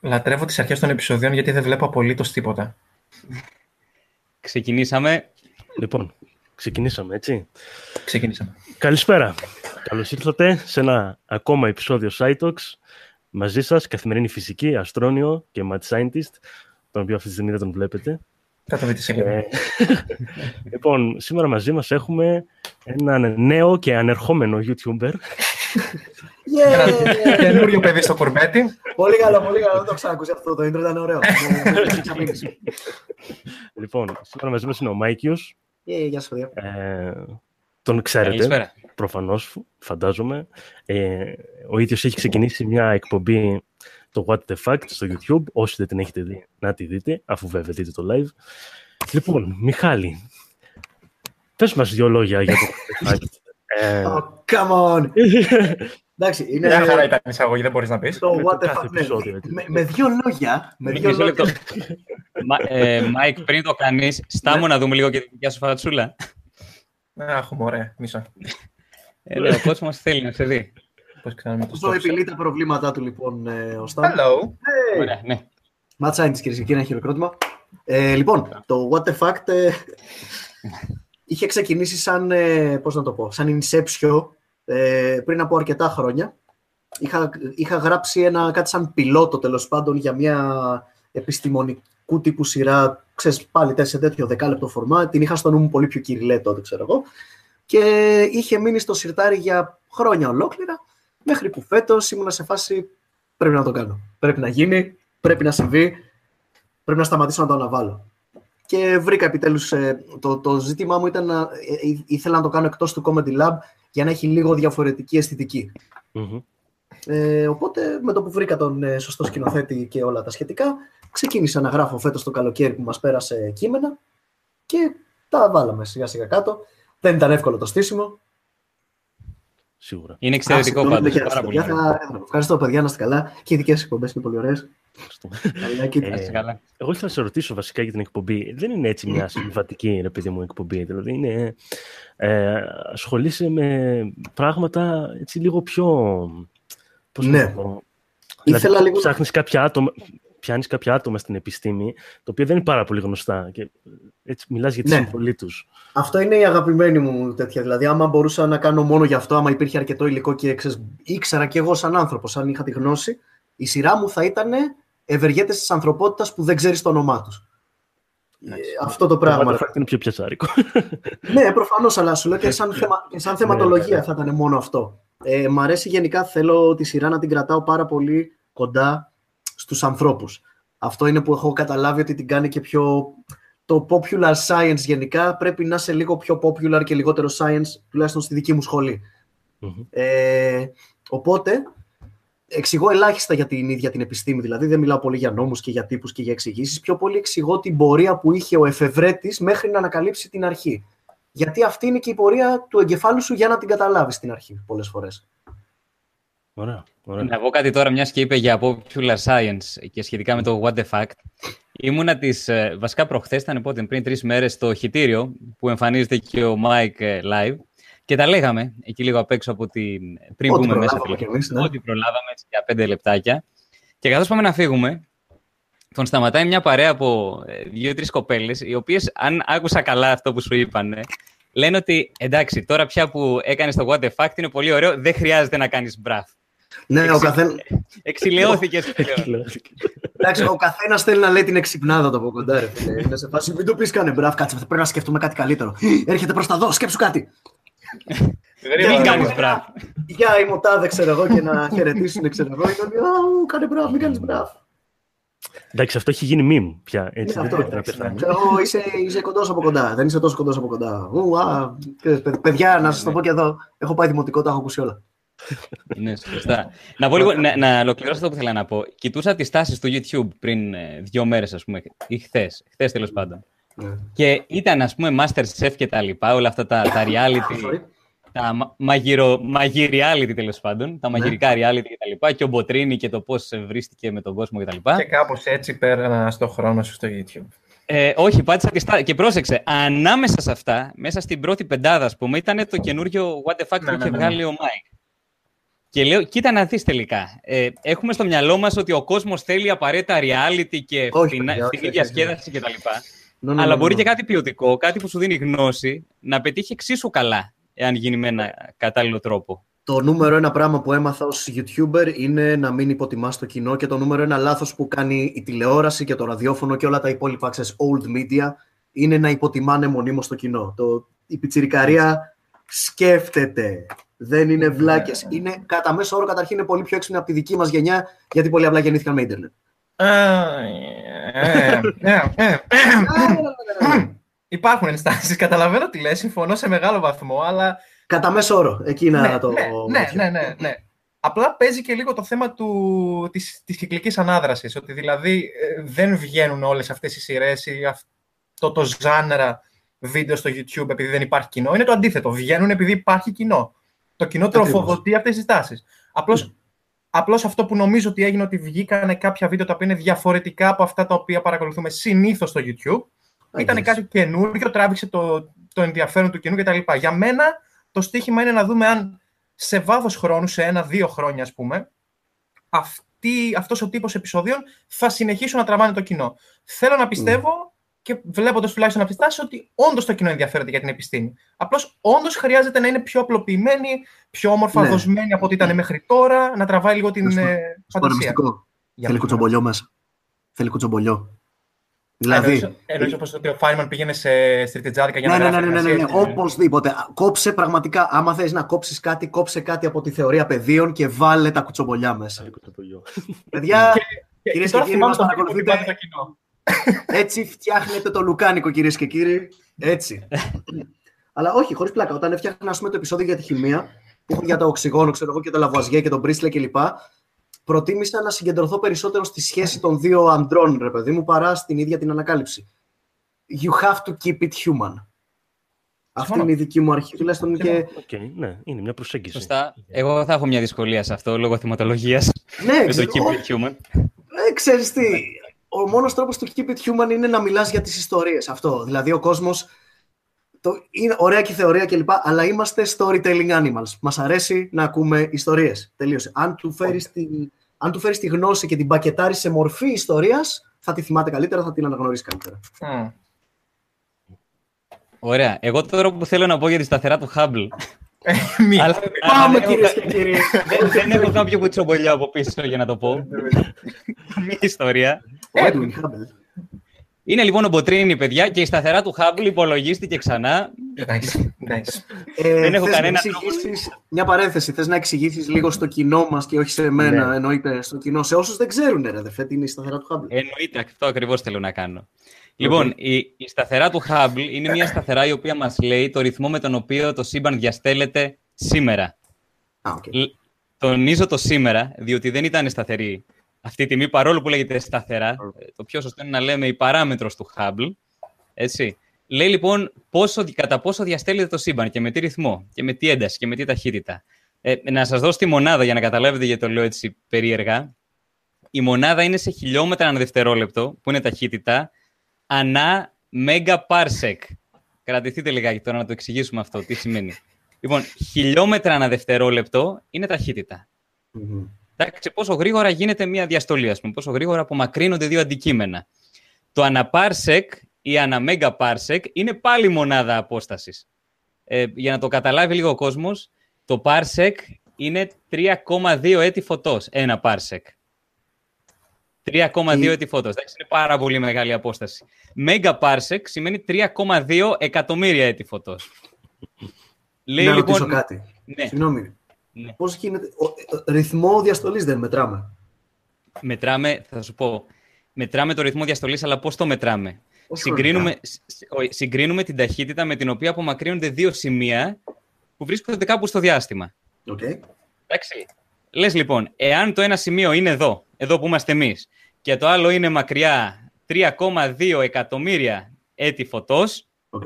Λατρεύω τις αρχές των επεισοδίων γιατί δεν βλέπω απολύτως τίποτα. Ξεκινήσαμε. Λοιπόν, ξεκινήσαμε, έτσι. Ξεκινήσαμε. Καλησπέρα. Καλώς ήρθατε σε ένα ακόμα επεισόδιο SciTalks. Μαζί σας, καθημερινή φυσική, αστρόνιο και mad scientist, τον οποίο αυτή τη στιγμή δεν τον βλέπετε. Θα το δείτε σίγουρα. Ε, λοιπόν, σήμερα μαζί μας έχουμε έναν νέο και ανερχόμενο YouTuber. Ένα καινούριο παιδί στο κουρμπέτι. Πολύ καλό, πολύ καλό. Δεν το ξανακούσει αυτό το intro, ήταν ωραίο. λοιπόν, σήμερα μαζί μας είναι ο Mikeius. Ε, Γεια σας, παιδιά. Ε, τον ξέρετε, Καλησπέρα. προφανώς, φαντάζομαι. Ε, ο ίδιος έχει ξεκινήσει μια εκπομπή, το What the Fact, στο YouTube. Όσοι δεν την έχετε δει, να τη δείτε, αφού βέβαια δείτε το live. Λοιπόν, Μιχάλη, πες μας δύο λόγια για το What the Fact. Ε, Oh, come on. Εντάξει, είναι Μια χαρά ήταν η εισαγωγή, δεν μπορείς να πεις. το με what το the κάθε fuck. ναι. επεισόδιο, έτσι. Με- Με δύο λόγια. Με δύο Μισό λεπτό. λόγια. Μα, ε, Μάικ, πριν το κάνεις, στάμου να δούμε λίγο και τη δικιά σου φατσούλα. Αχ, ωραία, μισό. Ε, ναι, ο κόσμος θέλει να σε δει. Πώς κάνουμε το Αυτό stop. επιλύει τα προβλήματά του λοιπόν ε, ο Σταν. Hello. Ωραία, ναι. Ματσάιν τη κυρία και κύριοι, ένα χειροκρότημα. Ε, λοιπόν, το What the Fact ε, είχε ξεκινήσει σαν, ε, πώς να το πω, σαν Inception ε, πριν από αρκετά χρόνια. Είχα, είχα γράψει ένα, κάτι σαν πιλότο τέλος πάντων για μια επιστημονικού τύπου σειρά, ξέρεις πάλι σε τέτοιο δεκάλεπτο φορμά. Την είχα στο νου μου πολύ πιο κυριλέ τότε, ξέρω εγώ. Και είχε μείνει στο σιρτάρι για χρόνια ολόκληρα, μέχρι που φέτος ήμουνα σε φάση πρέπει να το κάνω. Πρέπει να γίνει, πρέπει να συμβεί, πρέπει να σταματήσω να το αναβάλω. Και βρήκα επιτέλους, ε, το, το ζήτημά μου ήταν να ε, ε, ήθελα να το κάνω εκτός του Comedy Lab για να έχει λίγο διαφορετική αισθητική. μμμ. Ε, οπότε με το που βρήκα τον ε, σωστό σκηνοθέτη και όλα τα σχετικά, ξεκίνησα να γράφω φέτος το καλοκαίρι που μας πέρασε κείμενα και τα βάλαμε σιγά σιγά κάτω. Δεν ήταν εύκολο το στήσιμο. Σίγουρα. Είναι εξαιρετικό Α, συγγνώμη, πάντω. παιδιά, Πάρα πολύ. παιδιά, ωραίο. θα- Ευχαριστώ παιδιά, να είστε καλά. Και οι δικές εκπομπές είναι πολύ ωραίες. Καλά, και- Ε, Να είσαι καλά. Εγώ ήθελα να σε ρωτήσω βασικά για την εκπομπή. Δεν είναι έτσι μια συμβατική, ρε παιδί μου, εκπομπή. Δηλαδή είναι... Ε, ασχολείσαι με πράγματα έτσι λίγο πιο... Πώς Ναι. να το πω. Ήθελα δηλαδή, λίγο- Ψάχνεις κάποια άτομα, πιάνεις κάποια άτομα στην επιστήμη, το οποίο δεν είναι πάρα πολύ γνωστά. Και έτσι μιλάς για τη Ναι. συμβολή τους. Αυτό είναι η αγαπημένη μου τέτοια. Δηλαδή, άμα μπορούσα να κάνω μόνο γι' αυτό, άμα υπήρχε αρκετό υλικό και ξέρεις, ήξερα κι εγώ σαν άνθρωπο, αν είχα τη γνώση, η σειρά μου θα ήταν ευεργέτες της ανθρωπότητας που δεν ξέρεις το όνομά τους. αυτό το Το πράγμα. What the Fact είναι πιο πιασάρικο. ναι, προφανώς, αλλά σου λέω και σαν, θεμα, και σαν θεματολογία ναι. θα ήταν μόνο αυτό. Ε, μ' αρέσει γενικά, θέλω τη σειρά να την κρατάω πάρα πολύ κοντά στους ανθρώπους. Αυτό είναι που έχω καταλάβει ότι την κάνει και πιο... Το popular science γενικά πρέπει να είσαι λίγο πιο popular και λιγότερο science, τουλάχιστον στη δική μου σχολή. Μμμ. Ε, οπότε, εξηγώ ελάχιστα για την ίδια την επιστήμη. Δηλαδή, δεν μιλάω πολύ για νόμους και για τύπους και για εξηγήσεις. Πιο πολύ εξηγώ την πορεία που είχε ο εφευρέτης μέχρι να ανακαλύψει την αρχή. Γιατί αυτή είναι και η πορεία του εγκεφάλου σου για να την καταλάβεις στην αρχή, πολλές φορές. Ωραία. ωραία. Να πω κάτι τώρα, μιας και είπε για popular science και σχετικά με το What the Fact. Ήμουνα τη. Βασικά, προχθές ήταν πότε, πριν τρεις μέρες στο χιτήριο που εμφανίζεται και ο Mike ε, live. Και τα λέγαμε εκεί λίγο απ' έξω από την. πριν Ό,τι μπούμε μέσα. προλάβαμε τέλος κι εμείς, ναι. Ό,τι προλάβαμε έτσι, για πέντε λεπτάκια. Και καθώς πάμε να φύγουμε, τον σταματάει μια παρέα από ε, δύο-τρεις κοπέλες, οι οποίες, αν άκουσα καλά αυτό που σου είπαν, λένε ότι εντάξει, τώρα πια που έκανες το What the Fact είναι πολύ ωραίο, δεν χρειάζεται να κάνεις μπραφ. Ναι, ο, Εξι- καθένα, Εξηλαιώθηκες πλέον. εντάξει, ο καθένας θέλει να λέει την εξυπνάδα του από κοντά. Ρε, φίλε. Είναι σε φάση, μην το πεις κάνε μπράβο, κάτσε, πρέπει να σκεφτούμε κάτι καλύτερο. Έρχεται προς τα δω, σκέψου κάτι. Μην Για- κάνεις μπραφ. Για η μοτάδε, ξέρω εγώ, και να χαιρετήσουν, ξέρω εγώ. Είναι ότι, «Α, κάνε μπράβο, μην κάνεις μπράβο. Εντάξει, αυτό έχει γίνει meme πια. Έτσι, Είναι δεν αυτό, πρέπει να εντάξει, πεθάνει. ναι. Ξέρω εγώ, είσαι, είσαι κοντός από κοντά. Δεν είσαι τόσο κοντός από κοντά. Ου, α, ξέρεις, παι- παιδιά, να σας το πω και εδώ. Έχω πάει δημοτικό, τα έχω ακούσει όλα. Ναι, σωστά. να, πω λίγο, να, να ολοκληρώσω αυτό που ήθελα να πω. Κοιτούσα τις τάσεις του YouTube πριν ε, δύο μέρες, ας πούμε, ή χθες. Χθες τέλος πάντων. Ναι. Και ήταν, ας πούμε, Masterchef και τα λοιπά, όλα αυτά τα, τα reality. Sorry. τα μα- μαγειρο, μαγειριality τέλος πάντων, τα μαγειρικά reality και τα λοιπά, και ο Μποτρίνη και το πώς βρίστηκε με τον κόσμο και τα λοιπά. Και κάπως έτσι πέρανα στο χρόνο σου στο YouTube. Ε, όχι, πάτησα και, στα... και πρόσεξε. Ανάμεσα σε αυτά, μέσα στην πρώτη πεντάδα, ας πούμε, ήταν το καινούριο What the fuck Ναι, που ναι, είχε ναι. βγάλει ο Mike. Και λέω, κοίτα να δεις τελικά. Ε, έχουμε στο μυαλό μας ότι ο κόσμος θέλει απαραίτητα reality και Όχι, φθηνά- παιδιά, όχι, φθηνή όχι, όχι. διασκέδαση κτλ. Ναι, ναι, Αλλά ναι, μπορεί ναι. και κάτι ποιοτικό, κάτι που σου δίνει γνώση, να πετύχει εξίσου καλά, εάν γίνει με ένα κατάλληλο τρόπο. Το νούμερο ένα πράγμα που έμαθα ως YouTuber είναι να μην υποτιμάς το κοινό και το νούμερο ένα λάθος που κάνει η τηλεόραση και το ραδιόφωνο και όλα τα υπόλοιπα, ξέρεις, old media, είναι να υποτιμάνε μονίμως το κοινό. Το, η πιτσιρικαρία σκέφτεται. Δεν είναι βλάκες. Είναι κατά μέσο όρο καταρχήν είναι πολύ πιο έξυπνη από τη δική μας γενιά γιατί πολύ απλά γεννήθηκαν με ίντερνετ. Ε, ε, ε, ε, ε. Υπάρχουν ενστάσεις, καταλαβαίνω τι λες, συμφωνώ σε μεγάλο βαθμό, αλλά Κατά μέσο όρο, εκεί να ναι, το... ναι, ναι, ναι, ναι, ναι. Απλά παίζει και λίγο το θέμα του, της, της κυκλικής ανάδρασης, ότι δηλαδή ε, δεν βγαίνουν όλες αυτές οι σειρές ή αυτό το ζάνερα βίντεο στο YouTube επειδή δεν υπάρχει κοινό. Είναι το αντίθετο. Βγαίνουν επειδή υπάρχει κοινό. Το κοινό Ακριβώς. τροφοδοτεί αυτές τις τάσεις. Απλώς, απλώς αυτό που νομίζω ότι έγινε ότι βγήκαν κάποια βίντεο τα οποία είναι διαφορετικά από αυτά τα οποία παρακολουθούμε συνήθως στο YouTube. Ήταν guess. κάτι καινούργιο, τράβηξε το, το ενδιαφέρον του κοινού κτλ. Για μένα το στίχημα είναι να δούμε αν σε βάθος χρόνου, σε ένα-δύο χρόνια ας πούμε, αυτή, αυτός ο τύπος επεισοδίων θα συνεχίσουν να τραβάνε το κοινό. Θέλω να πιστεύω και βλέποντας τουλάχιστον από τις τάσεις ότι όντως το κοινό ενδιαφέρεται για την επιστήμη. Απλώς όντως χρειάζεται να είναι πιο απλοποιημένη, πιο όμορφα Ναι. δοσμένη από ό,τι ήταν μέχρι τώρα, να τραβάει λίγο την Να σου- ε, Να σου πω ένα φαντασία. μυστικό. Για Θέλει να- κουτσομπολιό μέσα. Θέλει κουτσομπολιό. Δηλαδή, Εννοείς- εννοείς όπως ότι ο Φάιμαν πήγαινε σε στριπτιτζάδικα για ναι, να ναι, ναι, γράφει ναι, ναι, ναι, εργασίες. οπωσδήποτε. Κόψε πραγματικά, άμα θες να κόψεις κάτι, κόψε κάτι από τη θεωρία πεδίων και βάλε τα κουτσομπολιά μέσα. Παιδιά, Και- κυρίες και τώρα και κύριοι, θυμάμαι μας τον τύπο παρακολουθείτε. Που υπάρχει το κοινό. έτσι φτιάχνετε το λουκάνικο, κυρίες και κύριοι. Έτσι. Αλλά όχι, χωρίς πλάκα. Όταν έφτιαχνα ας πούμε, το επεισόδιο για τη χημεία, που είχα για το οξυγόνο, ξέρω εγώ, και το Λαβουαζιέ και τον Πρίσλεϊ κλπ. Προτίμησα να συγκεντρωθώ περισσότερο στη σχέση των δύο αντρών, ρε παιδί μου, παρά στην ίδια την ανακάλυψη. You have to keep it human. Αυτή Συμφωνώ. είναι η δική μου αρχή. Τουλάχιστον και. Οκ, ναι, είναι μια προσέγγιση. Σωστά. Εγώ θα έχω μια δυσκολία σε αυτό λόγω θεματολογίας Ναι, με το ξέρω, Keep It Human. Ε, ξέρεις τι, ο μόνος τρόπος του Keep It Human είναι να μιλάς για τις ιστορίες. Αυτό. Δηλαδή ο κόσμος, το, είναι ωραία και η θεωρία κλπ. Αλλά είμαστε storytelling animals. Μας αρέσει να ακούμε ιστορίες. Τελείωσε. Αν του φέρεις, τη, αν του φέρεις τη γνώση και την πακετάρεις σε μορφή ιστορίας, θα τη θυμάται καλύτερα, θα την αναγνωρίσεις καλύτερα. Μμ. Ωραία. Εγώ τώρα που θέλω να πω για τη σταθερά του Hubble. Μη. αλλά, Πάμε αλλά δεν κυρίες έχω- και κύριοι. δεν, δεν έχω κάποιο κουτσομπολιό από πίσω για να το πω. Μια ιστορία. Edwin Hubble. Είναι λοιπόν ο Μποτρίνη, παιδιά, και η σταθερά του Hubble υπολογίστηκε ξανά. Nice, nice. Ε, Δεν έχω θες να κανένα εξηγήσεις- Μια παρένθεση. Θες να εξηγήσεις λίγο στο κοινό μας και όχι σε μένα, Ναι. εννοείται στο κοινό. Σε όσους δεν ξέρουν, ρε αδερφέ, τι είναι η σταθερά του Hubble. Εννοείται, αυτό ακριβώς θέλω να κάνω. Λοιπόν, η, η σταθερά του Hubble είναι μια σταθερά η οποία μας λέει το ρυθμό με τον οποίο το σύμπαν διαστέλλεται σήμερα. Α, οκ. Λ- Τονίζω το σήμερα, διότι δεν ήταν σταθερή αυτή τη τιμή, παρόλο που λέγεται σταθερά. Ε, Το πιο σωστό είναι να λέμε η παράμετρος του Hubble. Έτσι. Λέει λοιπόν πόσο, κατά πόσο διαστέλλεται το σύμπαν και με τι ρυθμό και με τι ένταση και με τι ταχύτητα. Ε, να σας δώσω τη μονάδα για να καταλάβετε γιατί το λέω έτσι περίεργα. Η μονάδα είναι σε χιλιόμετρα ανά δευτερόλεπτο, που είναι ταχύτητα, ανά megaparsec. Κρατηθείτε λιγάκι τώρα να το εξηγήσουμε αυτό, τι σημαίνει. Λοιπόν, χιλιόμετρα ανά δευτερόλεπτο είναι ταχύτητα. Μμμ. Εντάξει, πόσο γρήγορα γίνεται μια διαστολή, ας πούμε, πόσο γρήγορα απομακρύνονται δύο αντικείμενα. Το αναπάρσεκ ή αναμέγαπάρσεκ είναι πάλι μονάδα απόστασης. Ε, για να το καταλάβει λίγο ο κόσμος, το πάρσεκ είναι 3,2 έτη φωτός, ένα πάρσεκ. 3,2 Τι- έτη φωτός, εντάξει, είναι πάρα πολύ μεγάλη απόσταση. Megaparsec σημαίνει 3,2 εκατομμύρια έτη φωτός. Λέει να λοιπόν... ρωτήσω κάτι. Ναι, Συγγνώμη. Ναι. Πώς γίνεται. Ο, ε, ρυθμό διαστολής δεν μετράμε. Μετράμε, θα σου πω, μετράμε το ρυθμό διαστολής, αλλά πώς το μετράμε. Όχι Συγκρίνουμε, σ- σ- όχι, συγκρίνουμε την ταχύτητα με την οποία απομακρύνονται δύο σημεία που βρίσκονται κάπου στο διάστημα. Οκ. Εντάξει. Λες λοιπόν, εάν το ένα σημείο είναι εδώ, εδώ που είμαστε εμείς, και το άλλο είναι μακριά 3,2 εκατομμύρια έτη φωτός, Οκ.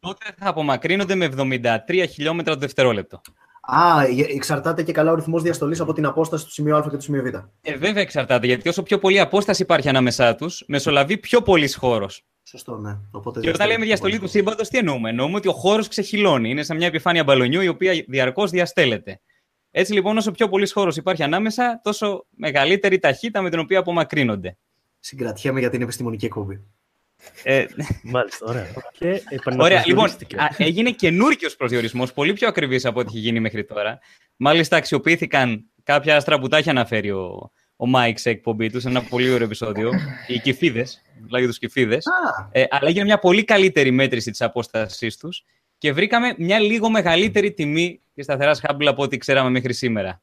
τότε θα απομακρύνονται με 73 χιλιόμετρα το δευτερόλεπτο. Α, ε, εξαρτάται και καλά ο ρυθμός διαστολής από την απόσταση του σημείου Α και του σημείου Β. Ε, βέβαια εξαρτάται, γιατί όσο πιο πολύ απόσταση υπάρχει ανάμεσά τους, μεσολαβεί πιο πολύς χώρος. Σωστό, ναι. Οπότε Και όταν λέμε διαστολή του σύμπαντος, τι εννοούμε; Εννοούμε ότι ο χώρος ξεχειλώνει. Είναι σαν μια επιφάνεια μπαλονιού η οποία διαρκώς διαστέλλεται. Έτσι λοιπόν, όσο πιο πολύ χώρος υπάρχει ανάμεσα, τόσο μεγαλύτερη ταχύτητα με την οποία απομακρύνονται. Συγκρατιέμαι για την επιστημονική εκπομπή. Ε, Μάλιστα, ωραία. Και Ωραία, λοιπόν, επαναπροσδιορίστηκε. α, έγινε καινούριος προσδιορισμός, πολύ πιο ακριβής από ό,τι έχει γίνει μέχρι τώρα. Μάλιστα, αξιοποιήθηκαν κάποια άστρα που τα έχει αναφέρει ο, ο Μάικ σε εκπομπή τους, σε ένα πολύ ωραίο επεισόδιο. Οι Κηφείδες, μιλάει για τους Κηφείδες. Α, Ε, αλλά έγινε μια πολύ καλύτερη μέτρηση της απόστασής τους και βρήκαμε μια λίγο μεγαλύτερη τιμή της σταθεράς Hubble από ό,τι ξέραμε μέχρι σήμερα.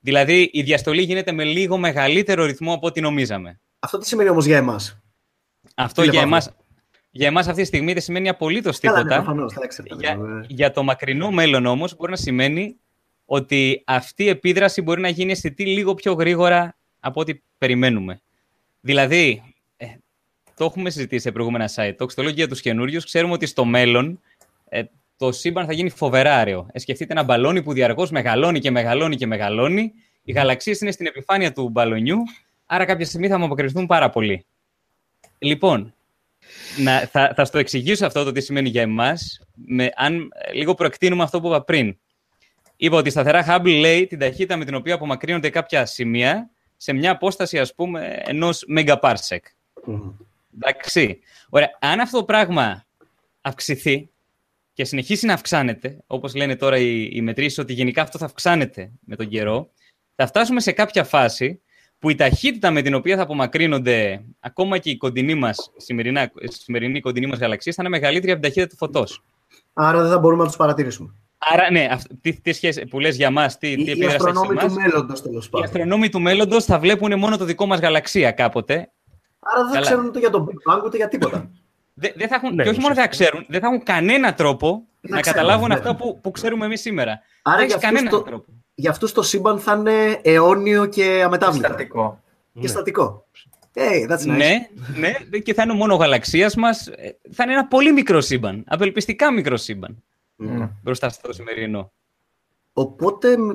Δηλαδή, η διαστολή γίνεται με λίγο μεγαλύτερο ρυθμό από ό,τι νομίζαμε. αυτό τι σημαίνει όμως για εμάς; Αυτό Φίλε για Παύλο. εμάς, για εμάς αυτή τη στιγμή δεν σημαίνει απολύτως Καλά, ναι, τίποτα. προφανώς, τα έξερε, τα για, βέβαια. για το μακρινό μέλλον όμως μπορεί να σημαίνει ότι αυτή η επίδραση μπορεί να γίνει αισθητή λίγο πιο γρήγορα από ό,τι περιμένουμε. Δηλαδή, ε, το έχουμε συζητήσει σε προηγούμενα site, το ξέρω για τους καινούριους, ξέρουμε ότι στο μέλλον ε, το σύμπαν θα γίνει φοβερά άρεο. Ε, σκεφτείτε ένα μπαλόνι που διαρκώς μεγαλώνει και μεγαλώνει και μεγαλώνει. Οι γαλαξίες είναι στην επιφάνεια του μπαλονιού, άρα κάποια στιγμή θα απομακρυνθούν πάρα πολύ. Λοιπόν, να, θα, θα στο εξηγήσω αυτό το τι σημαίνει για εμάς, με, αν ε, λίγο προεκτείνουμε αυτό που είπα πριν. Είπα ότι η σταθερά Hubble λέει την ταχύτητα με την οποία απομακρύνονται κάποια σημεία σε μια απόσταση, ας πούμε, ενός megaparsec. Μμμ. Εντάξει. Ωραία. Αν αυτό το πράγμα αυξηθεί και συνεχίσει να αυξάνεται, όπως λένε τώρα οι, οι μετρήσεις, ότι γενικά αυτό θα αυξάνεται με τον καιρό, θα φτάσουμε σε κάποια φάση που η ταχύτητα με την οποία θα απομακρύνονται ακόμα και οι κοντινοί μας, σημερινά, σημερινοί κοντινοί μας γαλαξίες, θα είναι μεγαλύτερη από την ταχύτητα του φωτός. Άρα δεν θα μπορούμε να τους παρατηρήσουμε. Άρα, ναι, αυ- τι, τι σχέση που λες για μας, τι, τι Οι, οι επίδραση έχει σε αστρονόμοι του εμάς. μέλλοντος τέλος Οι πάντων. αστρονόμοι του μέλλοντος θα βλέπουν μόνο το δικό μας γαλαξία κάποτε. Άρα δεν θα Καλά. ξέρουν ούτε για τον Big Bang ούτε για τίποτα. Δεν, δεν θα έχουν, Ναι, και όχι μόνο δεν θα ουσιαστικά. ξέρουν, δεν θα έχουν κανένα τρόπο να, ξέρουν, καταλάβουν ναι. αυτά που, που ξέρουμε εμείς σήμερα. Άρα δεν για έχει αυτούς κανένα το- τρόπο. Για αυτούς το σύμπαν θα είναι αιώνιο και αμετάβλητο. Στατικό. Και Ναι. στατικό. Hey, that's nice. Ναι, ναι, και θα είναι μόνος ο γαλαξίας μας. ε, Θα είναι ένα πολύ μικρό σύμπαν. Απελπιστικά μικρό σύμπαν. Μμμ. Ναι. Μπροστά στο σημερινό. Οπότε, μ,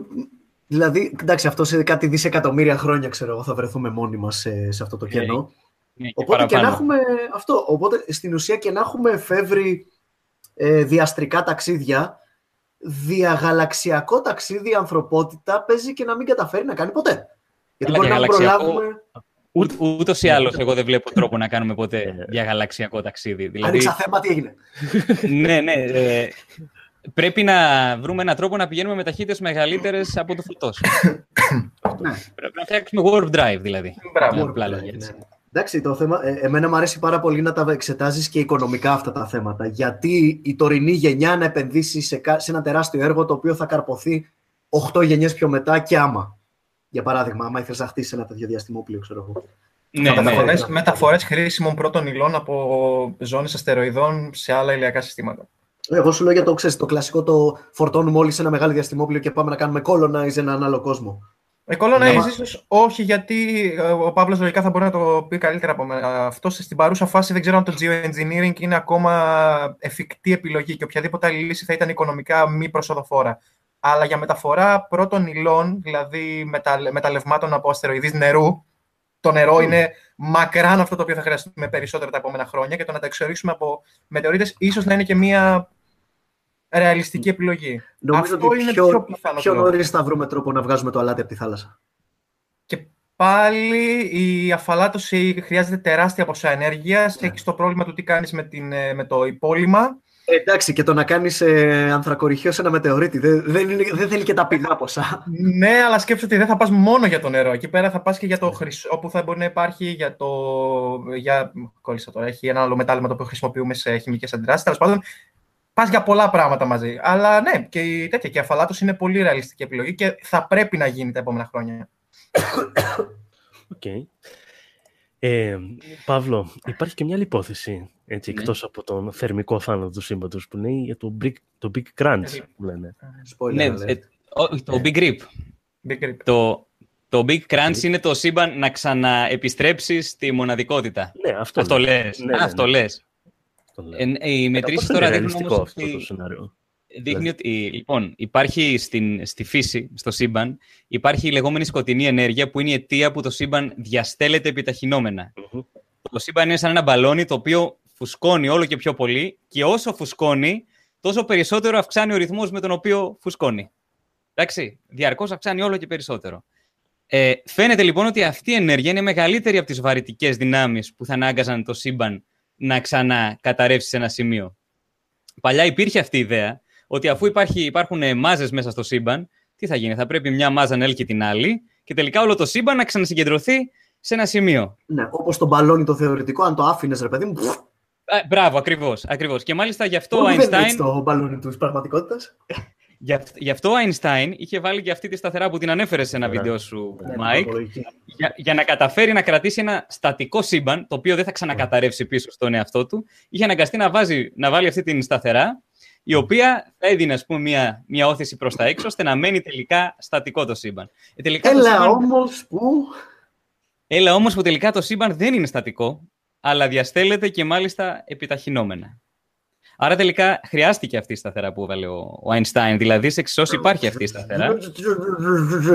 δηλαδή, εντάξει, αυτό σε κάτι δισεκατομμύρια χρόνια, ξέρω εγώ, θα βρεθούμε μόνοι μας σε, σε αυτό το κενό. Ναι, και Οπότε και να παραπάνω. έχουμε αυτό. Οπότε στην ουσία και να έχουμε εφεύρει ε, διαστρικά ταξίδια, διαγαλαξιακό ταξίδι η ανθρωπότητα παίζει και να μην καταφέρει να κάνει ποτέ. Γιατί Καλά, μπορεί να μην διαγαλαξιακό- προλάβουμε. Ούτε, ούτως ή άλλως εγώ δεν βλέπω τρόπο να κάνουμε ποτέ Ε, διαγαλαξιακό ταξίδι. Δηλαδή, Άνοιξα θέμα, τι έγινε. ναι, ναι. ε, πρέπει να βρούμε έναν τρόπο να πηγαίνουμε με ταχύτητες μεγαλύτερες από το φωτός. Ναι. πρέπει να φτιάξουμε warp drive δηλαδή. Μπράβο. Με απλά Ναι, λόγια, έτσι. ναι. Εντάξει, το θέμα, ε, εμένα μου αρέσει πάρα πολύ να τα εξετάζεις και οικονομικά αυτά τα θέματα. Γιατί η τωρινή γενιά να επενδύσει σε, κα- σε ένα τεράστιο έργο το οποίο θα καρποθεί 8 γενιές πιο μετά και άμα. Για παράδειγμα, άμα ήθελες να χτίσεις ένα τέτοιο διαστημόπλιο, ξέρω εγώ. Ναι, ναι. Μεταφορές, μεταφορές χρήσιμων πρώτων υλών από ζώνες αστεροειδών σε άλλα ηλιακά συστήματα. Εγώ σου λέω για το, ξέρεις, το κλασικό το φορτώνουμε όλοι σε ένα μεγάλο διαστημόπλιο και πάμε να κάνουμε colonize έναν άλλο κόσμο. Ε, Colonize Ναι. ίσως όχι, γιατί ε, ο Παύλος λογικά θα μπορεί να το πει καλύτερα από μένα. Αυτό στην παρούσα φάση δεν ξέρω αν το geoengineering είναι ακόμα εφικτή επιλογή και οποιαδήποτε άλλη λύση θα ήταν οικονομικά μη προσοδοφόρα. Αλλά για μεταφορά πρώτων υλών, δηλαδή μετα, μεταλλευμάτων από αστεροειδείς νερού, το νερό είναι μακράν αυτό το οποίο θα χρειαστούμε περισσότερα τα επόμενα χρόνια και το να τα εξορίξουμε από μετεωρίτες ίσως να είναι και μια ρεαλιστική επιλογή. Νομίζω Αυτό ότι είναι πιο, πιο πιθανό πιο τρόπο. νωρίς θα βρούμε τρόπο να βγάζουμε το αλάτι από τη θάλασσα. Και πάλι η αφαλάτωση χρειάζεται τεράστια ποσά ενέργειας. Ναι. Έχεις το πρόβλημα του τι κάνεις με, την, ε, με το υπόλοιμα. Ε, εντάξει, και το να κάνεις ε, ανθρακοριχείο σε ένα μετεωρίτη δεν, δεν, είναι, δεν θέλει και τα πηγά ποσά. Ναι, αλλά σκέψου ότι δεν θα πας μόνο για το νερό. Εκεί πέρα θα πας και για το χρυσό, όπου θα μπορεί να υπάρχει για το. Για... Κόλλησα τώρα. Έχει ένα άλλο μετάλλημα το οποίο χρησιμοποιούμε σε χημικές αντιδράσεις. Τέλος πάντων, πας για πολλά πράγματα μαζί. Αλλά ναι, και η, τέτοια, και η αφαλάτωση είναι πολύ ρεαλιστική επιλογή και θα πρέπει να γίνει τα επόμενα χρόνια. Οκ. Ε, Παύλο, υπάρχει και μια άλλη υπόθεση, έτσι, Ναι. εκτός από τον θερμικό θάνατο του σύμπαντος, που είναι για το Big, το big Crunch, που λένε. Spoiler Ναι, alert. ε, όχι, το Big Rip. Big Rip. Το, το Big Crunch είναι το σύμπαν να ξαναεπιστρέψει στη μοναδικότητα. Ναι, αυτό, Αυτό λέω. λες. Ναι, ναι, Αυτό ναι. λες. Αυτό λέω. Ε, ε, οι Κατά μετρήσεις πόσο τώρα είναι δείχνουν ρεαλιστικό όμως αυτό ότι... το σενάριο. Δείχνει ότι, λοιπόν, υπάρχει στην, στη φύση, στο σύμπαν, υπάρχει η λεγόμενη σκοτεινή ενέργεια που είναι η αιτία που το σύμπαν διαστέλλεται επιταχυνόμενα. Μμμ. Το σύμπαν είναι σαν ένα μπαλόνι το οποίο φουσκώνει όλο και πιο πολύ και όσο φουσκώνει, τόσο περισσότερο αυξάνει ο ρυθμός με τον οποίο φουσκώνει. Εντάξει, διαρκώς αυξάνει όλο και περισσότερο. Ε, φαίνεται λοιπόν ότι αυτή η ενέργεια είναι μεγαλύτερη από τις βαρυτικές δυνάμεις που θα ανάγκαζαν το σύμπαν να ξανακαταρρεύσει σε ένα σημείο. Παλιά υπήρχε αυτή η ιδέα ότι αφού υπάρχει, υπάρχουν μάζες μέσα στο σύμπαν, τι θα γίνει, θα πρέπει μια μάζα να έλκει την άλλη και τελικά όλο το σύμπαν να ξανασυγκεντρωθεί σε ένα σημείο. Ναι, όπως το μπαλόνι το θεωρητικό, αν το άφηνες, ρε παιδί μου. Α, μπράβο, ακριβώς. Ακριβώς. Και μάλιστα γι' αυτό ο Δεν Einstein. είναι το μπαλόνι της πραγματικότητας; Γι' αυ- γι' αυτό ο Einstein είχε βάλει και αυτή τη σταθερά που την ανέφερε σε ένα Ωραία. βίντεο σου, Ναι, Μάικ, για, για να καταφέρει να κρατήσει ένα στατικό σύμπαν, το οποίο δεν θα ξανακαταρρεύσει πίσω στον εαυτό του, είχε αναγκαστεί να, βάζει, να βάλει αυτή την σταθερά, η οποία θα έδινε ας πούμε, μια, μια όθηση προς τα έξω, ώστε να μένει τελικά στατικό το σύμπαν. Ε, τελικά το Έλα σύμπαν- όμως που. Έλα όμως που τελικά το σύμπαν δεν είναι στατικό, αλλά διαστέλλεται και μάλιστα επιταχυνόμενα. Άρα τελικά χρειάστηκε αυτή η σταθερά που έβαλε ο, ο Einstein, δηλαδή σε εξισώσει υπάρχει αυτή η σταθερά.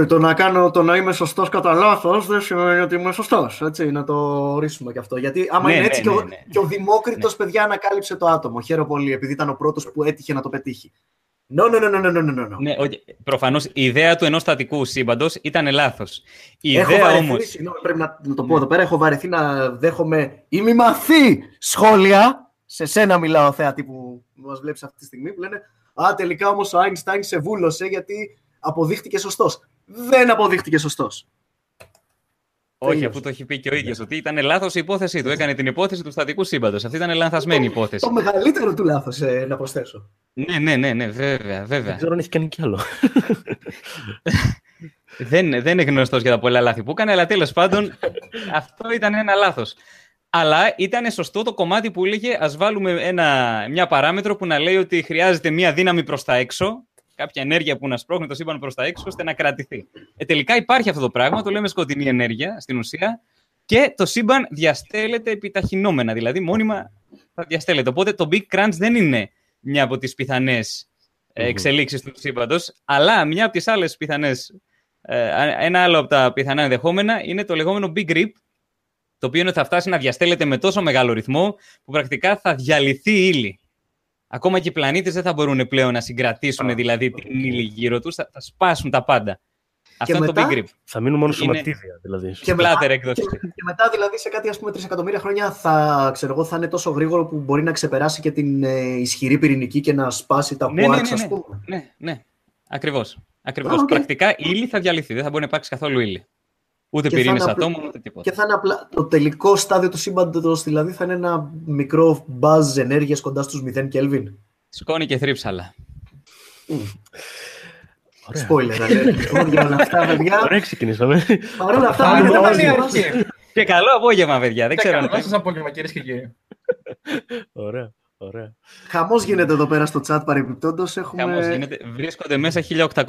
Το να, κάνω, το να είμαι σωστός κατά λάθος δεν σημαίνει ότι είμαι σωστός. Να το ορίσουμε και αυτό. Γιατί άμα Ναι, είναι ναι, έτσι ναι, και, ο, ναι. και ο Δημόκριτος, παιδιά, ανακάλυψε το άτομο. Χαίρομαι πολύ, επειδή ήταν ο πρώτος που έτυχε να το πετύχει. No, no, no, no, no, no, no, no. Ναι, όχι, προφανώς η ιδέα του ενός στατικού σύμπαντος ήταν λάθος. Η Έχω ιδέα βαρεθεί, όμως... συγγνώμη, πρέπει να, να το πω εδώ πέρα, έχω βαρεθεί να δέχομαι ημιμαθή σχόλια. Σε σένα μιλάω, θέατη που μας βλέπεις αυτή τη στιγμή, που λένε «Α, τελικά όμως ο Άινστάιν σε βούλωσε γιατί αποδείχτηκε σωστός». Δεν αποδείχτηκε σωστός. Όχι, Τελείωσε. αφού το έχει πει και ο ίδιος, ότι ήταν λάθος η υπόθεσή του. Έκανε την υπόθεση του στατικού σύμπαντος. Αυτή ήταν λανθασμένη υπόθεση. Το μεγαλύτερο του λάθος, ε, να προσθέσω. Ναι, ναι, ναι, ναι, βέβαια, Δεν βέβαια. ξέρω αν έχει κάνει κι άλλο. δεν, δεν είναι γνωστός για τα πολλά λάθη που έκανε, αλλά τέλος πάντων αυτό ήταν ένα λάθος. Αλλά ήταν σωστό το κομμάτι που έλεγε ας βάλουμε ένα, μια παράμετρο που να λέει ότι χρειάζεται μια δύναμη προς τα έξω, κάποια ενέργεια που να σπρώχνει το σύμπαν προς τα έξω, ώστε να κρατηθεί. Ε, τελικά υπάρχει αυτό το πράγμα, το λέμε σκοτεινή ενέργεια στην ουσία, και το σύμπαν διαστέλλεται επιταχυνόμενα, δηλαδή μόνιμα θα διαστέλλεται. Οπότε το Big Crunch δεν είναι μια από τις πιθανές ε, Μμμ. εξελίξεις του σύμπαντος, αλλά μια από τις άλλες πιθανές, ε, ένα άλλο από τα πιθανά ενδεχόμενα είναι το λεγόμενο Big Rip, το οποίο είναι ότι θα φτάσει να διαστέλλεται με τόσο μεγάλο ρυθμό που πρακτικά θα διαλυθεί η ύλη. Ακόμα και οι πλανήτες δεν θα μπορούν πλέον να συγκρατήσουν Α, δηλαδή την ύλη γύρω τους, θα, θα σπάσουν τα πάντα. Αυτό είναι μετά- το Big Rip. Θα μείνουν μόνο Είναι- σωματίδια, δηλαδή. Και μετά, Splatter έκδοση. και, και μετά δηλαδή σε κάτι ας πούμε τρισεκατομμύρια χρόνια θα, ξέρω εγώ, θα είναι τόσο γρήγορο που μπορεί να ξεπεράσει και την ε, ισχυρή πυρηνική και να σπάσει τα Ναι, ναι, quarks, ναι, ας ναι. πούμε. Ναι, ναι. Ακριβώς. Ακριβώς. Α, οκ. Πρακτικά η ύλη θα διαλυθεί. Δεν θα μπορεί να υπάρξει καθόλου ύλη. Ούτε Και θα πυρήνες είναι απλά- ατόμων, ούτε τίποτα. Και θα είναι απλά το τελικό στάδιο του σύμπαντος, δηλαδή θα είναι ένα μικρό buzz ενέργειας κοντά στους 0 Kelvin. Σκόνη και θρύψαλα. Ωραία. Spoiler alert. Λοιπόν, για όλα αυτά, παιδιά. Ωραία, ξεκινήσαμε. Παρ' όλα αυτά, Θα μείνετε είναι μαζί η μας. αρχή. Και καλό απόγευμα, παιδιά. Δεν ξέρω αν Καλό σας απόγευμα, κυρίες και κύριοι. Ωραία, ωραία. Χαμός γίνεται εδώ πέρα στο chat παρεμπιπτόντως. Έχουμε... Χαμός γίνεται. Βρίσκονται μέσα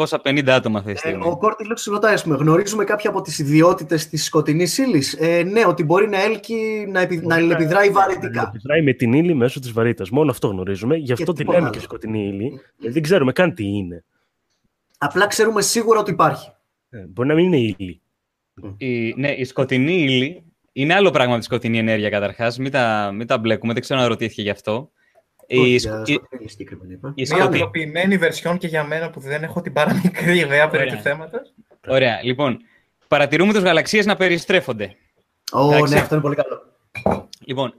1850 άτομα αυτή τη Ε, στιγμή. ο Κόρτης Λούξ ρωτάει, ας πούμε, γνωρίζουμε κάποια από τις ιδιότητες της σκοτεινής ύλης; Ε, ναι, ότι μπορεί να έλκει, να, επι... να αλληλεπιδράει βαρυτικά. Επιδράει με την ύλη μέσω της βαρύτητας. Μόνο αυτό γνωρίζουμε. Γι' αυτό τη τίποτα λέμε άλλο. και σκοτεινή ύλη. γιατί δεν ξέρουμε καν τι είναι. Απλά ξέρουμε σίγουρα ότι υπάρχει. Ε, Μπορεί να μην είναι ύλη. Η, ναι, η σκοτεινή ύλη είναι άλλο πράγμα από τη σκοτεινή ενέργεια καταρχάς. Μην τα, μην τα μπλέκουμε, δεν ξέρω αν ρωτήθηκε γι' αυτό. Όχι, Η, για σκο- η, σκοτεινή ύλη συγκεκριμένα είπα. η Μια σκοτεινή. απλοποιημένη βερσιόν και για μένα που δεν έχω την παραμικρή ιδέα περί Ωραία. του θέματος. Ωραία, λοιπόν. Παρατηρούμε τους γαλαξίες να περιστρέφονται. Ω, Εντάξει. ναι, αυτό είναι πολύ καλό. Λοιπόν,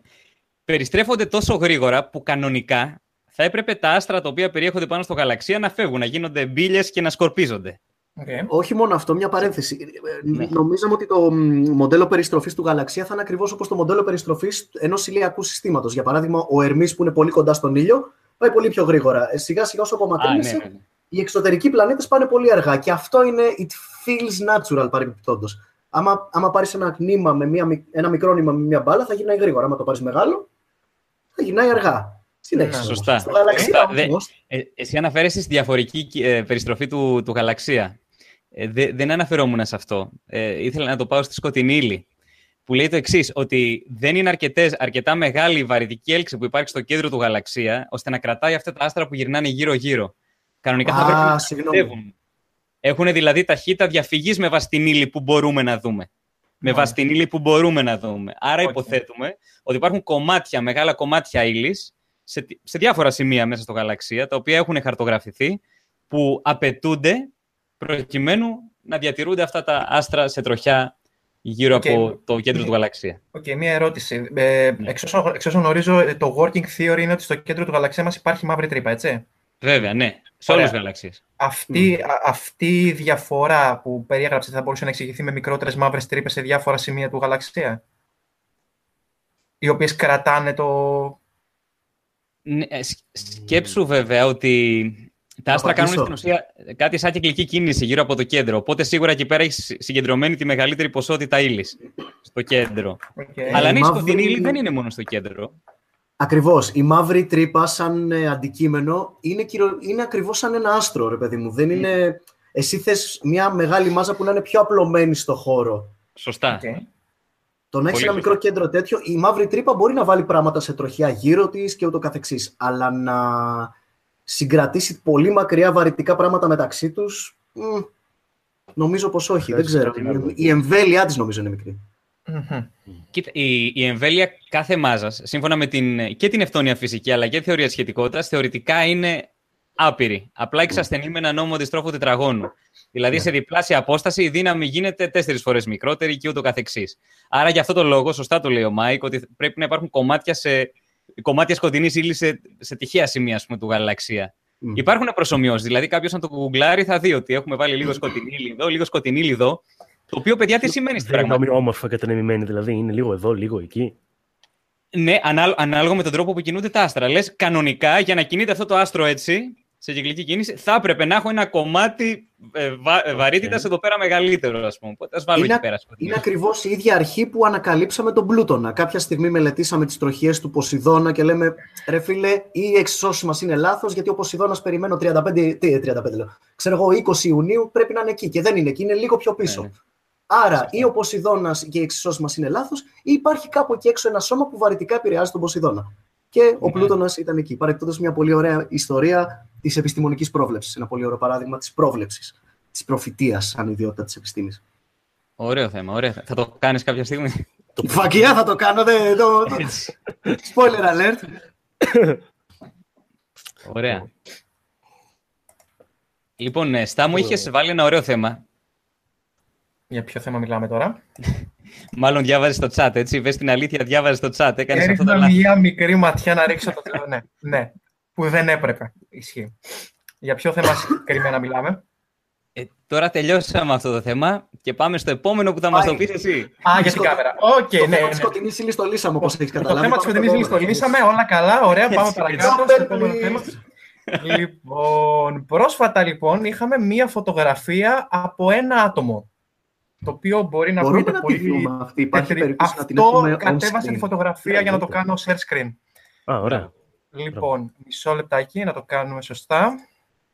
περιστρέφονται τόσο γρήγορα που κανονικά θα έπρεπε τα άστρα τα οποία περιέχονται πάνω στο γαλαξία να φεύγουν, να γίνονται μπίλιες και να σκορπίζονται. Οκ. Όχι μόνο αυτό, μια παρένθεση. Ε, Ναι. Νομίζαμε ότι το μ, μοντέλο περιστροφής του γαλαξία θα είναι ακριβώς όπως το μοντέλο περιστροφής ενός ηλιακού συστήματος. Για παράδειγμα, ο Ερμής που είναι πολύ κοντά στον ήλιο πάει πολύ πιο γρήγορα. Ε, Σιγά σιγά όσο Α, ναι, απομακρύνεσαι, ναι, ναι. οι εξωτερικοί πλανήτες πάνε πολύ αργά. Και αυτό είναι it feels natural παρεμπιπτόντως. Άμα, άμα πάρεις ένα νήμα με μια, μικ- ένα μικρό νήμα με μια μπάλα, θα γυρνάει γρήγορα. Άμα το πάρεις μεγάλο, θα γυρνάει αργά. Συνέχισε. Ναι, όμως. σωστά. Στο γαλαξία Σωστά. Δε- όμως, Ε, εσύ αναφέρεσαι στη διαφορική ε, περιστροφή του, του γαλαξία. Ε, δε- δεν αναφερόμουν σε αυτό. Ε, ήθελα να το πάω στη σκοτεινή ύλη. Που λέει το εξής, ότι δεν είναι αρκετές, αρκετά μεγάλη η βαρυτική έλξη που υπάρχει στο κέντρο του γαλαξία, ώστε να κρατάει αυτά τα άστρα που γυρνάνε γύρω-γύρω. Κανονικά θα Α, πρέπει να συγγνώμη. ταξιδεύουν. Έχουν δηλαδή ταχύτητα διαφυγής με βάση την ύλη που μπορούμε να δούμε. Με βάση την ύλη που μπορούμε να δούμε. Άρα Οκ. υποθέτουμε ότι υπάρχουν κομμάτια, μεγάλα κομμάτια ύλης σε, σε διάφορα σημεία μέσα στο γαλαξία, τα οποία έχουν χαρτογραφηθεί, που απαιτούνται προκειμένου να διατηρούνται αυτά τα άστρα σε τροχιά γύρω Οκ. από το κέντρο του γαλαξία. Οκ, μία ερώτηση. Ε, Ναι. εξ, όσων, εξ όσων γνωρίζω, ε, το working theory είναι ότι στο κέντρο του γαλαξία μας υπάρχει μαύρη τρύπα, έτσι; Βέβαια, ναι. Σε Ωραία. όλες τις γαλαξίες. Αυτή, α- αυτή η διαφορά που περιέγραψε θα μπορούσε να εξηγηθεί με μικρότερες μαύρες τρύπες σε διάφορα σημεία του γαλαξία; Οι οποίες κρατάνε το... Ναι, ε, σκ- σκέψου βέβαια ότι τα άστρα κάνουν απαντήσω. στην ουσία κάτι σαν κυκλική κίνηση γύρω από το κέντρο. Οπότε σίγουρα εκεί πέρα έχεις συγκεντρωμένη τη μεγαλύτερη ποσότητα ύλης στο κέντρο. Οκ. Αλλά ναι, η μαύρη- σκοτεινή ύλη δεν είναι μόνο στο κέντρο. Ακριβώς. Η μαύρη τρύπα σαν ε, αντικείμενο είναι, κυρο... είναι ακριβώς σαν ένα άστρο, ρε παιδί μου. Δεν είναι... Εσύ θες μια μεγάλη μάζα που να είναι πιο απλωμένη στο χώρο. Σωστά. Οκ. Το να έχεις Πολύ ένα σωστά. μικρό κέντρο τέτοιο, η μαύρη τρύπα μπορεί να βάλει πράγματα σε τροχιά γύρω της και ούτω καθεξής. Αλλά να συγκρατήσει πολύ μακριά βαρυτικά πράγματα μεταξύ τους, νομίζω πως όχι. Δεν Χρειάζεται ξέρω. κάτι άλλο. Η- Η εμβέλειά της νομίζω είναι μικρή. Μμμ. Κοίτα, η, η εμβέλεια κάθε μάζας, σύμφωνα με την, και την νευτώνεια φυσική αλλά και τη θεωρία σχετικότητας, θεωρητικά είναι άπειρη. Απλά εξασθενεί με ένα νόμο αντιστρόφου τετραγώνου. Δηλαδή, σε διπλάσια απόσταση η δύναμη γίνεται τέσσερις φορές μικρότερη και ούτω καθεξής. Άρα, για αυτό το λόγο, σωστά το λέει ο Μάικ, ότι πρέπει να υπάρχουν κομμάτια, σε, κομμάτια σκοτεινής ύλης σε, σε τυχαία σημεία ας πούμε, του γαλαξία. Μμ. Υπάρχουν προσομοιώσεις. Δηλαδή, κάποιος αν το γκουγκλάρει θα δει ότι έχουμε βάλει λίγο σκοτεινή ύλη εδώ, λίγο σκοτεινή ύλη εδώ. Το οποίο, παιδιά, τι σημαίνει στην Δεν είναι πραγματικότητα. ομοιόμορφα κατανεμημένη, δηλαδή είναι λίγο εδώ, λίγο εκεί. Ναι, ανάλο- ανάλογα με τον τρόπο που κινούνται τα άστρα. Λες, κανονικά, για να κινείται αυτό το άστρο έτσι, σε κυκλική κίνηση, θα έπρεπε να έχω ένα κομμάτι ε, βα, ε, βαρύτητας εδώ πέρα μεγαλύτερο, ας πούμε. Οπότε ας βάλω Είναι- εκεί πέρα. σκοτεινή. Είναι ακριβώς η ίδια αρχή που ανακαλύψαμε τον Πλούτονα. Κάποια στιγμή μελετήσαμε τις τροχίε του Ποσειδώνα και λέμε ρε φίλε, οι εξισώσει μας είναι λάθος γιατί ο Ποσειδώνας περιμένω 35, τι, 35 λέω, ξέρω εγώ 20 Ιουνίου πρέπει να είναι εκεί και δεν είναι εκεί, είναι λίγο πιο πίσω. Ναι, ναι. Άρα ή ο Ποσειδώνας και οι εξισώσει μας είναι λάθος, ή υπάρχει κάπου εκεί έξω ένα σώμα που βαρυτικά επηρεάζει τον Ποσειδώνα. Και ο Ναι. Πλούτονας ήταν εκεί. Παρεμπιπτόντω, μια πολύ ωραία ιστορία της επιστημονικής πρόβλεψης. Ένα πολύ ωραίο παράδειγμα της πρόβλεψης. Της προφητείας σαν ιδιότητα της επιστήμης. Ωραίο θέμα, ωραίο. θέμα. Θα το κάνεις κάποια στιγμή; Φακιά θα το κάνω, δεν το... το- Spoiler alert. Ωραία. Λοιπόν, ναι, Στά μου είχες βάλει ένα ωραίο θέμα. Για ποιο θέμα μιλάμε τώρα; Μάλλον διάβαζες το chat, έτσι. Βες την αλήθεια, διάβαζες το chat. Έκανες αυτό το Έριχνα λάθος. μια μικρή ματιά να ρίξω το θέμα. Ναι, ναι, που δεν έπρεπε. Ισχύει. Για ποιο θέμα συγκεκριμένα μιλάμε; Ε, τώρα τελειώσαμε αυτό το θέμα και πάμε στο επόμενο που θα μας το Πάει. πεις εσύ. Α, για την Σκοτ- κάμερα. Οκ, το ναι, θέμα ναι. της σκοτεινής ύλης το λύσαμε, όπως έχεις Το καταλάβει. θέμα της Πάμε φετινή στο λύση το επόμενο. λύσαμε. Όλα καλά. Ωραία, πάμε Έτσι, παρακάτω έτσι. στο επόμενο θέμα. Λοιπόν, πρόσφατα λοιπόν είχαμε μία φωτογραφία από ένα άτομο. Το οποίο μπορεί να Μπορούμε ακούγεται να τη πολύ. δούμε αυτή. Υπάρχει τετρι- περίπτωση να την Αυτό έχουμε on κατέβασε screen. τη φωτογραφία για να το κάνω share screen. Α, ωραία. Λοιπόν, μισό λεπτάκι να το κάνουμε σωστά.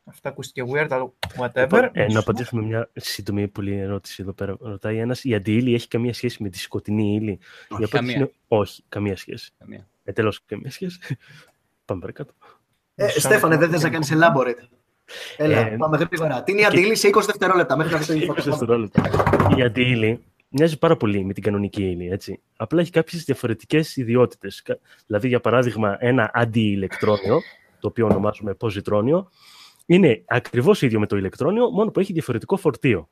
Αυτό ακούστηκε weird, αλλά whatever. Λοιπόν, ε, να απαντήσουμε μια σύντομη πολύ ερώτηση εδώ πέρα. Ρωτάει ένας, η αντιύλη έχει καμία σχέση με τη σκοτεινή ύλη; Όχι, η απάντηση καμία. είναι όχι, καμία σχέση. Καμία. Ε, τέλος, καμία σχέση. Πάμε παρακάτω. Ε, Στέφανε, δεν θες να κάνεις elaborate; Έλα, Ε, πάμε γρήγορα. Τι είναι η αντίλη σε 20 δευτερόλεπτα μέχρι να βρει το 20 φωτογραφία. δευτερόλεπτα. Η αντιύλη μοιάζει πάρα πολύ με την κανονική ύλη, έτσι. Απλά έχει κάποιες διαφορετικές ιδιότητες. Κα- Δηλαδή, για παράδειγμα, ένα αντιηλεκτρόνιο, το οποίο ονομάζουμε ποζιτρόνιο, είναι ακριβώς ίδιο με το ηλεκτρόνιο, μόνο που έχει διαφορετικό φορτίο.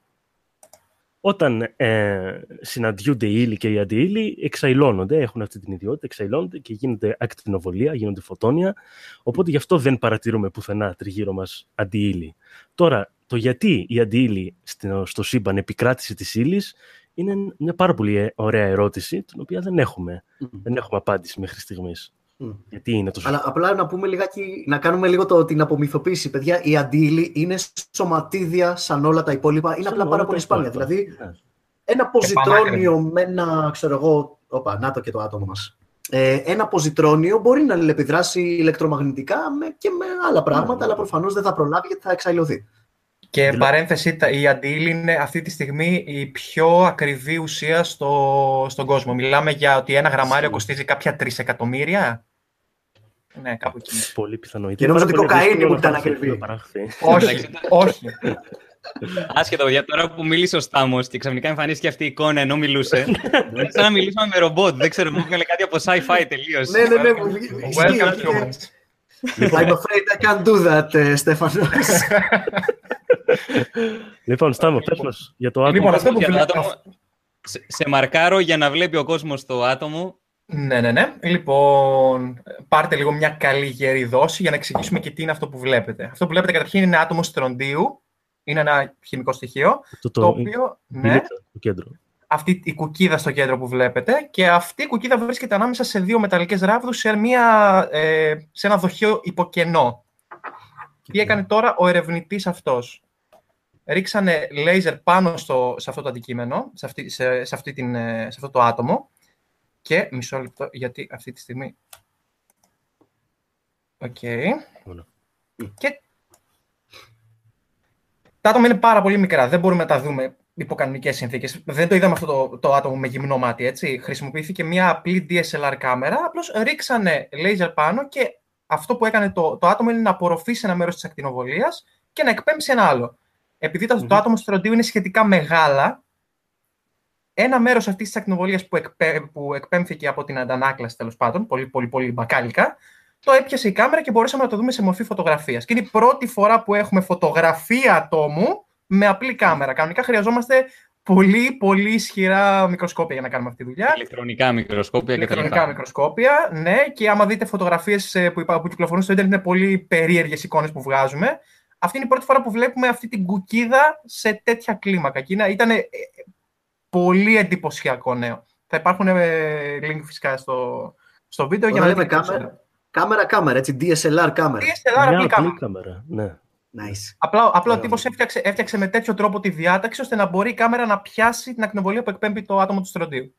Όταν ε, συναντιούνται η ύλη και η αντιύλη, εξαϊλώνονται, έχουν αυτή την ιδιότητα, εξαϊλώνονται και γίνεται ακτινοβολία, γίνονται φωτόνια. Οπότε γι' αυτό δεν παρατηρούμε πουθενά τριγύρω μας αντιύλη. Τώρα, το γιατί η αντιύλη στο, στο σύμπαν επικράτησε της ύλης είναι μια πάρα πολύ ε, ωραία ερώτηση, την οποία δεν έχουμε, Μμ. δεν έχουμε απάντηση μέχρι στιγμής. Μμ. Γιατί είναι τόσο... Αλλά απλά να πούμε λιγάκι, να κάνουμε λίγο το, την απομυθοποίηση. Παιδιά, η αντίλη είναι σωματίδια σαν όλα τα υπόλοιπα. Είναι Σαν απλά όλα πάρα τα πολύ σπάνια. υπόλοιπα. Δηλαδή, Ναι. ένα ποζιτρόνιο με ένα, ξέρω εγώ, όπα, να το και το άτομο μας. Ε, ένα ποζιτρόνιο μπορεί να αλληλεπιδράσει ηλεκτρομαγνητικά με, και με άλλα πράγματα, ναι. αλλά προφανώς δεν θα προλάβει γιατί θα εξαϊλωθεί. Και Δηλαδή- παρένθεση, τα- η αντίλη είναι αυτή τη στιγμή η πιο ακριβή ουσία στο, στον κόσμο. Μιλάμε για ότι ένα γραμμάριο Σίγουρα. κοστίζει κάποια τρισεκατομμύρια. Ναι, κάπου εκεί. Πολύ πιθανό. Και νομίζω Πάρα ότι πολύ κοκαίνη δύσκολο που να ήταν παραχθεί, ακριβή. να παραχθεί. όχι, όχι. Άσχετο, για τώρα που μίλησε ο Στάμος και ξαφνικά εμφανίστηκε αυτή η εικόνα ενώ μιλούσε. Είναι σαν να μιλήσουμε με ρομπότ. Δεν ξέρω, μου έβγαλε κάτι από sci-fi τελείως. Ναι, ναι, ναι. Welcome ισχύει. humans. I'm afraid I can't do that, ε, Στέφανος. λοιπόν, Στάμο, πες μας για το άτομο. Λοιπόν, αυτό που Για το βλέπω- άτομο, σε, σε μαρκάρω για να βλέπει ο κόσμος το άτομο. Ναι, ναι, ναι. Λοιπόν, πάρτε λίγο μια καλή γερή δόση για να εξηγήσουμε και τι είναι αυτό που βλέπετε. Αυτό που βλέπετε καταρχήν είναι άτομο στροντίου. Είναι ένα χημικό στοιχείο. το, Το, το, οποίο, ναι, είναι το κέντρο. Αυτή η κουκίδα στο κέντρο που βλέπετε και αυτή η κουκίδα βρίσκεται ανάμεσα σε δύο μεταλλικές ράβδους σε, μια, ε, σε ένα δοχείο υπό κενό. Τι έκανε τώρα ο ερευνητής αυτός; Ρίξανε λέιζερ πάνω στο, σε αυτό το αντικείμενο, σε, αυτή, σε, σε, αυτή την, ε, σε αυτό το άτομο και μισό λεπτό γιατί αυτή τη στιγμή... Οκ. Ωραία. Και τα άτομα είναι πάρα πολύ μικρά. Δεν μπορούμε να τα δούμε υπό κανονικέ συνθήκες. Δεν το είδαμε αυτό το, το άτομο με γυμνό μάτι. Έτσι. Χρησιμοποιήθηκε μια απλή DSLR κάμερα. Απλώς ρίξανε λέιζερ πάνω και αυτό που έκανε το, το άτομο είναι να απορροφήσει ένα μέρος της ακτινοβολίας και να εκπέμψει ένα άλλο. Επειδή το, το άτομο στροντίου είναι σχετικά μεγάλα, ένα μέρος αυτής της ακτινοβολίας που, εκπέ, που εκπέμφθηκε από την αντανάκλαση τέλος πάντων, πολύ, πολύ, πολύ μπακάλικα, το έπιασε η κάμερα και μπορέσαμε να το δούμε σε μορφή φωτογραφίας. Και είναι η πρώτη φορά που έχουμε φωτογραφία ατόμου με απλή κάμερα. Κανονικά χρειαζόμαστε πολύ, πολύ ισχυρά μικροσκόπια για να κάνουμε αυτή τη δουλειά. Ηλεκτρονικά μικροσκόπια κτλ. Ηλεκτρονικά μικροσκόπια, ναι. Και άμα δείτε φωτογραφίες που, υπά- που κυκλοφορούν στο Ιντερνετ, είναι πολύ περίεργες εικόνες που βγάζουμε. Αυτή είναι η πρώτη φορά που βλέπουμε αυτή την κουκίδα σε τέτοια κλίμακα. Και είναι- ήταν ε, πολύ εντυπωσιακό νέο. Θα υπάρχουν ε, link φυσικά στο, στο βίντεο για Όταν να λέμε δείτε κάμερα, κάμερα, κάμερα, έτσι, DSLR κάμερα. DSLR Μια απλή απλή κάμερα. κάμερα. Ναι. Nice. Απλά, απλά ο Ωραία. τύπος έφτιαξε, έφτιαξε με τέτοιο τρόπο τη διάταξη ώστε να μπορεί η κάμερα να πιάσει την ακτινοβολία που εκπέμπει το άτομο του στροντίου.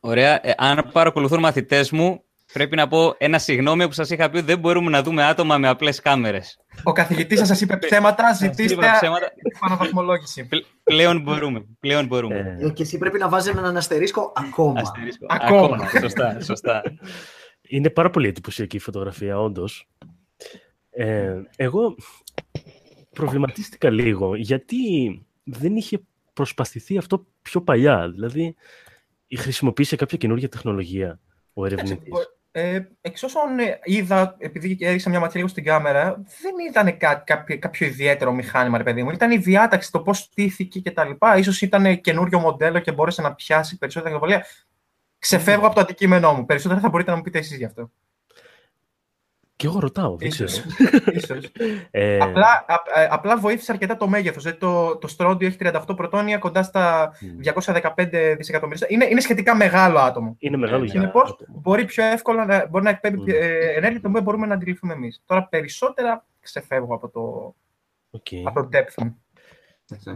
Ωραία. Ε, αν παρακολουθούν μαθητές μου, πρέπει να πω ένα συγγνώμη που σας είχα πει ότι δεν μπορούμε να δούμε άτομα με απλές κάμερες. Ο καθηγητής σας είπε ψέματα, ζητήστε είπα ψέματα. αναβαθμολόγηση. Πλέον μπορούμε. Πλέον μπορούμε. Ε, Ε, Και εσύ πρέπει να βάζει έναν αστερίσκο ακόμα. Αστερίσκο. Ακόμα. Σωστά, σωστά. είναι πάρα πολύ εντυπωσιακή η φωτογραφία, όντως. Ε, εγώ προβληματίστηκα λίγο γιατί δεν είχε προσπαθηθεί αυτό πιο παλιά. Δηλαδή, χρησιμοποίησε κάποια καινούργια τεχνολογία ο ερευνητής. Ε, εξ όσων ε, είδα, επειδή έριξα μια ματιά λίγο στην κάμερα, δεν ήταν κά, κάποιο, κάποιο ιδιαίτερο μηχάνημα, ρε παιδί μου. Ήταν η διάταξη, το πώς στήθηκε κτλ. Ίσως ήταν καινούριο μοντέλο και μπόρεσε να πιάσει περισσότερη τεχνοβολία. Ξεφεύγω από το αντικείμενό μου. Περισσότερα θα μπορείτε να μου πείτε εσείς γι' αυτό. Και εγώ ρωτάω, δεν ξέρω. Ίσως. Ίσως. Ε, απλά, α- ε, απλά βοήθησε αρκετά το μέγεθος. το, το στρόντιο έχει 38 πρωτόνια κοντά στα μ, 215 δισεκατομμύρια. Είναι, είναι σχετικά μεγάλο άτομο. είναι μεγάλο Ε, για Συνεπώς, άτομο. μπορεί πιο εύκολα να, μπορεί να εκπέμπει Μμ. ε, ενέργεια την οποία μπορούμε να αντιληφθούμε εμείς. Τώρα περισσότερα ξεφεύγω από το, Οκ. από το depth μου.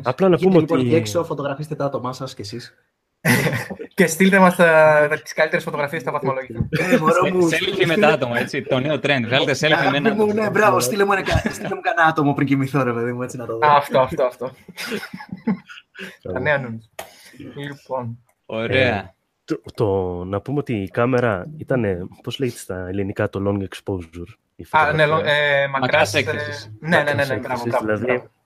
Απλά να Βγείτε πούμε λοιπόν ότι- εκεί έξω, φωτογραφίστε τα άτομά σας κι εσείς. Και στείλτε μας τις καλύτερες φωτογραφίες στα βαθμολόγια. Ε, μωρό μου. Selfie με τα άτομα, έτσι. Το νέο trend. Βγάλτε selfie με Αγάπη ένα. μου, ναι, μπράβο, στείλε μου, ένα, κα- στείλε μου κανένα άτομο πριν κοιμηθώ, ρε παιδί μου, έτσι να το δω. αυτό, αυτό, αυτό. Τα νέα νούμερα. Λοιπόν. Ωραία. Το, το- να πούμε ότι η κάμερα ήταν, πώς λέγεται στα ελληνικά, το long exposure. η Α, ναι, φωτογραφία; ε, Μακράς μακράς, ε, έκθεσης. Ναι, ναι, ναι, ναι, Μακράς μπράβο, έκθεσης, μπράβο, Δηλαδή, μπράβο. η, ε, με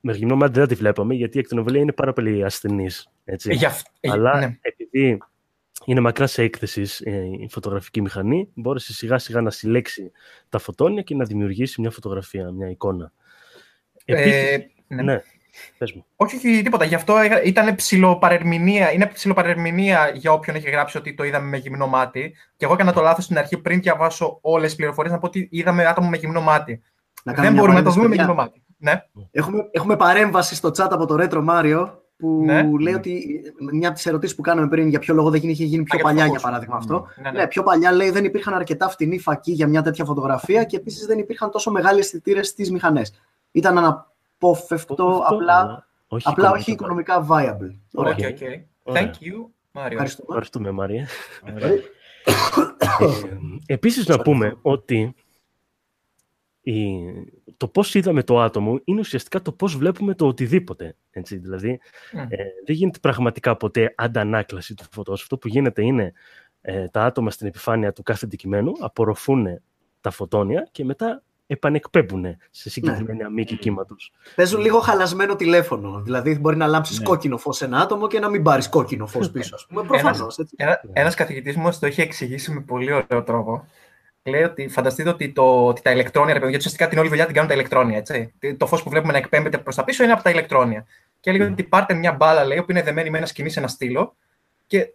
γυμνό μάτι δεν τη βλέπαμε, γιατί η ακτινοβολία είναι πάρα πολύ ασθενής. Έτσι. Για αυ- ε, Αλλά ναι. επειδή είναι μακράς έκθεσης η φωτογραφική μηχανή, μπόρεσε σιγά σιγά να συλλέξει τα φωτόνια και να δημιουργήσει μια φωτογραφία, μια εικόνα. Επίσης, Ε, ναι. ναι, πες μου. Όχι, όχι, τίποτα. Γι' αυτό έγρα- ήταν ψηλοπαρερμηνία. Είναι ψηλοπαρερμηνία για όποιον έχει γράψει ότι το είδαμε με γυμνό μάτι. Και εγώ έκανα το λάθος στην αρχή πριν διαβάσω όλες τις πληροφορίες να πω ότι είδαμε άτομο με γυμνό μάτι. Να κάνω Δεν μια μπορούμε να το παρένθεση, δούμε με παιδιά. γυμνό μάτι. Ναι. Έχουμε, έχουμε παρέμβαση στο chat από το Retro Mario που Ναι. λέει ότι μια από τις ερωτήσεις που κάναμε πριν για ποιο λόγο δεν γίνει- είχε γίνει πιο Α, για το παλιά, φως. για παράδειγμα αυτό. Ναι, ναι. Ναι, πιο παλιά λέει δεν υπήρχαν αρκετά φτηνοί φακοί για μια τέτοια φωτογραφία και επίσης δεν υπήρχαν τόσο μεγάλοι αισθητήρες στις μηχανές. Ήταν αναπόφευκτο, Αυτό, απλά, αλλά όχι απλά όχι οικονομικά. οικονομικά viable. Ωραία. OK, OK. Ωραία. Thank you, Mario. Ευχαριστούμε. Ευχαριστούμε, Mario. Ωραία. Ε, επίσης να πούμε ότι η, το πώς είδαμε το άτομο είναι ουσιαστικά το πώς βλέπουμε το οτιδήποτε. Έτσι, δηλαδή, Μμ. ε, δεν γίνεται πραγματικά ποτέ αντανάκλαση του φωτός. Αυτό που γίνεται είναι ε, τα άτομα στην επιφάνεια του κάθε αντικειμένου απορροφούν τα φωτόνια και μετά επανεκπέμπουν σε συγκεκριμένη αμήκη κύματος. Παίζουν λίγο χαλασμένο τηλέφωνο. Δηλαδή μπορεί να λάμψεις Ναι. κόκκινο φως σε ένα άτομο και να μην πάρεις κόκκινο φως πίσω. ας πούμε. Προφανώς. Ένα καθηγητής μου μας το είχε εξηγήσει με πολύ ωραίο τρόπο. Λέει ότι φανταστείτε ότι, το, ότι τα ηλεκτρόνια, ρε παιδιά, γιατί ουσιαστικά την όλη δουλειά την κάνουν τα ηλεκτρόνια. Έτσι. Το φως που βλέπουμε να εκπέμπεται προς τα πίσω είναι από τα ηλεκτρόνια. Και έλεγε ότι πάρτε μια μπάλα, λέει, που είναι δεμένη με ένα σκηνή σε ένα στήλο, και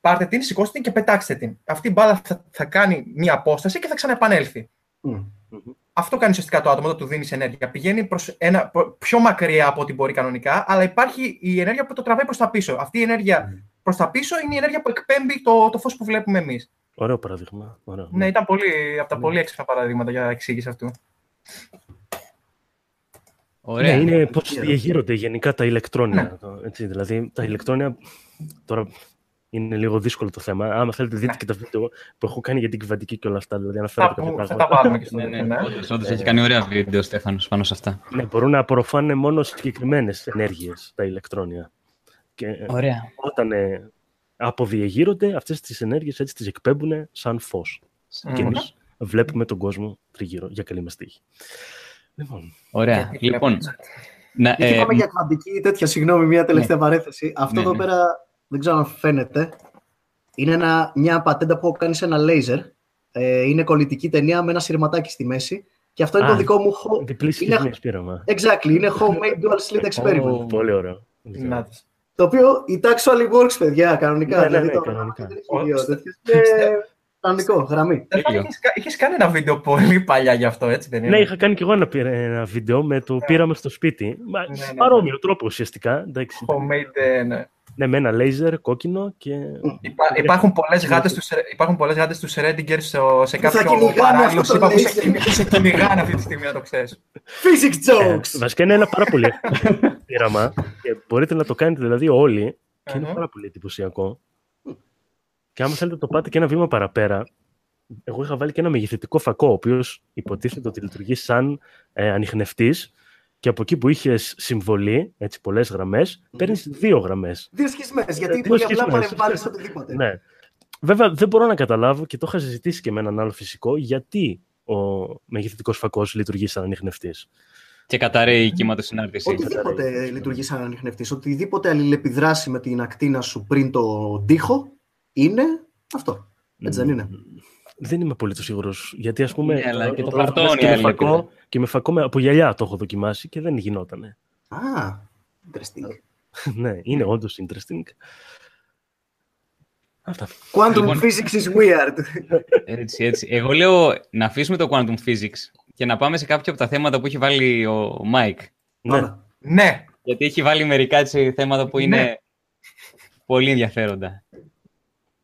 πάρτε την, σηκώστε την και πετάξτε την. Αυτή η μπάλα θα, θα κάνει μια απόσταση και θα ξαναεπανέλθει. Μμ. Αυτό κάνει ουσιαστικά το άτομο όταν του δίνεις ενέργεια. Πηγαίνει προς ένα, προ- πιο μακριά από ό,τι μπορεί κανονικά, αλλά υπάρχει η ενέργεια που το τραβάει προς τα πίσω. Αυτή η ενέργεια προς τα πίσω είναι η ενέργεια που εκπέμπει το, το φως που βλέπουμε εμείς. Ωραίο παράδειγμα. Ωραίο. Ναι, ήταν πολύ, από τα πολύ έξυπνα παραδείγματα για εξήγηση αυτού. Ωραία. Ναι, είναι πώς Γύρω. διαγείρονται γενικά τα ηλεκτρόνια. Ναι. Το- Έτσι, δηλαδή, τα ηλεκτρόνια. Τώρα είναι λίγο δύσκολο το θέμα. Άμα θέλετε, δείτε Ναι. και τα βίντεο που έχω κάνει για την κυβαντική και όλα αυτά. Δηλαδή, Θα, αναφέρω κάποια που- θα πράγματα. τα βάλουμε και στο Ναι, ναι, ναι. όντως, όντως, έχει κάνει ωραία βίντεο ο Στέφανος πάνω σε αυτά. Ναι, μπορούν να απορροφάνε μόνο συγκεκριμένες ενέργειες τα ηλεκτρόνια. Και ε, Ωραία. όταν ε, αποδιεγείρονται, αυτές τις ενέργειες έτσι τις εκπέμπουν σαν φως. Και Μμμ. εμείς βλέπουμε τον κόσμο τριγύρω για καλή μας τύχη. Λοιπόν, Ωραία. Γιατί Λοιπόν, βλέπουμε. να, Γιατί ε, είπαμε για κβαντική τέτοια, συγγνώμη, μια τελευταία παρέθεση. Αυτό Ναι, εδώ ναι. πέρα δεν ξέρω αν φαίνεται. Είναι ένα, μια πατέντα που έχω κάνει σε ένα λέιζερ. Ε, είναι κολλητική ταινία με ένα σειρματάκι στη μέση. Και αυτό είναι Α, το δικό μου. ho- διπλή είναι- σκηνή πείραμα. Exactly, είναι homemade dual slit experiment. Ω, Πολύ ωραίο. Να δεις. Το οποίο it actually works, παιδιά, κανονικά. Ναι, ναι, δηλαδή ναι, το- κανονικά. δεν έχει δύο Ω, τέτοιες. Είναι κανονικό, γραμμή. Τέλειο. Είχες, κα- είχες κάνει ένα βίντεο πολύ παλιά γι' αυτό, έτσι δεν είναι; Ναι, είχα κάνει κι εγώ ένα, πειρα- ένα βίντεο με το πείραμα στο σπίτι. Μα, Ναι, ναι, ναι. παρόμοιο τρόπο ουσιαστικά. Εντάξει. Homemade, ε, ναι. Ναι, με ένα λέιζερ κόκκινο και. Υπά, υπάρχουν πολλές γάτες του, Σερ- υπάρχουν πολλές γάτες τους Σρέντιγκερ σε, σε Που θα κάποιο κυνηγάνε παράλληλο αυτό το σύμπαν που σε, laser. κυνη- που σε κυνηγάνε αυτή τη στιγμή, να το ξέρεις. Physics Ε, jokes! βασικά είναι ένα πάρα πολύ εύκολο πείραμα και μπορείτε να το κάνετε δηλαδή όλοι και είναι Αχα. πάρα πολύ εντυπωσιακό. Και άμα θέλετε το πάτε και ένα βήμα παραπέρα, εγώ είχα βάλει και ένα μεγεθυντικό φακό, ο οποίος υποτίθεται ότι λειτουργεί σαν ε, ανιχνευτής και από εκεί που είχες συμβολή, έτσι πολλές γραμμές, παίρνεις δύο γραμμές. Δύο σχισμένες, γιατί Δύο πολύ απλά σχισμένες. παρεμβάλλεις οτιδήποτε. Ναι. Βέβαια, δεν μπορώ να καταλάβω και το είχα συζητήσει και με έναν άλλο φυσικό γιατί ο μεγεθυντικός φακός λειτουργεί σαν ανιχνευτής. Και καταραίει η κύματος συνάρτησης. Οτιδήποτε λειτουργεί σαν ανιχνευτής, οτιδήποτε αλληλεπιδράσει με την ακτίνα σου πριν το τοίχο, είναι αυτό. Έτσι δεν είναι. Δεν είμαι πολύ σίγουρος. Γιατί ας πούμε. Ναι, αλλά και το έχω δοκιμάσει χαρτόνι και με άλλη φακό, επίδραση. και με φακό με, από γυαλιά το έχω δοκιμάσει και δεν γινότανε. Α, interesting. ναι, είναι όντως interesting. Αυτά. Quantum Λοιπόν. physics is weird. Έτσι, έτσι. Εγώ λέω να αφήσουμε το quantum physics και να πάμε σε κάποια από τα θέματα που έχει βάλει ο Μάικ. Ναι. Πάμε. Ναι, Γιατί έχει βάλει μερικά έτσι, θέματα που είναι Ναι. πολύ ενδιαφέροντα.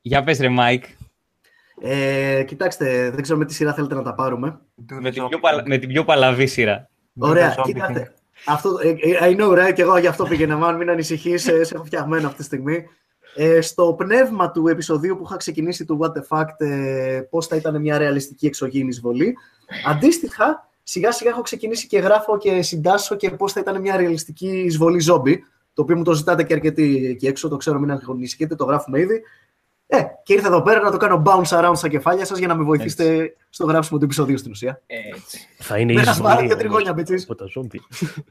Για πες ρε Μάικ, Ε, κοιτάξτε, δεν ξέρω με τι σειρά θέλετε να τα πάρουμε. με την, πιο, παλα- με την πιο παλαβή σειρά. Ωραία, zombie κοιτάξτε. Αυτό, ε, ε, I know, right, και εγώ γι' αυτό πήγαινα, μάλλον μην ανησυχείς, ε, σε έχω φτιαγμένο αυτή τη στιγμή. Ε, στο πνεύμα του επεισοδίου που είχα ξεκινήσει του What the Fact, ε, πώς θα ήταν μια ρεαλιστική εξωγήινη εισβολή, αντίστοιχα, σιγά σιγά έχω ξεκινήσει και γράφω και συντάσσω και πώς θα ήταν μια ρεαλιστική εισβολή ζόμπι, το οποίο μου το ζητάτε και αρκετοί εκεί έξω, το ξέρω, μην αγχωνιστείτε, το γράφουμε ήδη. Ε, και ήρθα εδώ πέρα να το κάνω bounce around στα κεφάλια σας για να με βοηθήσετε στο γράψιμο του επεισοδίου στην ουσία. έτσι. Θα είναι Δεν θα εισβολή σπάρω και όμως τριγώνια, bitches. από τα ζόμπι.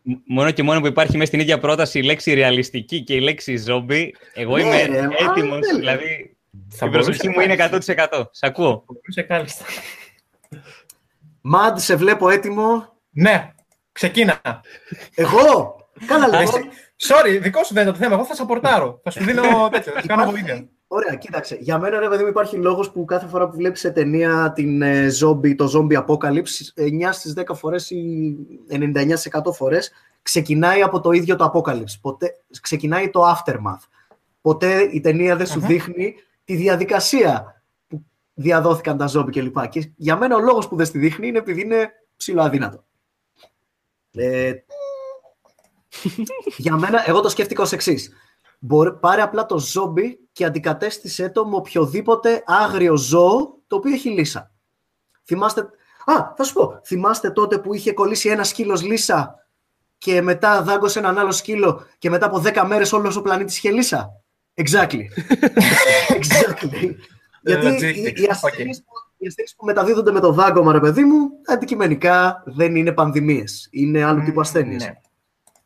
Μ- Μόνο και μόνο που υπάρχει μέσα στην ίδια πρόταση η λέξη ρεαλιστική και η λέξη zombie, εγώ Ναι, είμαι ρε, μα, έτοιμος, δεν δηλαδή Θα η προσοχή μπορούσε μου είναι κάλλιστα. 100%. Σ' ακούω. Θα μπορούσε κάλλιστα. Μαντ, σε βλέπω έτοιμο. Ναι, ξεκίνα. Εγώ! Κάνα Εσύ- λεπτό. Sorry, δικό σου δεν είναι το θέμα. Εγώ θα σαπορτάρω. Θα σου δίνω τέτοιο. Θα σου κάνω Υπάρχει- βοήθεια. Ωραία, κοίταξε. Για μένα, ρε παιδί μου, υπάρχει λόγος που κάθε φορά που βλέπεις σε ταινία την ε, zombie, το zombie apocalypse, 9 στις 10 φορές ή 99% φορές ξεκινάει από το ίδιο το apocalypse. Ποτέ, ξεκινάει το aftermath. Ποτέ η ταινία δεν σου Αχα. δείχνει τη διαδικασία που διαδόθηκαν τα zombie κλπ. Και για μένα ο λόγος που δεν στη δείχνει είναι επειδή είναι ψηλοαδύνατο. Ε, για μένα, εγώ το σκέφτηκα ως εξής. Πάρε απλά το ζόμπι και αντικατέστησέ το με οποιοδήποτε άγριο ζώο το οποίο έχει λύσα. Θυμάστε... Α, θα σου πω. Θυμάστε τότε που είχε κολλήσει ένα σκύλος λύσα και μετά δάγκωσε έναν άλλο σκύλο και μετά από 10 μέρες όλος ο πλανήτης είχε λύσα; Exactly. exactly. Γιατί οι, οι, Logistics. ασθένειες που, οι ασθένειες που μεταδίδονται με το δάγκωμα, ρε παιδί μου, αντικειμενικά δεν είναι πανδημίες. Είναι άλλου τύπου ασθένειες. Ναι.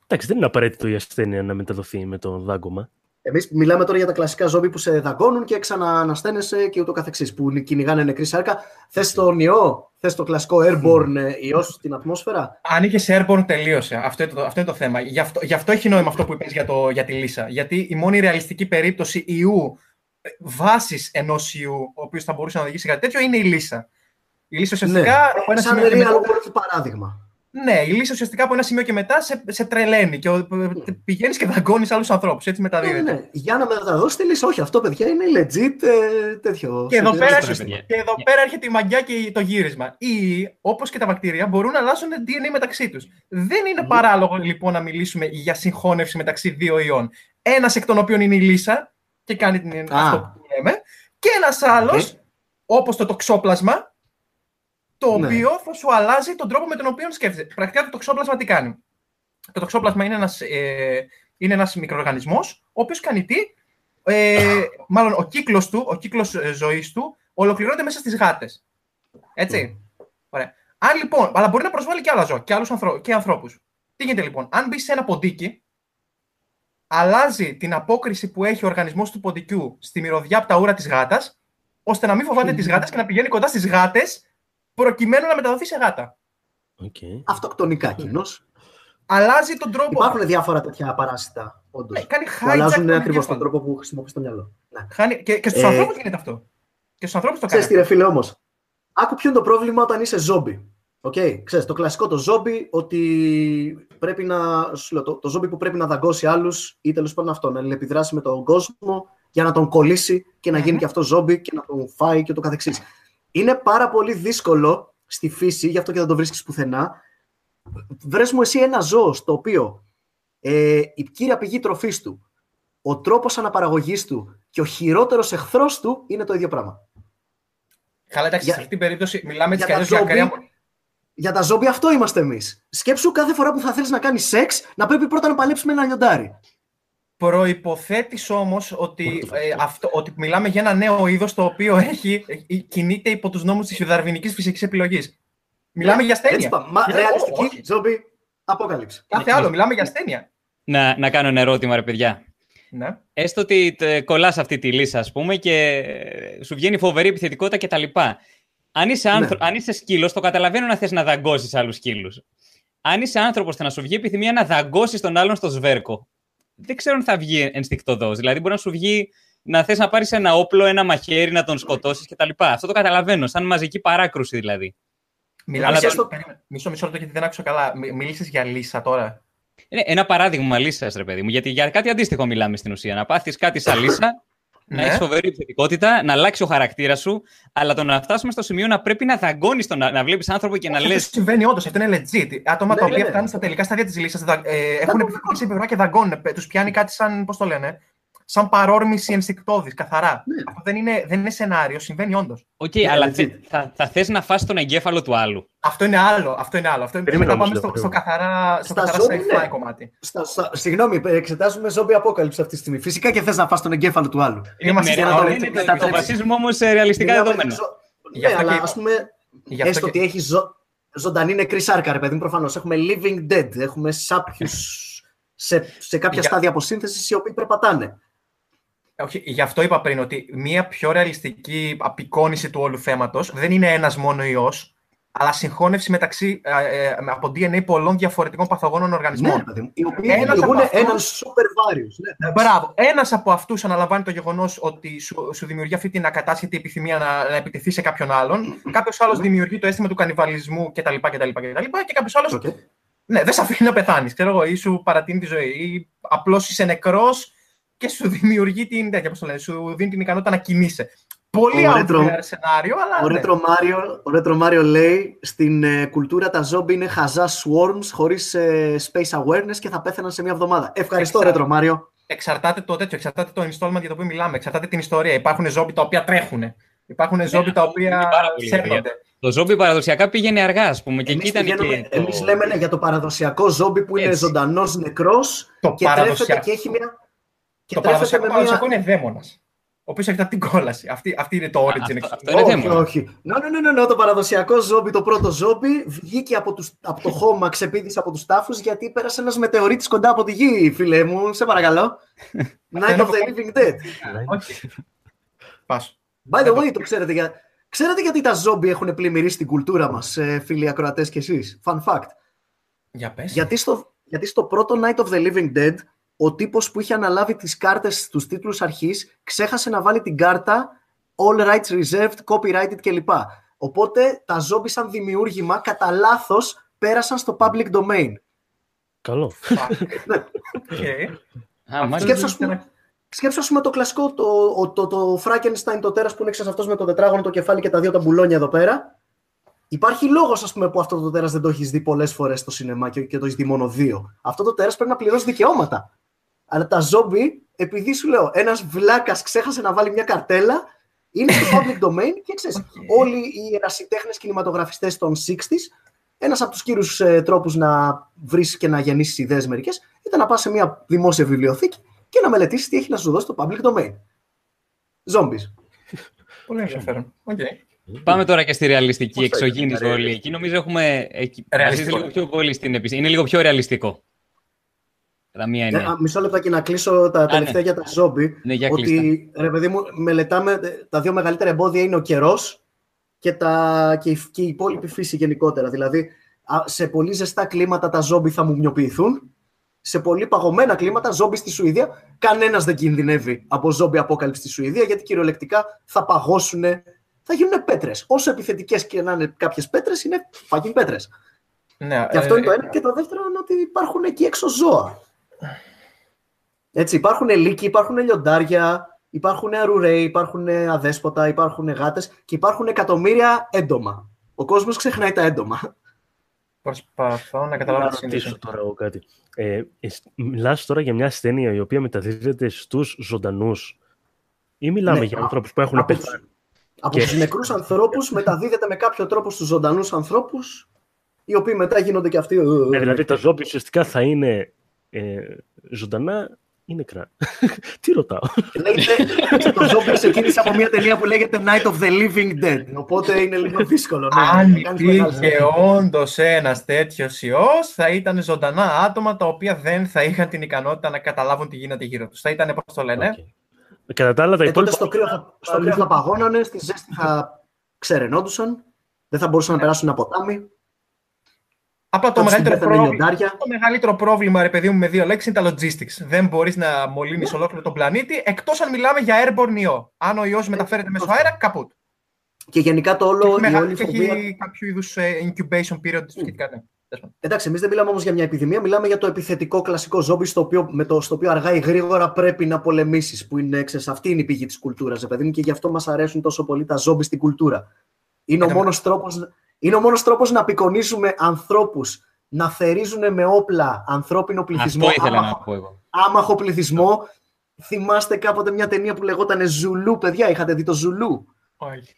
Εντάξει, δεν είναι απαραίτητο η ασθένεια να μεταδοθεί με το δάγκωμα. Εμείς μιλάμε τώρα για τα κλασικά ζόμπι που σε δαγκώνουν και ξαναανασταίνεσαι και ούτω καθεξής, που κυνηγάνε νεκρή σάρκα. Θες τον ιό, θες το κλασικό airborne ε, ιός στην ατμόσφαιρα; Αν είχε airborne, τελείωσε. Αυτό είναι το, αυτό είναι το θέμα. Γι' αυτό, γι αυτό έχει νόημα αυτό που είπες για, το, για τη Λύσα. Γιατί η μόνη ρεαλιστική περίπτωση ιού ε, βάσης ενός ιού, ο οποίος θα μπορούσε να οδηγήσει κάτι τέτοιο, είναι η Λύσα. Η Λύσα ουσιαστικά. Ναι. από ένα Σαν σημείο και μετά- real world παράδειγμα. Ναι, η λύση ουσιαστικά από ένα σημείο και μετά σε, σε τρελαίνει και πηγαίνεις και δαγκώνεις άλλους ανθρώπους. Έτσι Ναι, μεταδίδεται. ναι. Για να μεταδώσει τη λύση. Όχι, αυτό παιδιά είναι legit ε, τέτοιο. Και εδώ, σε- πέρα, σε- έρχεται- παιδιά. και εδώ πέρα έρχεται η μαγεία και το γύρισμα. Ή, όπως και τα βακτήρια, μπορούν να αλλάζουν DNA μεταξύ τους. Δεν είναι Μμμ. παράλογο λοιπόν να μιλήσουμε για συγχώνευση μεταξύ δύο ιών. Ένας εκ των οποίων είναι η λύσσα και κάνει την, Α. αυτό που λέμε. Και ένας άλλος, Οκ. όπως το τοξόπλασμα, το Ναι. οποίο θα σου αλλάζει τον τρόπο με τον οποίο σκέφτεσαι. Πρακτικά το τοξόπλασμα τι κάνει; Το τοξόπλασμα είναι ένας, ε, είναι ένας μικροοργανισμός, ο οποίος κάνει τι, ε, μάλλον ο κύκλος του, ο κύκλος ε, ζωής του, ολοκληρώνεται μέσα στις γάτες. Έτσι. Ωραία. Αν λοιπόν, αλλά μπορεί να προσβάλλει και άλλα ζώα και, άλλους ανθρω... και ανθρώπους. Τι γίνεται λοιπόν, αν μπεις σε ένα ποντίκι, αλλάζει την απόκριση που έχει ο οργανισμός του ποντικιού στη μυρωδιά από τα ούρα της γάτας, ώστε να μην φοβάται τις γάτες και να πηγαίνει κοντά στις γάτες, προκειμένου να μεταδοθεί σε γάτα. Οκ. Αυτοκτονικά κοινώς. Αλλάζει τον τρόπο. Υπάρχουν διάφορα τέτοια παράσιτα, όντως. Ναι, κάνει Που hijack αλλάζουν τον ακριβώς τον εγκέφαλο. τρόπο που χρησιμοποιείς το μυαλό. Ναι. Χάνει... Και, και στους Ε, ανθρώπους γίνεται αυτό. Και στους ανθρώπους το κάνει. Ξέρεις τι ρε φίλε όμως, άκου ποιο είναι το πρόβλημα όταν είσαι ζόμπι. Okay. Ξέρεις, το κλασικό το ζόμπι, ότι πρέπει να, σου λέω, το, το ζόμπι που πρέπει να δαγκώσει άλλους ή τέλος πάντων αυτό, να αλληλεπιδράσει με τον κόσμο για να τον κολλήσει και να γίνει Μμμ. και αυτό ζόμπι και να τον φάει και το καθεξής. Είναι πάρα πολύ δύσκολο στη φύση, γι' αυτό και δεν το βρίσκεις πουθενά. Βρες μου εσύ ένα ζώο στο οποίο ε, η κύρια πηγή τροφής του, ο τρόπος αναπαραγωγής του και ο χειρότερος εχθρός του είναι το ίδιο πράγμα. Καλά, εντάξει, Για- σε αυτή την περίπτωση μιλάμε για έτσι κι τα αλλιώς για ζόμπι, ακραία. Για τα ζόμπι αυτό είμαστε εμείς. Σκέψου κάθε φορά που θα θέλεις να κάνεις σεξ να πρέπει πρώτα να παλέψει με ένα λιοντάρι. Προποθέτει όμως ότι, ε, αυτό, ότι μιλάμε για ένα νέο είδος το οποίο έχει, ε, κινείται υπό τους νόμους της δαρβηνική φυσικής επιλογής. Μιλάμε για Έτσι ασθένεια. πάμε. Μα, Ε, ρεαλιστική όχι. ζόμπι αποκάλυψη. Κάθε άλλο, μιλάμε για ασθένεια. Να, να κάνω ένα ερώτημα, ρε παιδιά. Ναι. Έστω ότι κολλάς αυτή τη λύσα, ας πούμε, και ε, σου βγαίνει φοβερή επιθετικότητα κτλ. Αν είσαι, άνθρω... Ναι. αν είσαι σκύλος, το καταλαβαίνω να θες να δαγκώσεις άλλους σκύλους. Αν είσαι άνθρωπος, θα να σου βγει επιθυμία να δαγκώσεις τον άλλον στο σβέρκο. Δεν ξέρω αν θα βγει ενστικτοδό. Δηλαδή, μπορεί να σου βγει να θες να πάρεις ένα όπλο, ένα μαχαίρι, να τον σκοτώσεις κτλ. Αυτό το καταλαβαίνω. Σαν μαζική παράκρουση δηλαδή. Μιλάμε Αλλά για... το- Περίμενε. Μισό, μισό λεπτό γιατί δεν άκουσα καλά. Μίλησες για λύσα τώρα. Είναι ένα παράδειγμα λύσα, ρε παιδί μου. Γιατί για κάτι αντίστοιχο μιλάμε στην ουσία. Να πάθεις κάτι σαν λύσα, να Ναι. έχεις φοβερή επιθετικότητα, να αλλάξει ο χαρακτήρας σου, αλλά το να φτάσουμε στο σημείο να πρέπει να δαγκώνεις τον, να βλέπεις άνθρωπο και να Όχι, λε. Αυτό συμβαίνει όντως, αυτό είναι legit. Άτομα Ναι, τα ναι, οποία ναι. φτάνουν στα τελικά στάδια της λύσα ε, έχουν επιθυμήσει επιβρά και δαγκώνουν. Τους πιάνει κάτι σαν, πώς το λένε, σαν παρόρμηση ενστικτώδης, καθαρά. Ναι. Αυτό δεν είναι, δεν είναι σενάριο, συμβαίνει όντως. Οκ, Ναι, αλλά legit. θε, θα, θα θες να φας τον εγκέφαλο του άλλου. Αυτό είναι άλλο. Αυτό είναι άλλο. Αυτό είναι, Περίμενε μετά όμως, πάμε στο, λέω, στο καθαρά, στο Στα καθαρά ζώδια, sci-fi ναι. κομμάτι. Στα, στα, συγγνώμη, εξετάζουμε zombie αποκάλυψη αυτή τη στιγμή. Φυσικά και θες να φας τον εγκέφαλο του άλλου. Είμαστε Ναι, για ναι, να το ναι, λέτε, ναι, τα Το τρέψει. βασίζουμε όμως σε ρεαλιστικά Μιλάμε για δεδομένα. ζω- Γι' Ναι, αυτό και αλλά είπα. ας πούμε, Γι' αυτό έστω και- ότι έχει ζω... ζωντανή νεκρή σάρκα, ρε παιδί μου, προφανώς. Έχουμε living dead, έχουμε σάπιου σε, σε κάποια Για- στάδια αποσύνθεσης οι οποίοι περπατάνε. Όχι, γι' αυτό είπα πριν ότι μία πιο ρεαλιστική απεικόνηση του όλου θέματος δεν είναι ένας μόνο ιός, αλλά συγχώνευση μεταξύ ε, ε, από DNA πολλών διαφορετικών παθογόνων Ναι, οργανισμών. ρε παιδί μου. Οι οποίοι Ένας δημιουργούν από αυτούς- έναν super various. Ναι, εντάξει. Μπράβο. Ένας από αυτούς αναλαμβάνει το γεγονός ότι σου, σου δημιουργεί αυτή την ακατάσχετη επιθυμία να, να επιτεθεί σε κάποιον άλλον. Κάποιος άλλος δημιουργεί το αίσθημα του κανιβαλισμού κτλ. κτλ, κτλ και κάποιος άλλος. Οκ. Ναι, δεν σε αφήνει να πεθάνεις. Ξέρω εγώ, ή σου παρατείνει τη ζωή. Ή απλώς είσαι νεκρός και σου δημιουργεί την, τέτοια, πώς το λένε, σου δίνει την ικανότητα να κινείσαι. Πολύ Ο out Retro- there σενάριο, αλλά. Ο ναι. Retro Mario, ο Retro Mario λέει στην ε, κουλτούρα τα ζόμπι είναι χαζά swarms χωρίς ε, space awareness και θα πέθαιναν σε μια εβδομάδα. Ευχαριστώ Εξα- Retro Mario. Εξαρτάται το τέτοιο, εξαρτάται το installment για το οποίο μιλάμε, εξαρτάται την ιστορία. Υπάρχουν ζόμπι τα οποία τρέχουν. Υπάρχουν ζόμπι τα οποία είναι πάρα πολύ σέρνονται. Το ζόμπι παραδοσιακά πήγαινε αργά, ας πούμε. Και εκεί Εμείς, ήταν πηγαίνουμε- και. το- εμείς λέμε ναι, για το παραδοσιακό ζόμπι που είναι Έτσι. ζωντανός νεκρός Το και τρέφεται παραδοσιακό. και έχει μια... Και Το τρέφεται παραδοσιακό, με παραδοσιακό μια... είναι δαίμονας. ο οποίος έρχεται από την κόλαση. Αυτή, αυτή είναι το origin. αυτό- εξ- αυτό είναι όχι, θέμα. όχι. Ναι, ναι, ναι, ναι, ναι, το παραδοσιακό ζόμπι, το πρώτο ζόμπι, βγήκε από, τους, από το χώμα, ξεπήδησε από τους τάφους γιατί πέρασε ένας μετεωρίτης κοντά από τη γη, φίλε μου. Σε παρακαλώ. Night of the Living Dead. Όχι. Πάσο. By the way, το ξέρετε, για... ξέρετε γιατί τα ζόμπι έχουν πλημμυρίσει την κουλτούρα μας, ε, φίλοι ακροατές και εσείς; Fun fact. Για πες. Γιατί στο, γιατί στο πρώτο Night of the Living Dead, ο τύπος που είχε αναλάβει τις κάρτες στους τίτλους αρχής, ξέχασε να βάλει την κάρτα All rights reserved, copyrighted κλπ. Οπότε τα ζόμπι σαν δημιούργημα κατά λάθος πέρασαν στο public domain. Καλό. Οκ. Α, μάλιστα. Σκέψου, ας πούμε, σκέψου, ας πούμε, το κλασικό, το, ο- το, το, Frankenstein, το τέρας που είναι ξέρεις, αυτός με το τετράγωνο, το κεφάλι και τα δύο τα μπουλόνια εδώ πέρα. Υπάρχει λόγος, ας πούμε, που αυτό το τέρας δεν το έχεις δει πολλές φορές στο σινεμά και, και το έχεις δει μόνο δύο. Αυτό το τέρας πρέπει να πληρώσει δικαιώματα. Αλλά τα ζόμπι, επειδή σου λέω, ένας βλάκας ξέχασε να βάλει μια καρτέλα, είναι στο public domain και ξέρεις, όλοι οι ερασιτέχνες κινηματογραφιστές των 60s, ένας από τους κύριους ε, τρόπους να βρεις και να γεννήσεις ιδέες μερικές, ήταν να πας σε μια δημόσια βιβλιοθήκη και να μελετήσεις τι έχει να σου δώσει το public domain. Zombies. Πολύ ενδιαφέρον. Οκ. Πάμε τώρα και στη ρεαλιστική Πώς θα εξωγήινη ήταν, εισβολή. ρε. Εκεί νομίζω έχουμε. Εκεί... Ρεαλιστικό. βασίζεται λίγο πιο πολύ στην επιστήμη. Είναι λίγο πιο ρεαλιστικό. Κατά μία Ε, έννοια. α, μισό λεπτό και να κλείσω τα τελευταία ναι. για τα ζόμπι. Ναι, για κλείστα. ότι, ρε παιδί μου, μελετάμε, ε, τα δύο μεγαλύτερα εμπόδια είναι ο καιρός και, τα, και, η, και η υπόλοιπη φύση γενικότερα. Δηλαδή, α, σε πολύ ζεστά κλίματα τα ζόμπι θα μου μοιοποιηθούν. Σε πολύ παγωμένα κλίματα, ζόμπι στη Σουηδία, κανένας δεν κινδυνεύει από ζόμπι απόκαλυψη στη Σουηδία, γιατί κυριολεκτικά θα παγώσουν, θα γίνουν πέτρες. Όσο επιθετικές και να είναι κάποιες πέτρες, είναι fucking πέτρες. Ναι, Και αυτό ε, είναι το ένα. Και το δεύτερο είναι ότι υπάρχουν εκεί έξω ζώα. Έτσι, υπάρχουν λύκοι, υπάρχουν λιοντάρια, υπάρχουν αρουραίοι, υπάρχουν αδέσποτα, υπάρχουν γάτες και υπάρχουν εκατομμύρια έντομα. Ο κόσμος ξεχνάει τα έντομα. Προσπαθώ να καταλάβω Να τη σύνδεση. ρωτήσω τώρα εγώ κάτι. Ε, εσ- μιλάς τώρα για μια ασθένεια η οποία μεταδίδεται στους ζωντανούς ή μιλάμε Ναι, για α- ανθρώπους που έχουν από τους- πεθάνει; Από Και- τους νεκρούς ανθρώπους μεταδίδεται με κάποιο τρόπο στους ζωντανούς ανθρώπους, οι οποίοι μετά γίνονται και αυτοί... Ναι, δηλαδή τα ζόμπι ουσιαστικά θα είναι ε, ζωντανά ή νεκρά. Τι ρωτάω; Λέγεται, το ζόμπι ξεκίνησε από μια ταινία που λέγεται Night of the Living Dead. Οπότε είναι λίγο δύσκολο. ναι. Αν Κάνεις μεγάλη υπήρχε όντως ένας τέτοιος ιός, θα ήταν ζωντανά άτομα τα οποία δεν θα είχαν την ικανότητα να καταλάβουν τι γίνεται γύρω τους. Θα ήταν, πώς το λένε, Οκ. Κατά τα άλλα, τα Ε, τότε υπόλοιπα... στο κρύο, θα, στο κρύο θα παγώνανε, στη ζέστη θα ξεραινόντουσαν, δεν θα μπορούσαν να περάσουν ένα ποτάμι. Απλά το θα τους μεγαλύτερο, πέθανε πρόβλημα, λιοντάρια. το μεγαλύτερο πρόβλημα, ρε παιδί μου, με δύο λέξεις είναι τα logistics. Δεν μπορείς να μολύνεις ολόκληρο τον πλανήτη, εκτός αν μιλάμε για airborne ιό. Αν ο ιός μεταφέρεται μέσω αέρα, καπούτ. Και γενικά το Και όλο, έχει, η μεγα- όλη και φοβία. έχει κάποιο είδους incubation period σχετικά. Ναι. Τέλος πάντων. Εντάξει, εμείς δεν μιλάμε όμως για μια επιδημία, μιλάμε για το επιθετικό κλασικό ζόμπι στο οποίο, με το, στο οποίο αργά ή γρήγορα πρέπει να πολεμήσεις. Που είναι, ξέρεις, αυτή είναι η πηγή της κουλτούρας, παιδί μου, και γι' αυτό μας αρέσουν τόσο πολύ τα ζόμπι στην κουλτούρα. Είναι ο Κατά- μόνος τρόπος, είναι ο μόνος τρόπος να απεικονίζουμε ανθρώπους να θερίζουν με όπλα ανθρώπινο πληθυσμό, Αυτό ήθελα άμαχο, να πω εγώ. άμαχο πληθυσμό. Θυμάστε κάποτε μια ταινία που λεγόταν Ζουλού, παιδιά, είχατε δει το Ζουλού; Όχι.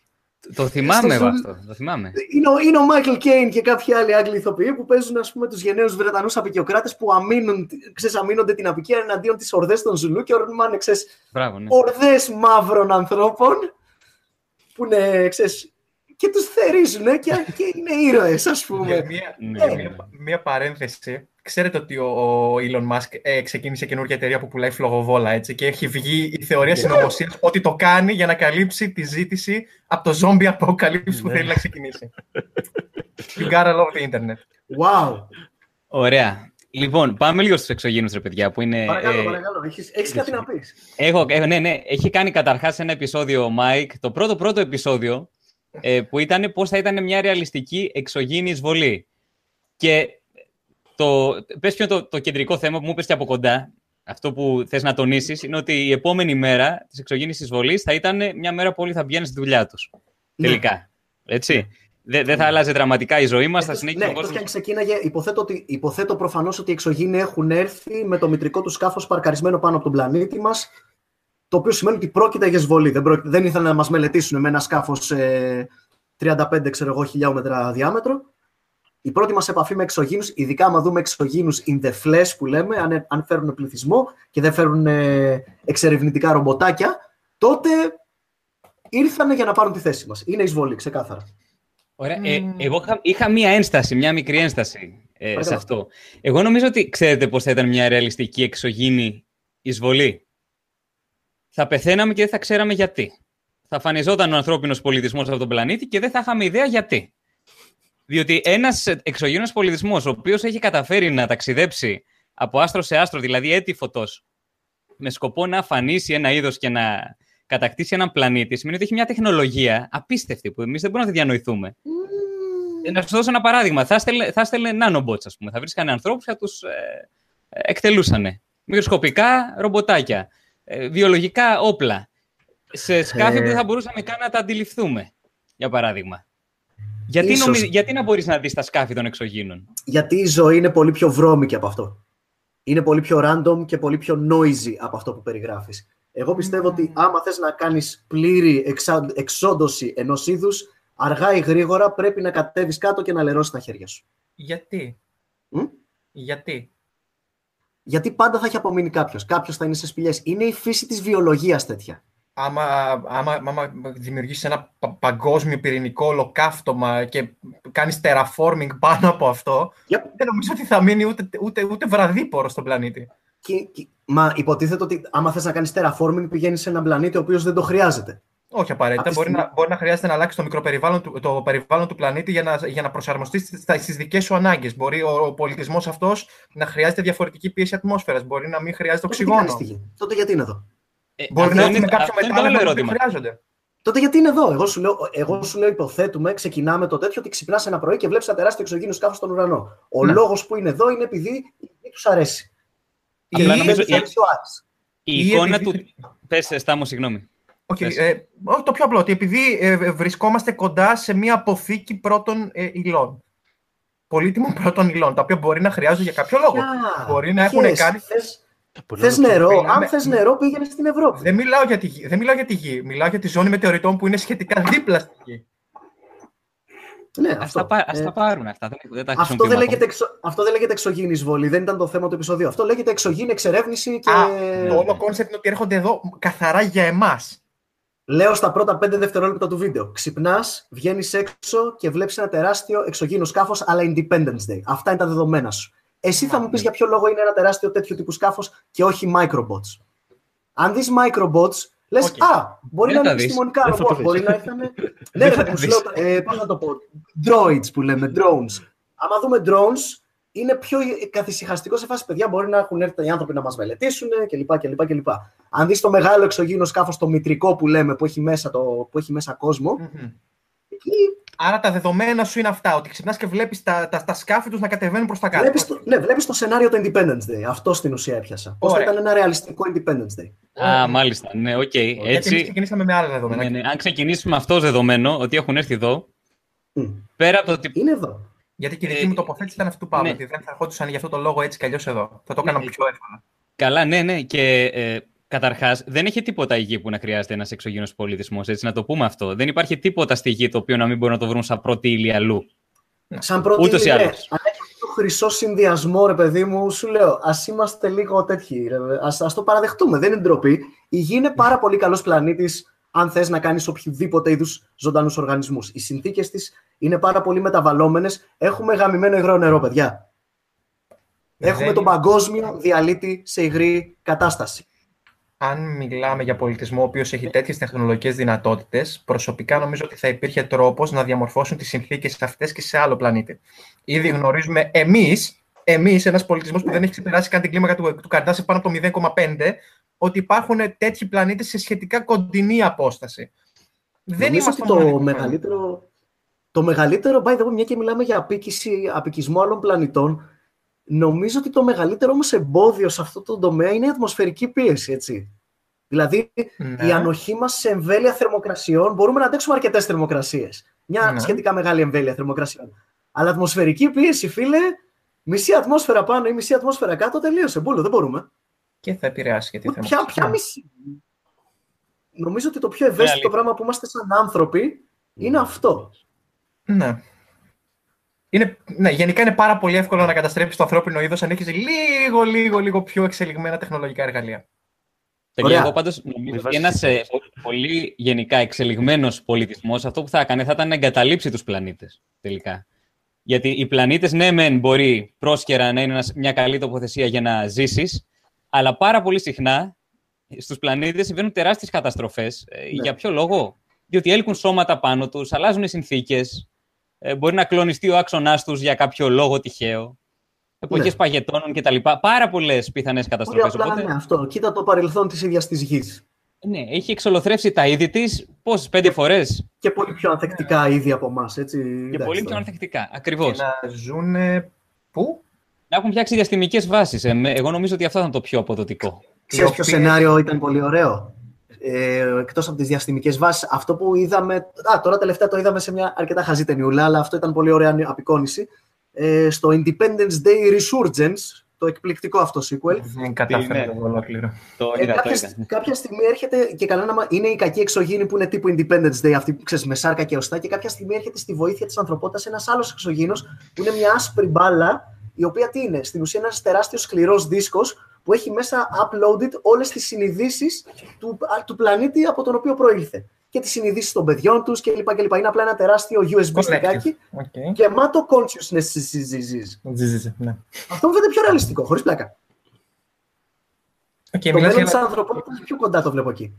Το θυμάμαι εγώ Στο- αυτό. Το θυμάμαι. Είναι ο, είναι ο Μάικλ Κέιν και κάποιοι άλλοι Άγγλοι ηθοποιοί που παίζουν ας πούμε, τους γενναίους Βρετανούς αποικιοκράτες που αμύνουν, ξέρεις, αμύνονται την αποικία εναντίον της ορδές των Ζουλού και ορμάνε ξέρεις, Μπράβο, ναι. ορδές μαύρων ανθρώπων που είναι, ξέρεις, και τους θερίζουν και, και είναι ήρωες ας Για πούμε. μία, Ναι, για ναι, μία, ναι. μία παρένθεση. Ξέρετε ότι ο, ο Elon Musk ε, ξεκίνησε καινούργια εταιρεία που πουλάει φλογοβόλα έτσι, και έχει βγει η θεωρία συνωμοσίας ότι το κάνει για να καλύψει τη ζήτηση από το zombie apocalypse που Ναι. θέλει να ξεκινήσει. you gotta love the internet. Wow. Ωραία. Λοιπόν, πάμε λίγο στους εξωγήινους, ρε παιδιά, που είναι... Παρακαλώ, ε, παρακαλώ. Έχεις, έχεις κάτι να πεις; Έχω, έχω- ναι, ναι. Έχει κάνει καταρχάς ένα επεισόδιο ο Μάικ, το πρώτο πρώτο επεισόδιο, ε, που ήταν πώς θα ήταν μια ρεαλιστική εξωγήινη εισβολή. Και το, πες ποιο είναι το, το κεντρικό θέμα που μου είπες και από κοντά, αυτό που θες να τονίσεις, είναι ότι η επόμενη μέρα της εξωγήινης εισβολής θα ήταν μια μέρα που όλοι θα πηγαίνουν στη δουλειά τους. Ναι. Τελικά. Έτσι. Δεν δεν θα άλλαζε δραματικά η ζωή μας, θα Εκτός- συνέχιζε ναι, ο εκτός και αν κόσμος. ξεκίναγε, υποθέτω, ότι, υποθέτω προφανώς ότι οι εξωγήινοι έχουν έρθει με το μητρικό τους σκάφος παρκαρισμένο πάνω από τον πλανήτη μας, το οποίο σημαίνει ότι πρόκειται για εισβολή. Δεν, πρόκειται, δεν ήθελαν να μας μελετήσουν με ένα σκάφος ε, 35 ξέρω εγώ, χιλιόμετρα διάμετρο. Η πρώτη μας επαφή με εξωγήινους, ειδικά άμα δούμε εξωγήινους in the flesh που λέμε, αν, αν φέρουν πληθυσμό και δεν φέρουν ε, εξερευνητικά ρομποτάκια, τότε ήρθαν για να πάρουν τη θέση μας. Είναι εισβολή, ξεκάθαρα. Ωραία. Ε, εγώ είχα, είχα μία ένσταση, μια μικρή ένσταση ε, σε αυτό. Εγώ νομίζω ότι ξέρετε πώς θα ήταν μια ρεαλιστική εξωγήινη εισβολή. Θα πεθαίναμε και δεν θα ξέραμε γιατί. Θα φανιζόταν ο ανθρώπινος πολιτισμός από τον πλανήτη και δεν θα είχαμε ιδέα γιατί. Διότι ένας εξωγήινος πολιτισμός, ο οποίος έχει καταφέρει να ταξιδέψει από άστρο σε άστρο, δηλαδή έτη φωτός, με σκοπό να αφανίσει ένα είδος και να κατακτήσει έναν πλανήτη, σημαίνει ότι έχει μια τεχνολογία απίστευτη που εμείς δεν μπορούμε να τη διανοηθούμε. Mm. Να σα δώσω ένα παράδειγμα. Θα έστελνε, θα έστελνε nanobots, ας πούμε. Θα βρίσκανε ανθρώπους και θα τους ε, εκτελούσανε. Μικροσκοπικά ρομποτάκια. Ε, βιολογικά όπλα. Σε σκάφη που δεν θα μπορούσαμε καν να τα αντιληφθούμε, για παράδειγμα. Γιατί, Ίσως... νομίζ... Γιατί να μπορείς να δεις τα σκάφη των εξωγήνων; Γιατί η ζωή είναι πολύ πιο βρώμικη από αυτό. Είναι πολύ πιο random και πολύ πιο noisy από αυτό που περιγράφεις. Εγώ πιστεύω ότι άμα θες να κάνεις πλήρη εξα... εξόντωση ενός είδους, αργά ή γρήγορα πρέπει να κατέβεις κάτω και να λερώσεις τα χέρια σου. Γιατί; Γιατί; Γιατί πάντα θα έχει απομείνει κάποιος. Κάποιος θα είναι σε σπηλιές. Είναι η φύση της βιολογίας τέτοια άμα, άμα, άμα δημιουργήσεις ένα παγκόσμιο πυρηνικό ολοκαύτωμα και κάνεις terraforming πάνω από αυτό, yep. δεν νομίζω ότι θα μείνει ούτε, ούτε, ούτε βραδύπορο στον πλανήτη. Και, και, μα υποτίθεται ότι άμα θες να κάνεις terraforming πηγαίνεις σε έναν πλανήτη ο οποίος δεν το χρειάζεται. Όχι απαραίτητα. Μπορεί, να, μπορεί να χρειάζεται να αλλάξει το μικροπεριβάλλον του, το περιβάλλον του πλανήτη για να, για να προσαρμοστεί στι δικές σου ανάγκες. Μπορεί ο, ο πολιτισμός αυτός να χρειάζεται διαφορετική πίεση ατμόσφαιρας. Μπορεί να μην χρειάζεται οξυγόνο. Τότε γιατί είναι εδώ; Ε, Μπορεί να έχουμε κάποιο μετάλλο που χρειάζονται. Τότε γιατί είναι εδώ; Εγώ σου λέω, εγώ σου λέω υποθέτουμε, ξεκινάμε το τέτοιο ότι ξυπνάς ένα πρωί και βλέπεις ένα τεράστιο εξωγήινο σκάφος στον ουρανό. Ο ναι. λόγος που είναι εδώ είναι επειδή τους αρέσει. Η, νομίζω, η, η εικόνα του. Πες, Στάμο, συγγνώμη. Okay, ε, το πιο απλό, ότι επειδή ε, βρισκόμαστε κοντά σε μια αποθήκη πρώτων ε, υλών. Πολύτιμων πρώτων υλών, τα οποία μπορεί να χρειάζονται για κάποιο λόγο. Yeah, μπορεί να έχουν yes, κάνει. Θε νερό, αν θες νερό, πήγαινε στην Ευρώπη. Δεν μιλάω, για τη γη, δεν μιλάω για τη γη. Μιλάω για τη ζώνη μετεωρητών που είναι σχετικά δίπλα στη γη. Ναι, αυτό. Ας, τα, ας τα πάρουν αυτά. Δεν, δεν τα αυτό, δεν λέγεται εξω, αυτό δεν λέγεται εξωγήινη εισβολή. Δεν ήταν το θέμα του επεισοδίου. Αυτό λέγεται εξωγήινη εξερεύνηση. Και... Α, το όλο κόνσεπτ είναι ότι έρχονται εδώ καθαρά για εμάς. Λέω στα πρώτα πέντε δευτερόλεπτα του βίντεο. Ξυπνάς, βγαίνεις έξω και βλέπεις ένα τεράστιο εξωγήινο σκάφος, αλά Independence Day. Αυτά είναι τα δεδομένα σου. Εσύ θα μου πεις για ποιο λόγο είναι ένα τεράστιο τέτοιο τύπου σκάφος και όχι microbots. Αν δεις microbots, λες, Α, μπορεί να είναι επιστημονικά ρομπότ. Μπορεί να ήταν. ναι, ρε, που λέω. Ε, Πώς να το πω. Droids που λέμε, drones. Άμα δούμε drones, είναι πιο καθησυχαστικό σε φάση παιδιά. Μπορεί να έχουν έρθει οι άνθρωποι να μας μελετήσουν κλπ. κλπ, κλπ. Αν δεις το μεγάλο εξωγήινο σκάφος, το μητρικό που λέμε, που έχει μέσα, το, που έχει μέσα κόσμο, mm-hmm. εκεί Άρα τα δεδομένα σου είναι αυτά, ότι ξυπνάς και βλέπεις τα, τα, τα σκάφη τους να κατεβαίνουν προς τα κάτω. Βλέπεις το, ναι, βλέπεις το σενάριο του Independence Day. Αυτό στην ουσία έπιασα. Πώς θα ήταν ένα ρεαλιστικό Independence Day. Α, μάλιστα. Ναι, οκ. Okay. Έτσι... Γιατί ξεκινήσαμε με άλλα δεδομένα. Ναι, ναι. Αν ξεκινήσουμε με αυτό ως δεδομένο, ότι έχουν έρθει εδώ. Mm. Πέρα από το ότι. Είναι εδώ. Γιατί και η δική ε, μου τοποθέτηση ήταν αυτή του Παύλου. Ναι. Ότι δεν θα ερχόντουσαν για αυτό το λόγο έτσι κι αλλιώς εδώ. Θα το έκανα ναι. πιο εύκολα. Καλά, ναι, ναι. Και ε, Καταρχάς, δεν έχει τίποτα η γη που να χρειάζεται ένας εξωγήινος πολιτισμός. Έτσι, να το πούμε αυτό. Δεν υπάρχει τίποτα στη γη το οποίο να μην μπορούν να το βρουν σαν πρώτη ύλη αλλού. Σαν πρώτη ύλη. Αν έχεις το χρυσό συνδυασμό, ρε παιδί μου, σου λέω, ας είμαστε λίγο τέτοιοι. Α το παραδεχτούμε. Δεν είναι ντροπή. Η γη είναι πάρα πολύ καλός πλανήτης αν θες να κάνεις οποιοδήποτε είδους ζωντανούς οργανισμούς. Οι συνθήκες της είναι πάρα πολύ μεταβαλλόμενες. Έχουμε γαμημένο υγρό νερό, παιδιά. Έχουμε τον παγκόσμιο διαλύτη σε υγρή κατάσταση αν μιλάμε για πολιτισμό ο οποίος έχει τέτοιες τεχνολογικές δυνατότητες, προσωπικά νομίζω ότι θα υπήρχε τρόπος να διαμορφώσουν τις συνθήκες αυτές και σε άλλο πλανήτη. Ήδη γνωρίζουμε εμείς, εμείς, ένας πολιτισμός που δεν έχει ξεπεράσει καν την κλίμακα του, του Καρντά σε πάνω από το 0,5, ότι υπάρχουν τέτοιοι πλανήτες σε σχετικά κοντινή απόσταση. Δεν είμαστε το μεγαλύτερο. Το μεγαλύτερο, by the way, μια και μιλάμε για απίκηση, απικισμό άλλων πλανητών, νομίζω ότι το μεγαλύτερο όμως εμπόδιο σε αυτό το τομέα είναι η ατμοσφαιρική πίεση, έτσι. Δηλαδή, ναι. η ανοχή μας σε εμβέλεια θερμοκρασιών μπορούμε να αντέξουμε αρκετές θερμοκρασίες. Μια ναι. σχετικά μεγάλη εμβέλεια θερμοκρασιών. Αλλά ατμοσφαιρική πίεση, φίλε, μισή ατμόσφαιρα πάνω ή μισή ατμόσφαιρα κάτω, τελείωσε. Μπούλο, δεν μπορούμε. Και θα επηρεάσει και τη θερμοκρασία. Ποια, ποια μισή. Νομίζω ότι το πιο ευαίσθητο πράγμα που είμαστε σαν άνθρωποι είναι αυτό. Ναι. Είναι, ναι, γενικά είναι πάρα πολύ εύκολο να καταστρέψεις το ανθρώπινο είδος αν έχεις λίγο, λίγο, λίγο πιο εξελιγμένα τεχνολογικά εργαλεία. Παιδιά, εγώ πάντως νομίζω ότι ένας ε, πολύ γενικά εξελιγμένος πολιτισμός, αυτό που θα έκανε θα ήταν να εγκαταλείψει τους πλανήτες τελικά. Γιατί οι πλανήτες, ναι, μεν μπορεί πρόσκαιρα να είναι μια καλή τοποθεσία για να ζήσεις, αλλά πάρα πολύ συχνά στους πλανήτες συμβαίνουν τεράστιες καταστροφές. Ναι. Για ποιο λόγο; Διότι έλκουν σώματα πάνω τους, αλλάζουν οι συνθήκες. Μπορεί να κλονιστεί ο άξονάς τους για κάποιο λόγο τυχαίο. Εποχές Ναι. παγετώνων κτλ. Πάρα πολλές πιθανές Πολύ καταστροφές. απλά ναι, αυτό. Κοίτα το παρελθόν της ίδιας της γης. Ναι, έχει εξολοθρεύσει τα είδη της πόσες, πέντε φορές; Και πολύ πιο ανθεκτικά ήδη από εμάς. Και πολύ πιο ανθεκτικά. Ακριβώς. Και να ζουν. Πού; Να έχουν φτιάξει διαστημικές βάσεις. Εγώ νομίζω ότι αυτό ήταν το πιο αποδοτικό. Ξέρεις Οι ποιο οποίες- σενάριο ήταν πολύ ωραίο; Ε, Εκτός από τις διαστημικές βάσεις, αυτό που είδαμε. Α, τώρα τελευταία το είδαμε σε μια αρκετά χαζή ταινιούλα, αλλά αυτό ήταν πολύ ωραία απεικόνηση. Ε, στο Independence Day Resurgence, το εκπληκτικό αυτό sequel. Δεν κατάφερα Ναι. να το δω ολόκληρο. Το Ε, είδα, το κάποια, είδα. κάποια στιγμή έρχεται και κανένα. μα- Είναι η κακή εξωγήινη που είναι τύπου Independence Day, αυτή που ξέρεις με σάρκα και οστά, και κάποια στιγμή έρχεται στη βοήθεια της ανθρωπότητας ένας άλλος εξωγήινος που είναι μια άσπρη μπάλα, η οποία τι είναι, στην ουσία είναι ένας τεράστιος σκληρός δίσκος που έχει μέσα uploaded όλες τις συνειδήσεις του, α, του πλανήτη από τον οποίο προήλθε. Και τις συνειδήσεις των παιδιών τους κλπ. κλπ. Είναι απλά ένα τεράστιο USB στικάκι Οκ. γεμάτο consciousnesses. Ζήζησε, ναι. Αυτό μου φαίνεται πιο ρεαλιστικό, χωρίς πλάκα. Οκ, το μιλάς μέλλον για... της ανθρωπότητα πιο κοντά το βλέπω εκεί.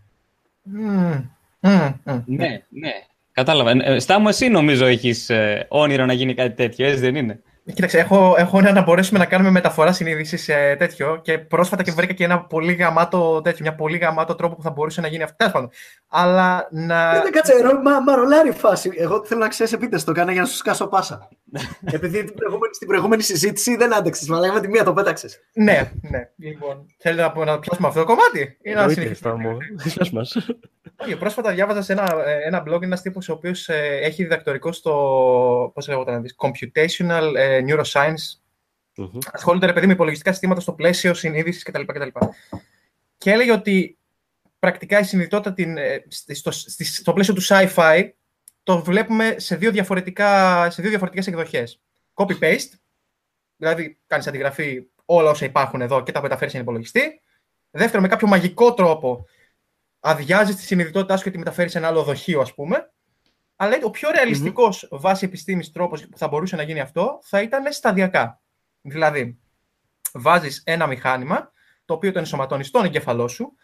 Μμμ, μμμ, μμμ. Ναι, ναι. Κατάλαβα. Ε, Στάμου, εσύ νομίζω έχεις όνειρο να γίνει κάτι τέτοιο, έτσι δεν είναι; Κοίταξε, έχω, έχω ένα να μπορέσουμε να κάνουμε μεταφορά συνείδησης σε τέτοιο και πρόσφατα και βρήκα και ένα πολύ γαμάτο τέτοιο, μια πολύ γαμάτο τρόπο που θα μπορούσε να γίνει αυτό. Τέλος πάντων. Αλλά να. Δεν κάτσε, ρο, μα, μα ρολάρι η φάση. Εγώ θέλω να ξέρεις επίτες το κάνα για να σου σκάσω πάσα. Επειδή την προηγούμενη, στην προηγούμενη συζήτηση δεν άντεξες. Μα λέγαμε τη μία το πέταξες. ναι, ναι. Λοιπόν, θέλετε να, πω- να πιάσουμε αυτό το κομμάτι ή να Εννοείται, συνεχίσουμε; Στάμο. Πες μας. Όχι, πρόσφατα διάβαζα σε ένα, ε, ένα blog ένας τύπος ο οποίος έχει διδακτορικό στο. Πώς λέγεται να δεις, Computational ε, Neuroscience. Μμμ. Ασχολούνται, ρε παιδί, με υπολογιστικά συστήματα στο πλαίσιο συνείδησης κτλ. κτλ. Και έλεγε ότι πρακτικά η συνειδητότητα την, ε, στη- στο, στη- στο πλαίσιο του sci-fi το βλέπουμε σε δύο, διαφορετικά, σε δύο διαφορετικές εκδοχές. Copy-paste, δηλαδή κάνεις αντιγραφή όλα όσα υπάρχουν εδώ και τα μεταφέρεις σε ένα υπολογιστή. Δεύτερο, με κάποιο μαγικό τρόπο αδειάζεις τη συνειδητότητά σου και τη μεταφέρεις σε ένα άλλο δοχείο, ας πούμε. Αλλά λέει, ο πιο ρεαλιστικός βάσει επιστήμης τρόπος που θα μπορούσε να γίνει αυτό θα ήταν σταδιακά. Δηλαδή, βάζεις ένα μηχάνημα το οποίο το ενσωματώνεις στον εγκέφαλό σου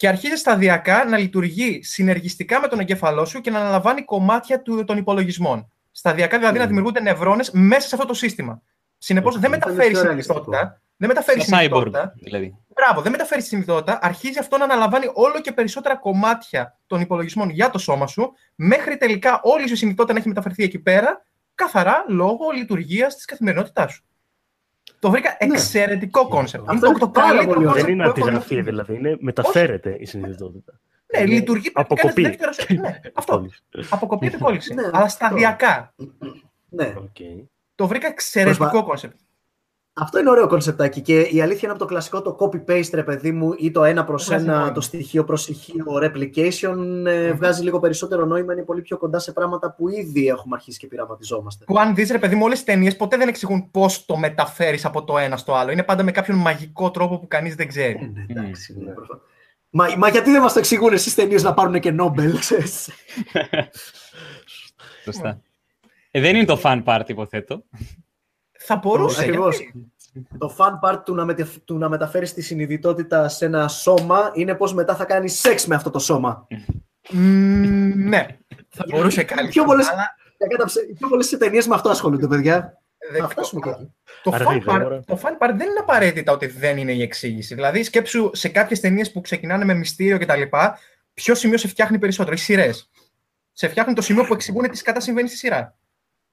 και αρχίζει σταδιακά να λειτουργεί συνεργιστικά με τον εγκέφαλό σου και να αναλαμβάνει κομμάτια του, των υπολογισμών. Σταδιακά δηλαδή να Μμμ. δημιουργούνται νευρώνες μέσα σε αυτό το σύστημα. Συνεπώς Οκ, δεν αυτό είναι μεταφέρεις πιο ρεαλιστικό. συνειδητότητα. Δεν μεταφέρεις Στα cyborg, συνειδητότητα. δηλαδή. Μπράβο, δεν μεταφέρεις τη συνειδητότητα. Αρχίζει αυτό να αναλαμβάνει όλο και περισσότερα κομμάτια των υπολογισμών για το σώμα σου, μέχρι τελικά όλη σου η συνειδητότητα να έχει μεταφερθεί εκεί πέρα, καθαρά λόγω λειτουργίας της καθημερινότητάς σου. Το βρήκα Ναι. εξαιρετικό κόνσεπτ. Αυτό είναι πάρα καλύτερο πολύ ωραίο. concept Δεν είναι που έχω αντιγραφή, δει. δηλαδή. Είναι μεταφέρεται η συνειδητότητα. Ναι, Είναι λειτουργεί πρακτικά αποκοπή. ένας δεύτερος- Ναι, αυτό. Πόλης. Αποκοπή επικόλληση. Ναι, Αλλά αυτό. σταδιακά. Ναι. Οκ. Το βρήκα εξαιρετικό κόνσεπτ. Αυτό είναι ωραίο κονσεπτάκι και η αλήθεια είναι από το κλασικό το copy-paste, ρε παιδί μου, ή το ένα προς Βγάζει ένα, νόημα. το στοιχείο προς στοιχείο replication, ε, βγάζει λίγο περισσότερο νόημα, είναι πολύ πιο κοντά σε πράγματα που ήδη έχουμε αρχίσει και πειραματιζόμαστε. Που αν δεις, ρε παιδί μου, όλες τις ταινίες ποτέ δεν εξηγούν πώς το μεταφέρεις από το ένα στο άλλο. Είναι πάντα με κάποιον μαγικό τρόπο που κανείς δεν Ε, ξέρει. ναι, εντάξει, ναι, προφανώς. Μα, μα γιατί δεν μας το εξηγούν ρε σεις ταινίες να πάρουν και Νόμπελ, ξέρεις; Σωστά. Ε, δεν είναι το fun part, υποθέτω. Θα μπορούσε. Ακριβώς. γιατί- Το fun part του να, μετε, του να μεταφέρεις τη συνειδητότητα σε ένα σώμα είναι πώς μετά θα κάνεις σεξ με αυτό το σώμα. Μμμ, ναι, θα μπορούσε Πιο καλύτερα. πολλές- αλλά Κακά τα ψε- Οι πιο πολλές ταινίες με αυτό ασχολούνται, παιδιά. δεν- Θα φτάσουμε και εκεί. Το Αργά fun, ή γρήγορα. part, το fun part δεν είναι απαραίτητα ότι δεν είναι η εξήγηση. Δηλαδή, σκέψου σε κάποιες ταινίες που ξεκινάνε με μυστήριο κτλ. Ποιο σημείο σε φτιάχνει περισσότερο, οι σειρές. Σε φτιάχνουν το σημείο που εξηγούν τι κατά συμβαίνει στη σειρά.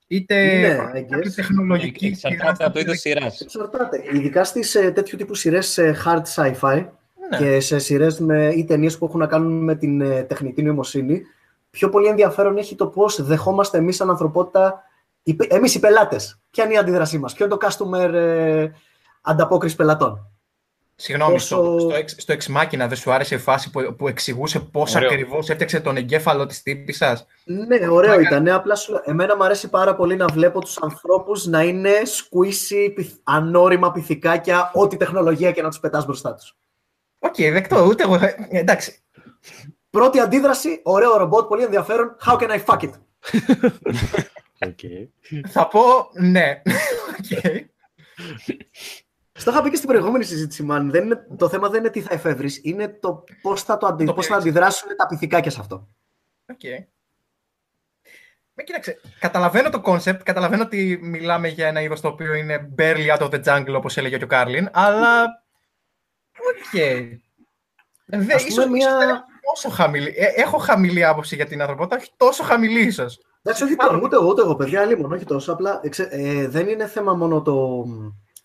Είτε Ναι, κάποια I guess. τεχνολογική σειρά. Εξαρτάται από το είδος σειράς. Εξαρτάται. Ειδικά στις ε, τέτοιου τύπου σειρές hard sci-fi Ναι. και σε σειρές ή ταινίες που έχουν να κάνουν με την ε, τεχνητή νοημοσύνη, πιο πολύ ενδιαφέρον έχει το πώς δεχόμαστε εμείς σαν ανθρωπότητα, εμείς οι πελάτες. Ποια είναι η αντίδρασή μας, ποιο είναι το customer ε, ανταπόκριση πελατών; Συγγνώμη, Πόσο- στο, στο, Ex- στο Ex Machina δεν σου άρεσε η φάση που, που εξηγούσε πώς Ωραίο. ακριβώς έφτιαξε τον εγκέφαλο της τύπισσας; Ναι, ωραίο ήταν. Απλά σου λέω, εμένα μου αρέσει πάρα πολύ να βλέπω τους ανθρώπους να είναι squishy, πυθ- ανώριμα πιθηκάκια, ό,τι τεχνολογία και να τους πετάς μπροστά τους. Οκ, δεκτό, ούτε εγώ. ε, Εντάξει. Πρώτη αντίδραση, ωραίο ρομπότ, πολύ ενδιαφέρον. How can I fuck it? Okay. Θα πω ναι. Okay. Στο είχα πει και στην προηγούμενη συζήτηση, man. Δεν είναι, το θέμα δεν είναι τι θα εφεύρεις, είναι το πώς θα, το αντι, Το πώς θα παίξεις. αντιδράσουν τα πιθηκάκια σε αυτό. Okay. Με κοίταξε, καταλαβαίνω το κόνσεπτ, καταλαβαίνω ότι μιλάμε για ένα είδος το οποίο είναι barely out of the jungle, όπως έλεγε και ο Κάρλιν, αλλά οκ. Δεν, Ας πούμε, ίσως, μια- ίσως δεν έχω τόσο χαμηλή. Ε, έχω χαμηλή άποψη για την ανθρωπότητα, όχι τόσο χαμηλή ίσως. Εντάξει, όχι τώρα, ούτε εγώ, ούτε εγώ, παιδιά, λίγο, όχι τόσο. Απλά εξε- ε, δεν είναι θέμα μόνο το.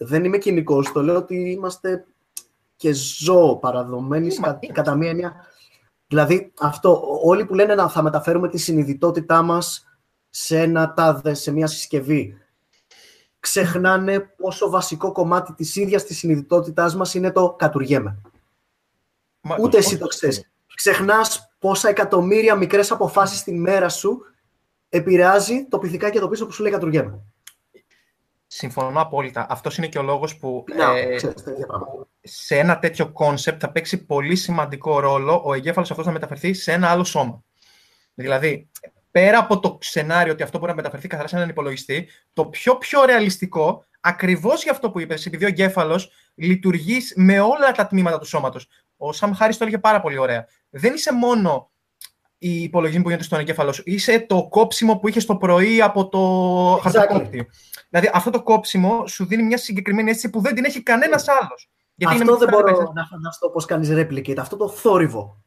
Δεν είμαι κοινικός. Το λέω ότι είμαστε και ζώο παραδομένοι Είμα- κα, είμαστε. κατά μία έννοια. Δηλαδή, αυτό, ό- όλοι που λένε να θα μεταφέρουμε τη συνειδητότητά μας σε ένα τάδε, σε μια συσκευή, ξεχνάνε πόσο βασικό κομμάτι της ίδιας της συνειδητότητάς μας είναι το κατουργέμαι. Μα- Ούτε εσύ όχι, το ξέρεις. Ξεχνάς πόσα εκατομμύρια μικρές αποφάσεις τη μέρα σου επηρεάζει το πιθηκάκι εδώ πίσω που σου λέει κατουριέμαι. Συμφωνώ απόλυτα. Αυτός είναι και ο λόγος που Να, ε, ξέρεις, τέτοια πράγματα. σε ένα τέτοιο κόνσεπτ θα παίξει πολύ σημαντικό ρόλο ο εγκέφαλος αυτός να μεταφερθεί σε ένα άλλο σώμα. Δηλαδή, πέρα από το σενάριο ότι αυτό μπορεί να μεταφερθεί καθαρά σε έναν υπολογιστή, το πιο πιο ρεαλιστικό, ακριβώς για αυτό που είπες, επειδή ο εγκέφαλος λειτουργεί με όλα τα τμήματα του σώματος. Ο Σαμ Χάρις το έλεγε πάρα πολύ ωραία. Δεν είσαι μόνο οι υπολογισμοί που γίνονται στον εγκέφαλο σου. Είσαι το κόψιμο που είχες το πρωί από το χαρτοκόπτη. Δηλαδή, αυτό το κόψιμο σου δίνει μια συγκεκριμένη αίσθηση που δεν την έχει κανένας άλλος. Αυτό δεν μπορώ να φανταστώ πώς κάνεις replicate. Αυτό το θόρυβο.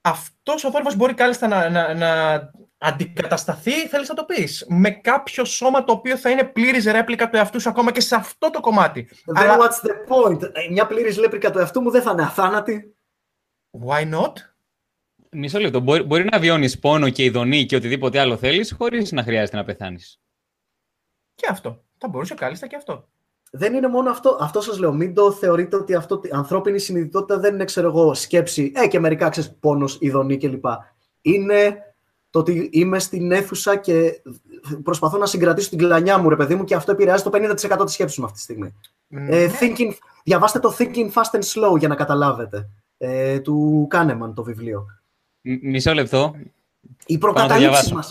Αυτός ο θόρυβος μπορεί κάλλιστα να, να, να αντικατασταθεί, θέλεις να το πεις. Με κάποιο σώμα το οποίο θα είναι πλήρης ρέπλικα του εαυτού σου ακόμα και σε αυτό το κομμάτι. Then Αλλά- what's the point; Ε, Μια πλήρης λέπρικα του εαυτού μου δεν θα είναι αθάνατη. Why not? Μισό λεπτό. Μπορεί, μπορεί να βιώνεις πόνο και ειδονή και οτιδήποτε άλλο θέλεις, χωρίς να χρειάζεται να πεθάνεις. Και αυτό. Θα μπορούσε κάλλιστα και αυτό. Δεν είναι μόνο αυτό. Αυτό σας λέω. Μην το θεωρείτε ότι αυτό, η ανθρώπινη συνειδητότητα δεν είναι, ξέρω εγώ, σκέψη. Ε, και μερικά ξέρεις, πόνος, ειδονή κλπ. Είναι το ότι είμαι στην αίθουσα και προσπαθώ να συγκρατήσω την κλανιά μου, ρε παιδί μου, και αυτό επηρεάζει το 50% της σκέψης μου αυτή τη στιγμή. Ε, Ναι. thinking, διαβάστε το Thinking Fast and Slow για να καταλάβετε. Ε, του Κάνεμαν το βιβλίο. Μ- Μισό λεπτό. Οι Πάω να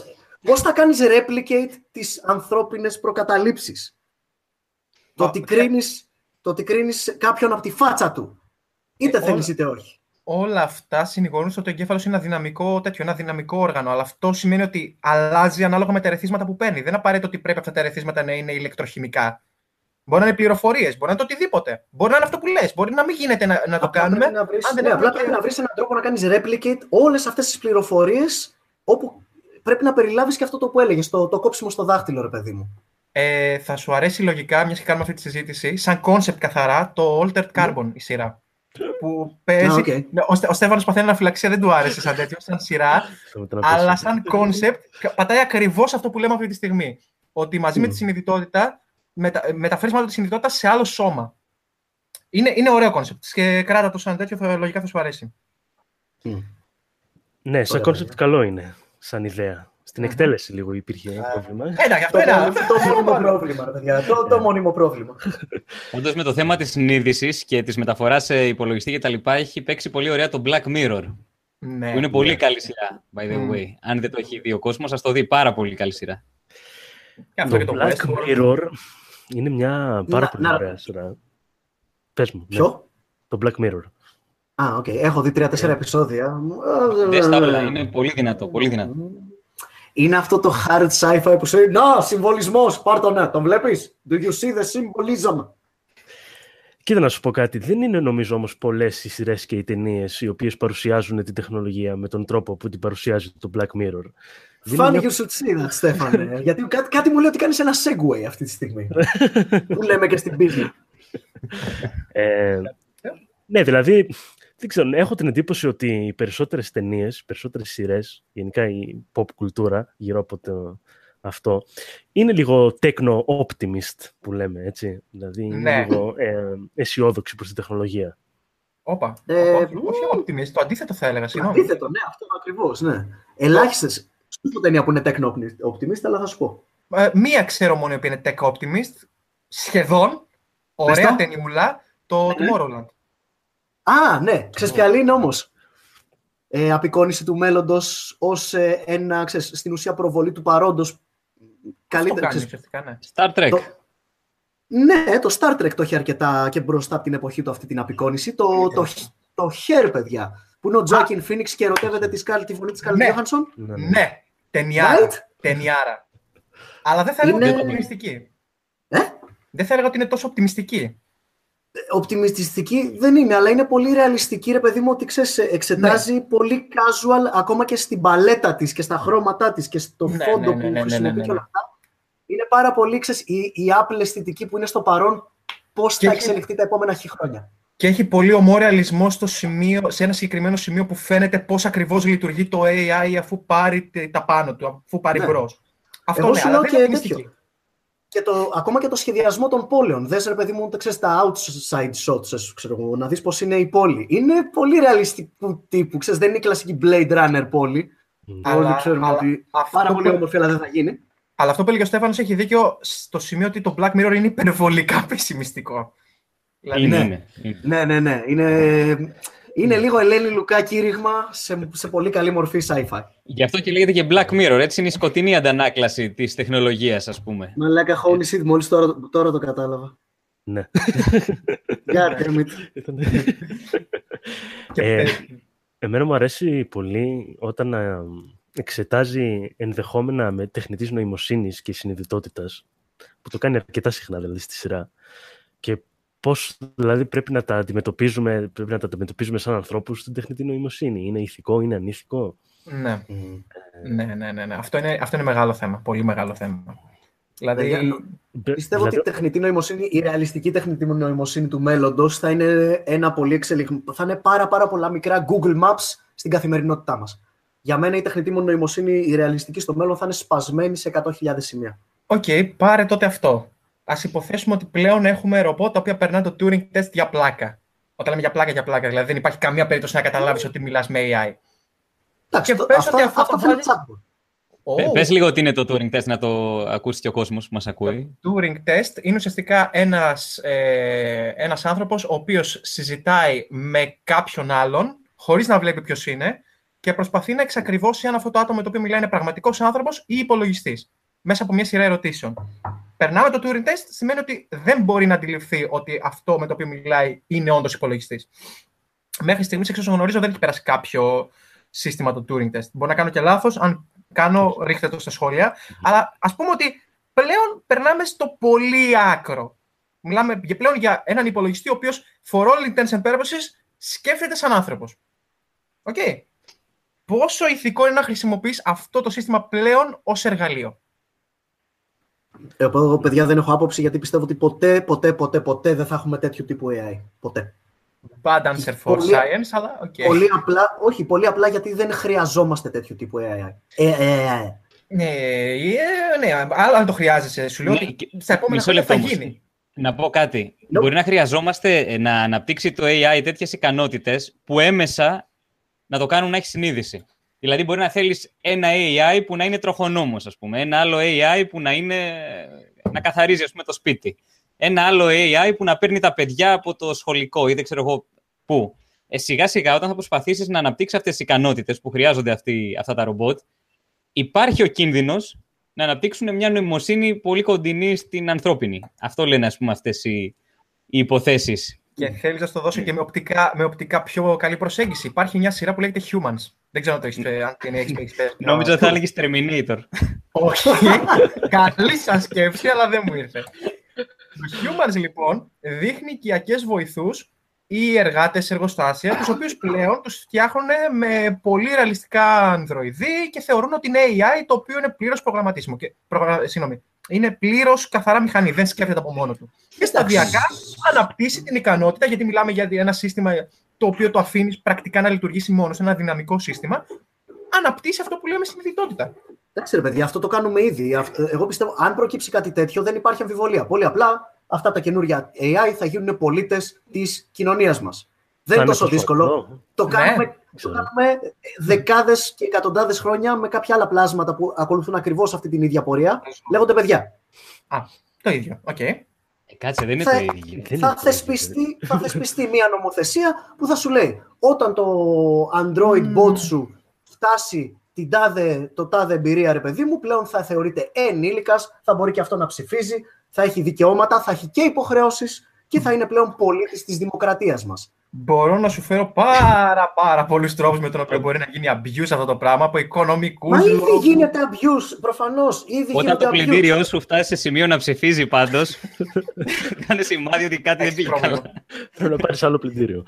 το προκαταλήψεις διαβάσω. μας. Πώς θα κάνεις replicate τις ανθρώπινες προκαταλήψεις; Το Μα- ότι, κρίνεις, το ότι κρίνεις κάποιον από τη φάτσα του. Είτε Ε, θέλεις όλα- είτε όχι. Όλα αυτά συνηγορούν στο ότι ο εγκέφαλος είναι ένα δυναμικό, τέτοιο, ένα δυναμικό όργανο. Αλλά αυτό σημαίνει ότι αλλάζει ανάλογα με τα ερεθίσματα που παίρνει. Δεν είναι απαραίτητο ότι πρέπει αυτά τα ερεθίσματα να είναι ηλεκτροχημικά. Μπορεί να είναι πληροφορίες, μπορεί να είναι το οτιδήποτε. Μπορεί να είναι αυτό που λες. Μπορεί να μην γίνεται να, να το Απλά κάνουμε. πρέπει να βρεις, αν δεν ναι, έχουμε απλά και- πρέπει να βρεις έναν τρόπο να κάνεις replicate όλες αυτές τις πληροφορίες όπου πρέπει να περιλάβεις και αυτό το που έλεγες, το, το κόψιμο στο δάχτυλο, ρε παιδί μου. Ε, θα σου αρέσει λογικά, μιας και κάνουμε αυτή τη συζήτηση, σαν κόνσεπτ καθαρά, το Altered Carbon η σειρά. Που παίζει. Α, οκ. Ναι, Ο, Στε- ο Στέφανος παθαίνει αναφυλαξία, δεν του άρεσε σαν τέτοιο, σαν σειρά. Θα μετά να πεις. αλλά σαν κόνσεπτ πατάει ακριβώς αυτό που λέμε αυτή τη στιγμή. Ότι μαζί με Μμ. τη συνειδητότητα μετα, μεταφέρεις μάλλον τη συνειδητότητα σε άλλο σώμα. Είναι, είναι ωραίο κόνσεπτ και κράτα το σαν τέτοιο, θα, λογικά θα σου αρέσει. Ναι, σαν Ωραία, κόνσεπτ παιδιά. καλό είναι, σαν ιδέα. Στην Μμμ. εκτέλεση λίγο υπήρχε πρόβλημα. Εντάξει, αυτό Το, είναι. μόνιμο- το μόνιμο πρόβλημα, ρε παιδιά. Το, το μόνιμο πρόβλημα. Όντως με το θέμα της συνείδησης και της μεταφοράς σε υπολογιστή κτλ. έχει παίξει πολύ ωραία το Black Mirror. Ναι. Που είναι πολύ καλή σειρά, by the Μμ. way. Αν δεν το έχει δει ο κόσμος, ας το δει. Πάρα πολύ καλή σειρά. Και αυτό Το και το Black Westworld. Mirror είναι μια πάρα Να- πολύ να- ωραία σειρά. Πες μου. ναι. Ποιο; Το Black Mirror. Α, οκ. Έχω δει τρία-τέσσερα επεισόδια. Δες τα όλα. Είναι πολύ δυνατό. Πολύ δυνατό. Είναι αυτό το hard sci-fi που σου λέει Να, συμβολισμός, πάρ' το ναι, τον βλέπεις; Do you see the symbolism? Κοίτα να σου πω κάτι. Δεν είναι νομίζω όμως πολλές οι σειρές και οι ταινίες οι οποίες παρουσιάζουν την τεχνολογία με τον τρόπο που την παρουσιάζει το Black Mirror. Δεν Funny είναι you should see that, Στέφανε. Γιατί κάτι, κάτι μου λέει ότι κάνεις ένα segue αυτή τη στιγμή. που λέμε και στην business. Ε, ναι, δηλαδή, δεν ξέρω, έχω την εντύπωση ότι οι περισσότερες ταινίες, οι περισσότερες σειρές, γενικά η pop κουλτούρα γύρω από το, αυτό, είναι λίγο techno-optimist που λέμε, έτσι. Δηλαδή, είναι Ναι. λίγο ε, αισιόδοξη προς την τεχνολογία. Όπα. Ε, όχι, μ. όχι optimist, το αντίθετο θα έλεγα. Συγγνώμη. Αντίθετο, ναι, αυτό ακριβώς, ναι. Ελάχιστες. Σου πω ταινία που είναι techno-optimist, αλλά θα σου πω. Ε, μία ξέρω μόνο η οποία είναι tech optimist. Σχεδόν. Πες Ωραία το. ταινιούλα. Το Ναι. Tomorrowland. Α, ναι, ξέρεις ποια άλλη είναι όμως. ε, απεικόνιση του μέλλοντος ως ε, ένα, ξέρεις, στην ουσία προβολή του παρόντος. Αυτό Καλύτερα, κάνει ξέρεις, ουσιαστικά, ναι. Star Trek. Το- Ναι, το Star Trek το έχει αρκετά και μπροστά από την εποχή του αυτή την απεικόνιση. Το, το, το Hair, παιδιά, που είναι ο Τζάκιν Φίνιξ και ερωτεύεται τη, Σκάλ- τη φωνή της Σκάλ Ναι. Γιώχανσον. Ναι, ναι. Ναι, ταινιάρα. Right? Ταινιάρα. Αλλά δεν θα έλεγα ότι Είναι- είναι οπτιμιστική. Ε; Δεν θα έλεγα ότι είναι τόσο οπτιμιστική. Οπτιμιστική δεν είναι, αλλά είναι πολύ ρεαλιστική, ρε παιδί μου, ότι ξέρεις, εξετάζει Ναι. πολύ casual, ακόμα και στην παλέτα της και στα χρώματά της και στο Ναι, φόντο ναι, ναι, που ναι, ναι, χρησιμοποιεί ναι, ναι. και όλα αυτά. Είναι πάρα πολύ, ξέρεις, η, η Apple αισθητική που είναι στο παρόν, πώς Και θα έχει- εξελιχθεί τα επόμενα χι χρόνια. Και έχει πολύ ομό ρεαλισμό στο σημείο, σε ένα συγκεκριμένο σημείο που φαίνεται πώς ακριβώς λειτουργεί το AI αφού πάρει τε- τα πάνω του, αφού πάρει Ναι. μπρος. Αυτό Εγώ ναι, σου αλλά λέω δεν και είναι οπτιμιστική. τέτοιο. Και το, ακόμα και το σχεδιασμό των πόλεων. Δες ρε παιδί μου, τα ξέρεις, τα outside shots, ας, ξέρω εγώ, να δεις πώς είναι η πόλη. Είναι πολύ ρεαλιστικού τύπου. Ξέρεις, δεν είναι η κλασική Blade Runner πόλη. Αλλά- Όλοι ξέρουμε αλλά ότι αυτό πάρα που- πολύ όμορφη, αλλά δεν θα γίνει. Αλλά αυτό που έλεγε ο Στέφανος έχει δίκιο στο σημείο ότι το Black Mirror είναι υπερβολικά πεσημιστικό. Δηλαδή, Είναι, ναι. είναι. είναι. Ναι, ναι, ναι. Είναι, είναι λίγο Ελένη Λουκά κήρυγμα σε, σε πολύ καλή μορφή sci-fi. Γι' αυτό και λέγεται και Black Mirror. Έτσι είναι η σκοτεινή αντανάκλαση της τεχνολογίας, ας πούμε. Μαλάκα, holy shit, μόλις τώρα, τώρα το κατάλαβα. Ναι. God damn it. Ήταν- Και, Ε, ε, Εμένα μου αρέσει πολύ όταν α, εξετάζει ενδεχόμενα με τεχνητής νοημοσύνης και συνειδητότητας, που το κάνει αρκετά συχνά δηλαδή στη σειρά, και πώς δηλαδή πρέπει να τα αντιμετωπίζουμε, πρέπει να τα αντιμετωπίζουμε σαν ανθρώπους στην τεχνητή νοημοσύνη. Είναι ηθικό, είναι ανήθικο; ναι. Ναι, ναι, ναι, ναι. Αυτό, είναι, αυτό είναι μεγάλο θέμα. Πολύ μεγάλο θέμα. Δηλαδή, Παιδιά, Μπε- Πιστεύω ότι η δηλαδή, τεχνητή νοημοσύνη, η ρεαλιστική τεχνητή νοημοσύνη του μέλλοντος θα είναι ένα πολύ εξελιγμένο. Θα είναι πάρα, πάρα πολλά μικρά Google Maps στην καθημερινότητά μας. Για μένα η τεχνητή νοημοσύνη, η ρεαλιστική στο μέλλον, θα είναι σπασμένη σε 100.000 σημεία. Οκ, πάρε τότε αυτό. Ας υποθέσουμε ότι πλέον έχουμε ρομπότ τα οποία περνάνε το Turing test για πλάκα. Όταν λέμε για πλάκα, για πλάκα. Δηλαδή δεν υπάρχει καμία περίπτωση να καταλάβεις ότι μιλάς με AI. Εντάξει, Και το- πες αυτά, ότι αυτό αυτά το θα είναι βάζει- chatbot. Πε Oh. Πες λίγο τι είναι το Turing Test να το ακούσει και ο κόσμος που μας ακούει. Το Turing test είναι ουσιαστικά ένας, ε, ένας άνθρωπος ο οποίος συζητάει με κάποιον άλλον χωρίς να βλέπει ποιος είναι και προσπαθεί να εξακριβώσει αν αυτό το άτομο με το οποίο μιλάει είναι πραγματικός άνθρωπος ή υπολογιστής μέσα από μια σειρά ερωτήσεων. Περνάμε το Turing test σημαίνει ότι δεν μπορεί να αντιληφθεί ότι αυτό με το οποίο μιλάει είναι όντως υπολογιστής. Μέχρι στιγμής, εξ όσων γνωρίζω, δεν έχει περάσει κάποιο σύστημα το Turing test. Μπορεί να κάνω και λάθος, αν κάνω, ρίχτε το στα σχόλια. Αλλά ας πούμε ότι πλέον περνάμε στο πολύ άκρο. Μιλάμε για- πλέον για έναν υπολογιστή ο οποίος for all intents and purposes σκέφτεται σαν άνθρωπος. Οκ. Πόσο ηθικό είναι να χρησιμοποιείς αυτό το σύστημα πλέον ως εργαλείο; Εγώ, παιδιά, δεν έχω άποψη γιατί πιστεύω ότι ποτέ, ποτέ, ποτέ, ποτέ δεν θα έχουμε τέτοιου τύπου AI. Ποτέ. Bad answer for Πολύ- science, αλλά οκ. Πολύ απλά, όχι, πολύ απλά γιατί δεν χρειαζόμαστε τέτοιου τύπου AI. Ε, ε, ε. Ναι, ε, ναι, αλλά αν το χρειάζεσαι, σου λέω Ναι, ότι και- στα επόμενα Μισό χρόνια θα λεπτό όμως. γίνει. Να πω κάτι. Nope. Μπορεί να χρειαζόμαστε ε, να αναπτύξει το AI τέτοιες ικανότητες που έμεσα να το κάνουν να έχει συνείδηση. Δηλαδή, μπορεί να θέλεις ένα AI που να είναι τροχονόμος, ας πούμε. Ένα άλλο AI που να, είναι, να καθαρίζει, ας πούμε, το σπίτι. Ένα άλλο AI που να παίρνει τα παιδιά από το σχολικό ή δεν ξέρω εγώ πού. Ε, σιγά σιγά, όταν θα προσπαθήσεις να αναπτύξεις αυτές τις ικανότητες που χρειάζονται αυτοί, αυτά τα ρομπότ, υπάρχει ο κίνδυνος να αναπτύξουν μια νοημοσύνη πολύ κοντινή στην ανθρώπινη. Αυτό λένε, ας πούμε, αυτές οι, οι υποθέσεις. Και θέλεις να στο δώσω και με οπτικά, με οπτικά πιο καλή προσέγγιση. Υπάρχει μια σειρά που λέγεται Humans. Δεν ξέρω αν το έχεις αν την έχεις έχεις πει. Νόμιζα ότι θα έλεγες Terminator. Όχι. Καλή σας σκέψη, αλλά δεν μου ήρθε. Το Humans, λοιπόν, δείχνει οικιακές βοηθούς ή εργάτες σε εργοστάσια, τους οποίους πλέον τους φτιάχνουν με πολύ ρεαλιστικά ανδροειδή και θεωρούν ότι είναι AI το οποίο είναι πλήρως προγραμματίσιμο. Και, προγρα... Συγγνώμη, είναι πλήρως καθαρά μηχανή, δεν σκέφτεται από μόνο του. Και σταδιακά αναπτύσσει την ικανότητα, γιατί μιλάμε για ένα σύστημα το οποίο το αφήνει πρακτικά να λειτουργήσει μόνος σε ένα δυναμικό σύστημα, αναπτύσσει αυτό που λέμε συνειδητότητα. Εντάξει, ρε παιδιά, αυτό το κάνουμε ήδη. Αυ- Εγώ πιστεύω, αν προκύψει κάτι τέτοιο, δεν υπάρχει αμφιβολία. Πολύ απλά, αυτά τα καινούργια AI θα γίνουν πολίτες της κοινωνίας μας. Δεν θα είναι είναι τόσο δύσκολο. αυτό. Το Ναι. κάνουμε, το Ξέρω. κάνουμε δεκάδες και εκατοντάδες χρόνια με κάποια άλλα πλάσματα που ακολουθούν ακριβώς αυτή την ίδια πορεία. Λέγονται παιδιά. Α, το ίδιο. Οκ. Ε, κάτσε, δεν είναι Θα- το ίδιο. Δεν θα είναι το θεσπιστεί, θα θεσπιστεί μια νομοθεσία που θα σου λέει όταν το Android Μμμ. bot σου φτάσει την τάδε, το τάδε εμπειρία, ρε παιδί μου, πλέον θα θεωρείται ενήλικας, θα μπορεί και αυτό να ψηφίζει, θα έχει δικαιώματα, θα έχει και υποχρεώσεις και θα είναι πλέον πολίτης της δημοκρατίας μας. Μπορώ να σου φέρω πάρα πάρα πολλούς τρόπους με τον οποίο μπορεί να γίνει abuse αυτό το πράγμα από οικονομικούς Μα ήδη λόγους. γίνεται abuse, προφανώς. Ήδη Όταν γίνεται το abuse. πλυντήριό σου φτάσει σε σημείο να ψηφίζει πάντως, κάνε σημάδι ότι κάτι δεν Έχεις πήγε πρόβλημα. καλά. Πρέπει να πάρεις άλλο πλυντήριο.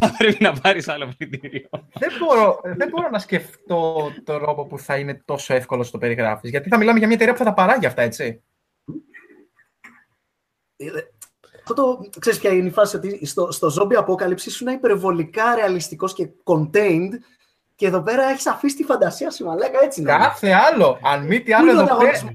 Θα πρέπει να πάρεις άλλο πλυντήριο. δεν, μπορώ, δεν μπορώ να σκεφτώ τον τρόπο που θα είναι τόσο εύκολο στο περιγράφεις. Γιατί θα μιλάμε για μια εταιρεία που θα τα παράγει αυτά, έτσι. Ε, Αυτό το, ξέρεις ποια είναι η φάση, ότι στο, στο zombie apocalypse ήσουν υπερβολικά ρεαλιστικός και contained και εδώ πέρα έχεις αφήσει τη φαντασία σου, μαλάκα, έτσι είναι. Κάθε άλλο. Αν μη τι Πού άλλο είναι ο εδώ ανταγωνισμός;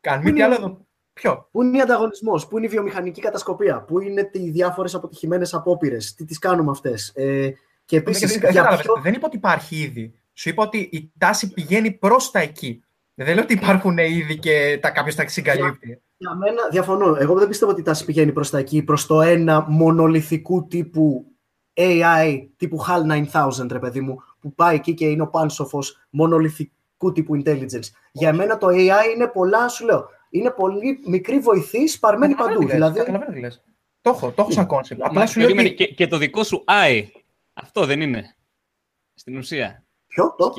πέρα. Αν Πού μη τι είναι- άλλο εδώ. Ποιο; Πού είναι ο ανταγωνισμός, πού είναι η βιομηχανική κατασκοπία, πού είναι οι διάφορες αποτυχημένες απόπειρες, τι τις κάνουμε αυτές; Ε, και επίσης, δεν, δεν, για κατάλαβες. ποιο... δεν είπα ότι υπάρχει ήδη. Σου είπα ότι η τάση πηγαίνει προς τα εκεί. Δεν λέω ότι υπάρχουν ήδη και τα κάποιος τα συγκαλύπτει. Για μένα, διαφωνώ. Εγώ δεν πιστεύω ότι η τάση πηγαίνει προς τα εκεί, προς το ένα μονολυθικού τύπου AI, τύπου HAL 9000, ρε παιδί μου, που πάει εκεί και είναι ο πάνσοφος μονολιθικού τύπου intelligence. Για μένα το AI είναι πολλά, σου λέω, είναι πολύ μικροί βοηθοί σπαρμένοι παντού. Δηλαδή, Καταλαβαίνω τι λες. Το έχω, το έχω σαν κόνσεπτ. Απλά σου λέω Περίμενε, ότι... και, και το δικό σου I. Αυτό δεν είναι. Στην ουσία. ποιο, το, Το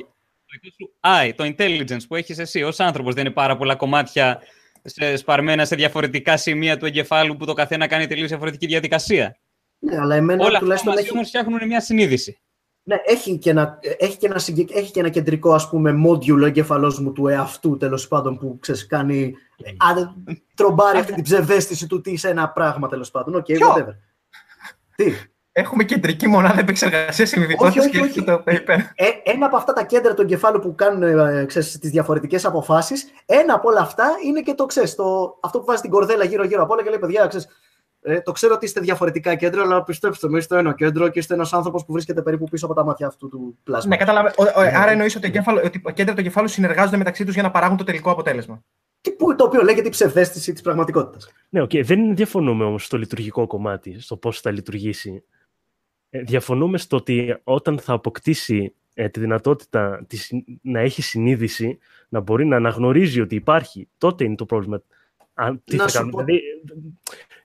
δικό σου I, το intelligence που έχεις εσύ ως άνθρωπος, δεν είναι πάρα πολλά κομμάτια σε, σπαρμένα σε διαφορετικά σημεία του εγκεφάλου που το καθένα κάνει τελείως διαφορετική διαδικασία. ναι, αλλά εμένα Όλα αυτά τουλάχιστον μαζί έχει, όμως φτιάχνουν μια συνείδηση. ναι, έχει, και ένα, έχει, και ένα, συγκεκ- έχει και ένα κεντρικό, ας πούμε, module ο εγκέφαλός μου του εαυτού, τέλος πάντων, που ξέρεις, κάνει, α, τρομπάρει αυτή την ψευδαίσθηση του τι είσαι ένα πράγμα, τέλος πάντων. Οκ, Ποιο; whatever. Τι, Έχουμε κεντρική μονάδα επεξεργασίας συνειδητότητα Όχι, και όχι, έχει όχι. το paper. Ε, ένα από αυτά τα κέντρα του εγκεφάλου που κάνουν ε, ξέρεις, τις διαφορετικές αποφάσεις, ένα από όλα αυτά είναι και το ξέρεις, το, αυτό που βάζει την κορδέλα γύρω-γύρω από όλα και λέει παιδιά, ξέρεις, ε, το ξέρω ότι είστε διαφορετικά κέντρα, αλλά πιστέψτε με, είστε ένα κέντρο και είστε ένας άνθρωπος που βρίσκεται περίπου πίσω από τα μάτια αυτού του πλάσματος. Ναι, κατάλαβα. Ο- ο- Άρα εννοείς ότι, εγκέφαλο- ότι τα κέντρα του εγκεφάλου συνεργάζονται μεταξύ τους για να παράγουν το τελικό αποτέλεσμα. Και που, το οποίο λέγεται η ψευδαίσθηση της πραγματικότητας. Ναι, οκ, δεν διαφωνούμε όμως στο λειτουργικό κομμάτι, στο πώς θα λειτουργήσει. Ε, διαφωνούμε στο ότι όταν θα αποκτήσει ε, τη δυνατότητα της, να έχει συνείδηση, να μπορεί να αναγνωρίζει ότι υπάρχει, τότε είναι το πρόβλημα. Αν, τι Να θα σου κάνουμε; πω- Δηλαδή,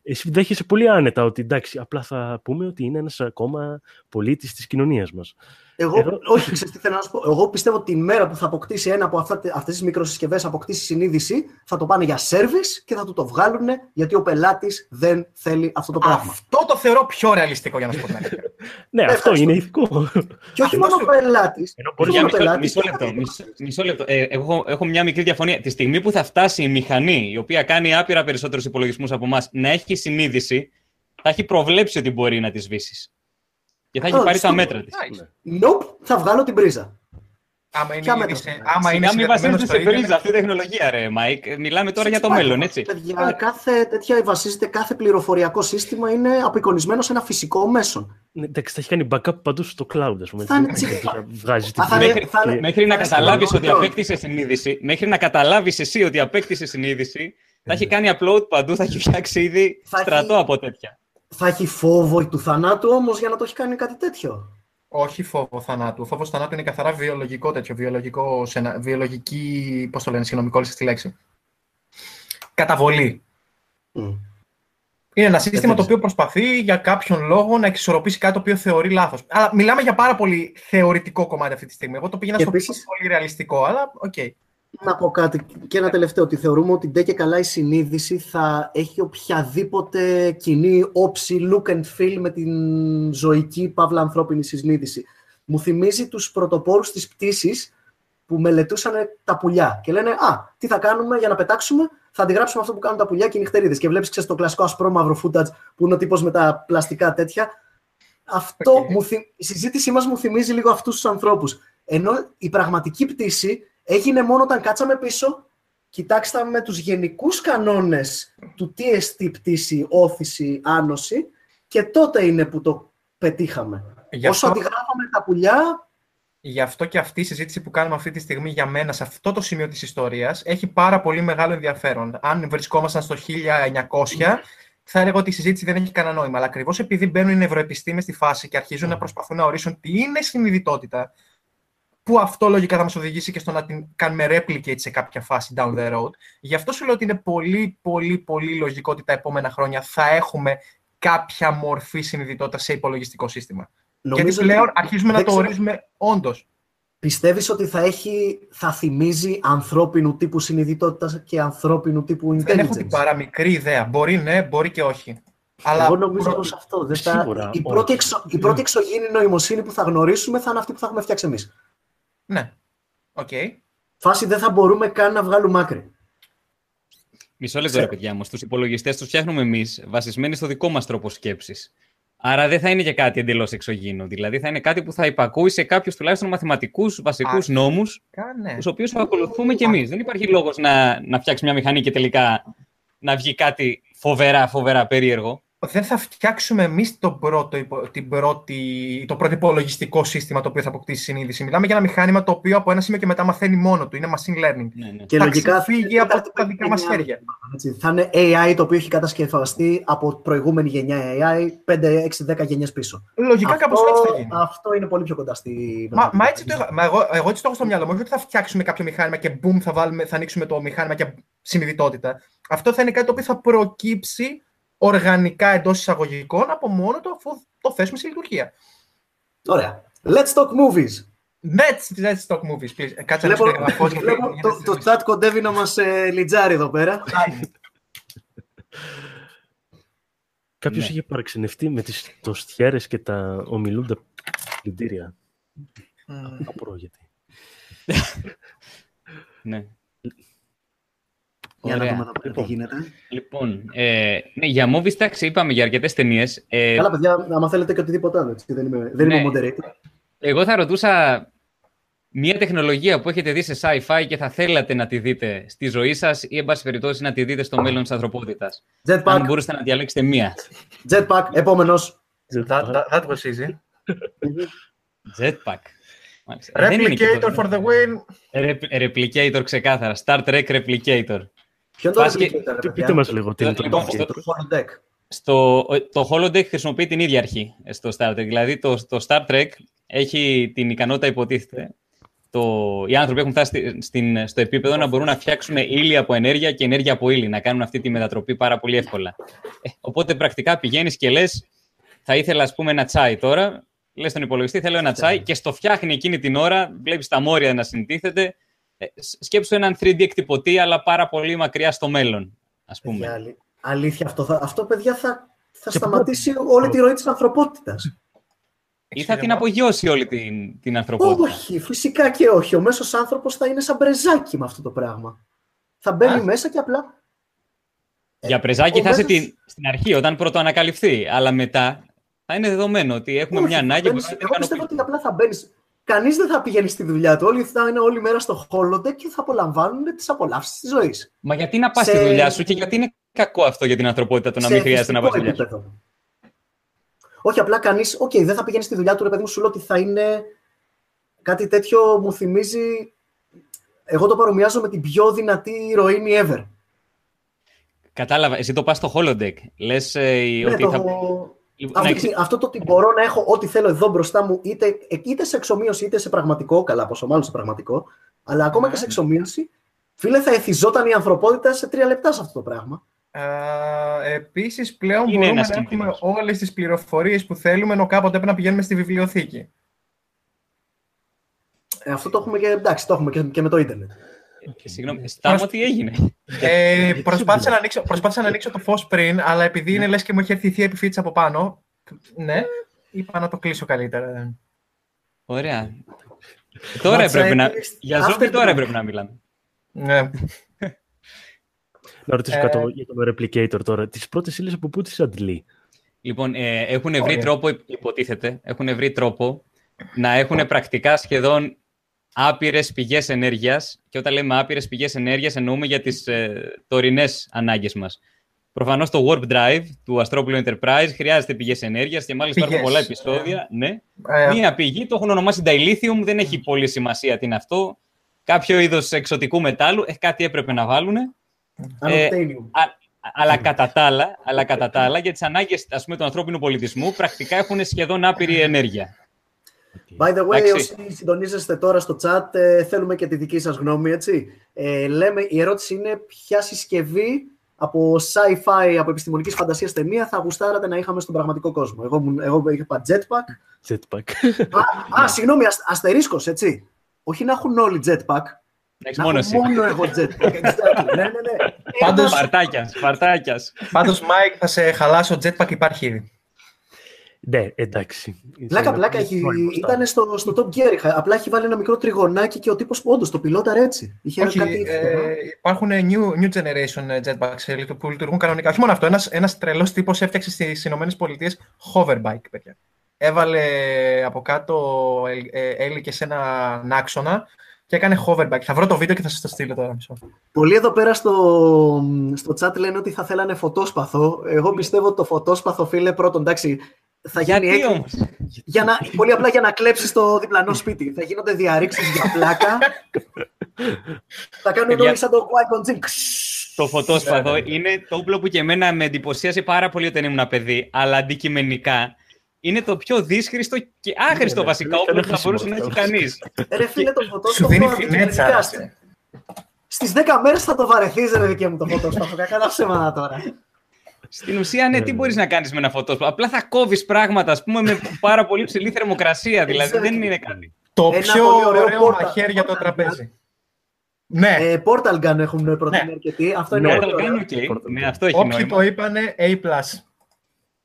εσύ δέχεσαι πολύ άνετα ότι εντάξει, απλά θα πούμε ότι είναι ένας ακόμα πολίτης της κοινωνίας μας. Εγώ, Εδώ- όχι, ξέρεις τι θέλω να σου πω. Εγώ πιστεύω ότι τη μέρα που θα αποκτήσει ένα από αυτά, αυτές τις μικροσυσκευές, αποκτήσει συνείδηση, θα το πάνε για service και θα του το βγάλουν γιατί ο πελάτης δεν θέλει αυτό το πράγμα. Αυτό το θεωρώ πιο ρεαλιστικό για να σου πω την αλήθεια. Ναι, αυτό ευχαριστώ. είναι ηθικό. Και όχι Αυτό μόνο σου- ο πελάτης. Ενώ όχι μπορείς Για μόνο ο μισό, πελάτης, μισό και λεπτό. θα- Μισό, μισό λεπτό. Ε, έχω, έχω μια μικρή διαφωνία. Τη στιγμή που θα φτάσει η μηχανή, η οποία κάνει άπειρα περισσότερους υπολογισμούς από εμάς, να έχει συνείδηση, θα έχει προβλέψει ότι μπορεί να τη σβήσεις. Και θα έχει Oh, πάρει τα στο- μέτρα της. Nope, θα βγάλω την πρίζα. Άμα είναι, Ποια ήδη μέτρα σε- θα είναι; άμα είναι Σιγά μην συνδεδεμένο βασίζεται στο σε ίντερνετ, πρίζα αυτή η τεχνολογία, ρε Μάικ. Ε, Μιλάμε τώρα για το Υπάρχει, μέλλον, έτσι. Παιδιά, κάθε τέτοια βασίζεται, κάθε πληροφοριακό σύστημα είναι απεικονισμένο σε ένα φυσικό μέσο. Ναι, εντάξει, θα έχει κάνει backup παντού στο cloud, ας πούμε. Θα είναι Δεν τσι- θα βγάζει την Α, θα πίεση είναι- θα είναι- και- Μέχρι να θα είναι καταλάβεις στο ότι control. απέκτησε συνείδηση, μέχρι να καταλάβεις εσύ ότι απέκτησε συνείδηση, θα έχει κάνει upload παντού, θα έχει φτιάξει ήδη Θα έχει- στρατό από τέτοια. Θα έχει φόβο του θανάτου όμως για να το έχει κάνει κάτι τέτοιο. Όχι φόβο θανάτου. Ο φόβος θανάτου είναι καθαρά βιολογικό τέτοιο. Βιολογικό, σενα... Βιολογική. Πώς το λένε, συγγνώμη, κόλλησε τη λέξη. Καταβολή. Μμ. Είναι ένα σύστημα δεν το οποίο προσπαθεί για κάποιον λόγο να εξισορροπήσει κάτι το οποίο θεωρεί λάθος. Αλλά μιλάμε για πάρα πολύ θεωρητικό κομμάτι αυτή τη στιγμή. Εγώ το πήγαινα Και στο επίσης- πολύ ρεαλιστικό, αλλά οκ. Να πω κάτι και ένα τελευταίο, ότι θεωρούμε ότι ντε και καλά η συνείδηση θα έχει οποιαδήποτε κοινή όψη, look and feel με την ζωική παύλα ανθρώπινη συνείδηση. Μου θυμίζει τους πρωτοπόρους της πτήσης που μελετούσαν τα πουλιά και λένε «Α, τι θα κάνουμε για να πετάξουμε, θα αντιγράψουμε αυτό που κάνουν τα πουλιά και οι νυχτερίδες». Και βλέπεις ξέρεις, το κλασικό ασπρό μαύρο footage που είναι ο τύπος με τα πλαστικά τέτοια. Αυτό, Οκ. μου θυ- η συζήτησή μας μου θυμίζει λίγο αυτούς τους ανθρώπους. Ενώ η πραγματική πτήση έγινε μόνο όταν κάτσαμε πίσω, κοιτάξαμε τους γενικούς κανόνες του τι εστί πτήση, όθηση, άνοση και τότε είναι που το πετύχαμε. Γι' Όσο αυτό, αντιγράφαμε τα πουλιά, Γι' αυτό και αυτή η συζήτηση που κάνουμε αυτή τη στιγμή για μένα σε αυτό το σημείο της ιστορίας έχει πάρα πολύ μεγάλο ενδιαφέρον. Αν βρισκόμασταν στο 1900, θα έλεγα ότι η συζήτηση δεν έχει κανένα νόημα. Αλλά ακριβώς επειδή μπαίνουν οι νευροεπιστήμες στη φάση και αρχίζουν να προσπαθούν να ορίσουν τι είναι συνειδητότητα, που αυτό λογικά θα μας οδηγήσει και στο να την κάνουμε replicate σε κάποια φάση down the road. Γι' αυτό σου λέω ότι είναι πολύ, πολύ, πολύ λογικό ότι τα επόμενα χρόνια θα έχουμε κάποια μορφή συνειδητότητα σε υπολογιστικό σύστημα. Νομίζω Γιατί πλέον ότι... αρχίζουμε να το ορίζουμε όντως. Πιστεύεις ότι θα, έχει, θα θυμίζει ανθρώπινου τύπου συνειδητότητας και ανθρώπινου τύπου intelligence. Δεν έχω την παραμικρή ιδέα. Μπορεί ναι, μπορεί και όχι. Αλλά Εγώ νομίζω πως αυτό. Δεν θα... Σίγουρα, η, πρώτη εξω... η πρώτη εξωγήινη νοημοσύνη που θα γνωρίσουμε θα είναι αυτή που θα έχουμε φτιάξει εμείς. Ναι. Οκ. Okay. Φάση δεν θα μπορούμε καν να βγάλουμε άκρη. Μισό λεπτό, ρε παιδιά μου. Στους υπολογιστές τους φτιάχνουμε εμείς βασισμένοι στο δικό μας τρόπο σκέψης. Άρα δεν θα είναι και κάτι εντελώς εξωγήινο. Δηλαδή θα είναι κάτι που θα υπακούει σε κάποιους τουλάχιστον μαθηματικούς βασικούς νόμους, ναι. τους οποίους θα ακολουθούμε κι εμείς. Δεν υπάρχει λόγος να, να φτιάξεις μια μηχανή και τελικά να βγει κάτι φοβερά, φοβερά περίεργο δεν θα φτιάξουμε εμείς το πρώτο, την πρώτη, το πρώτο υπολογιστικό σύστημα το οποίο θα αποκτήσει συνείδηση. Μιλάμε για ένα μηχάνημα το οποίο από ένα σημείο και μετά μαθαίνει μόνο του. Είναι machine learning. Ναι, ναι. Και θα λογικά φύγει από τα δικά μας χέρια. Θα είναι AI το οποίο έχει κατασκευαστεί από προηγούμενη γενιά AI 5, 6, 10 γενιές πίσω. Λογικά κάπως έτσι θα γίνει. Αυτό είναι πολύ πιο κοντά στη. Μα, μα έτσι το, μα εγώ, εγώ έτσι το έχω στο μυαλό μου. Όχι ότι θα φτιάξουμε κάποιο μηχάνημα και boom θα, βάλουμε, θα ανοίξουμε το μηχάνημα και συνειδητότητα. Αυτό θα είναι κάτι το οποίο θα προκύψει οργανικά εντός εισαγωγικών από μόνο το αφού το θέσουμε σε λειτουργία. Ωραία. Let's talk movies. Let's, let's talk movies, please. Ε, κάτσε βλέπω, να βλέπω, το, το chat κοντεύει να μας ε, λιτζάρει εδώ πέρα. Κάποιος ναι. είχε παραξενευτεί με τις τοστιέρες και τα ομιλούντα πλυντήρια. Mm. Απορώ γιατί. ναι. Για Ωραία. να δούμε εδώ τι γίνεται. Λοιπόν, ε, ναι, για movies, εντάξει, είπαμε για αρκετές ταινίες. Ε, Καλά, παιδιά, άμα θέλετε και οτιδήποτε άλλο. Δεν είμαι, δεν ναι. είμαι moderator. Εγώ θα ρωτούσα μια τεχνολογία που έχετε δει σε sci-fi και θα θέλατε να τη δείτε στη ζωή σας ή, εν πάση περιπτώσει, να τη δείτε στο μέλλον της ανθρωπότητας. Αν μπορούσατε να διαλέξετε μία. Jetpack, επόμενος. That was easy. Jetpack. Replicator for the win. Replicator ξεκάθαρα. Star Trek Replicator. Ποιο είναι το Replicator, Πείτε μας λίγο τι είναι το λοιπόν, Holodeck. Στο, το Holodeck χρησιμοποιεί την ίδια αρχή στο Star Trek. Δηλαδή το, το Star Trek έχει την ικανότητα, υποτίθεται, το, οι άνθρωποι έχουν φτάσει στην, στο επίπεδο να μπορούν να φτιάξουν ύλη από ενέργεια και ενέργεια από ύλη, να κάνουν αυτή τη μετατροπή πάρα πολύ εύκολα. Ε, οπότε πρακτικά πηγαίνεις και λες, θα ήθελα ας πούμε ένα τσάι τώρα, λες στον υπολογιστή, θέλω ένα τσάι και στο φτιάχνει εκείνη την ώρα, βλέπεις τα μόρια να συντίθεται. Ε, σκέψου έναν 3D εκτυπωτή, αλλά πάρα πολύ μακριά στο μέλλον, ας πούμε. αλήθεια, αυτό, θα, αυτό παιδιά θα, θα σταματήσει όλη τη ροή της ανθρωπότητας. Ή θα την απογειώσει όλη την, την ανθρωπότητα. Όχι, φυσικά και όχι. Ο μέσος άνθρωπος θα είναι σαν πρεζάκι με αυτό το πράγμα. Θα μπαίνει μέσα και απλά. Για πρεζάκι θα είσαι στην αρχή, όταν πρώτο ανακαλυφθεί. Αλλά μετά θα είναι δεδομένο ότι έχουμε μια ανάγκη. Μπαίνεις, εγώ πιστεύω ότι απλά θα μπαίνει. Κανείς δεν θα πηγαίνει στη δουλειά του. Όλοι θα είναι όλη μέρα στο holodeck και θα απολαμβάνουν τις απολαύσεις της ζωής. Μα γιατί να πας σε... στη δουλειά σου και γιατί είναι κακό αυτό για την ανθρωπότητα το να μην χρειάζεται να πας στη δουλειά σου; Όχι, απλά κανείς. Οκ, okay, δεν θα πηγαίνει στη δουλειά του, ρε παιδί μου, σου λέω ότι θα είναι. Κάτι τέτοιο μου θυμίζει. Εγώ το παρομοιάζω με την πιο δυνατή ηρωίνη ever. Κατάλαβα. Εσύ το πας στο holodeck. Λες ε, ναι, ότι. Το... Θα αυτό, αυτό το ότι μπορώ να έχω ό,τι θέλω εδώ μπροστά μου, είτε, είτε σε εξομοίωση είτε σε πραγματικό, καλά, πόσο μάλλον σε πραγματικό, αλλά ακόμα και σε ναι. εξομοίωση, φίλε, θα εθιζόταν η ανθρωπότητα σε τρία λεπτά σε αυτό το πράγμα. Ε, Επίσης, πλέον Είναι μπορούμε να έχουμε όλες τις πληροφορίες που θέλουμε, ενώ κάποτε έπρεπε να πηγαίνουμε στη βιβλιοθήκη. Ε, αυτό το έχουμε και, εντάξει, το έχουμε και, και με το ίντερνετ. Ε, συγγνώμη, Στάμω τι έγινε; Ε, προσπάθησα, να ανοίξω, προσπάθησα να ανοίξω το φως πριν, αλλά επειδή είναι λες και μου έχει έρθει η θεία επιφύτηση από πάνω, ναι, είπα να το κλείσω καλύτερα. Ωραία. Τώρα έπρεπε να... Για ζώμη τώρα έπρεπε να μιλάμε. Ναι. Να ρωτήσω ε... κάτι για το replicator τώρα. Τις πρώτες ύλες από πού τις αντλεί; Λοιπόν, ε, έχουν βρει τρόπο, υποτίθεται, έχουν βρει τρόπο να έχουν πρακτικά σχεδόν άπειρες πηγές ενέργειας. Και όταν λέμε άπειρες πηγές ενέργειας, εννοούμε για τις ε, τωρινές ανάγκες μας. Προφανώς το Warp Drive του Αστρόπουλου Enterprise χρειάζεται πηγές ενέργειας και μάλιστα Πηγές. υπάρχουν πολλά επεισόδια. Ναι. Ε, Μία πηγή το έχουν ονομάσει Dilithium, δεν έχει πολύ σημασία τι είναι αυτό. Κάποιο είδος εξωτικού μετάλλου, ε, κάτι έπρεπε να βάλουν. Unobtainium. Αλλά κατά τα άλλα, αλλά κατά τα άλλα για τις ανάγκες του ανθρώπινου πολιτισμού, πρακτικά έχουν σχεδόν άπειρη ενέργεια. By the way, Εντάξει. όσοι συντονίζεστε τώρα στο chat, ε, θέλουμε και τη δική σας γνώμη, έτσι. Ε, λέμε, η ερώτηση είναι ποια συσκευή από sci-fi, από επιστημονικής φαντασίας ταινία θα γουστάρατε να είχαμε στον πραγματικό κόσμο. Εγώ, μου- εγώ είπα jetpack. Jetpack. α, α, συγγνώμη, ασ, αστερίσκος, έτσι. Όχι να έχουν όλοι jetpack. Έχεις Να μόνο έχω εσύ. μόνο εγώ jetpack. Exactly. ναι, ναι, ναι. Πάντως- Ένα- Σπαρτάκια, Σπαρτάκια. Πάντως, Μάικ, θα σε χαλάσω. Jetpack υπάρχει ήδη. Ναι, εντάξει. Πλάκα, πλάκα. Έχει, ήταν στο, στο Top Gear. είχα- Απλά έχει βάλει ένα μικρό τριγωνάκι και ο τύπος όντως το πιλόταρε έτσι. Είχε Όχι, κάτι... ε, υπάρχουν new, new generation ε, jetpacks ε, που λειτουργούν κανονικά. Όχι μόνο αυτό, ένας, ένας τρελός τύπος έφτιαξε στις Ηνωμένες Πολιτείες hoverbike, παιδιά. Έβαλε από κάτω, ε, ε, έλικες σε έναν άξονα και έκανε hoverbike. Θα βρω το βίντεο και θα σας το στείλω τώρα. Μισό. Πολλοί εδώ πέρα στο, στο chat λένε ότι θα θέλανε φωτόσπαθο. Εγώ πιστεύω ότι το φωτόσπαθο, φίλε, πρώτον, εντάξει, θα γίνει Γιατί έκ- όμως; για να, πολύ απλά για να κλέψεις το διπλανό σπίτι. θα γίνονται διαρρήξεις για πλάκα. θα κάνουν Παιδιά. όλοι σαν το Qui-Gon Jinn. Το φωτόσπαθο Ναι, είναι το όπλο που και εμένα με εντυπωσίασε πάρα πολύ όταν ήμουν παιδί, αλλά αντικειμενικά είναι το πιο δύσχριστο και άχρηστο ναι, βασικά είναι όπλο καλό που θα μπορούσε να έχει χρήσιμο κανείς. Ρε φίλε, το Σου φωτόσπαθο. δίνει αντικειμενικά, φινέτσα. στε- Στις 10 μέρες θα το βαρεθείς ρε δικέ μου το φωτόσπαθο. Κακά τα ψέματα τώρα. Στην ουσία, ναι, τι μπορείς να κάνεις με ένα φωτόσπαθο. Απλά θα κόβεις πράγματα, ας πούμε, με πάρα πολύ ψηλή θερμοκρασία. Δηλαδή δεν Exactly. είναι κάτι. Το Ένα πιο πολύ ωραίο ωραίο portal- μαχαίρι για το portal τραπέζι. Ναι, Ε, Portal Gun έχουν προτείνει Ναι. αρκετοί. Αυτό είναι Ναι. πολύ Portal ωραίο. Gun, οκ. Portal Ναι, Gun. αυτό έχει όποιοι νόημα. το είπανε A+.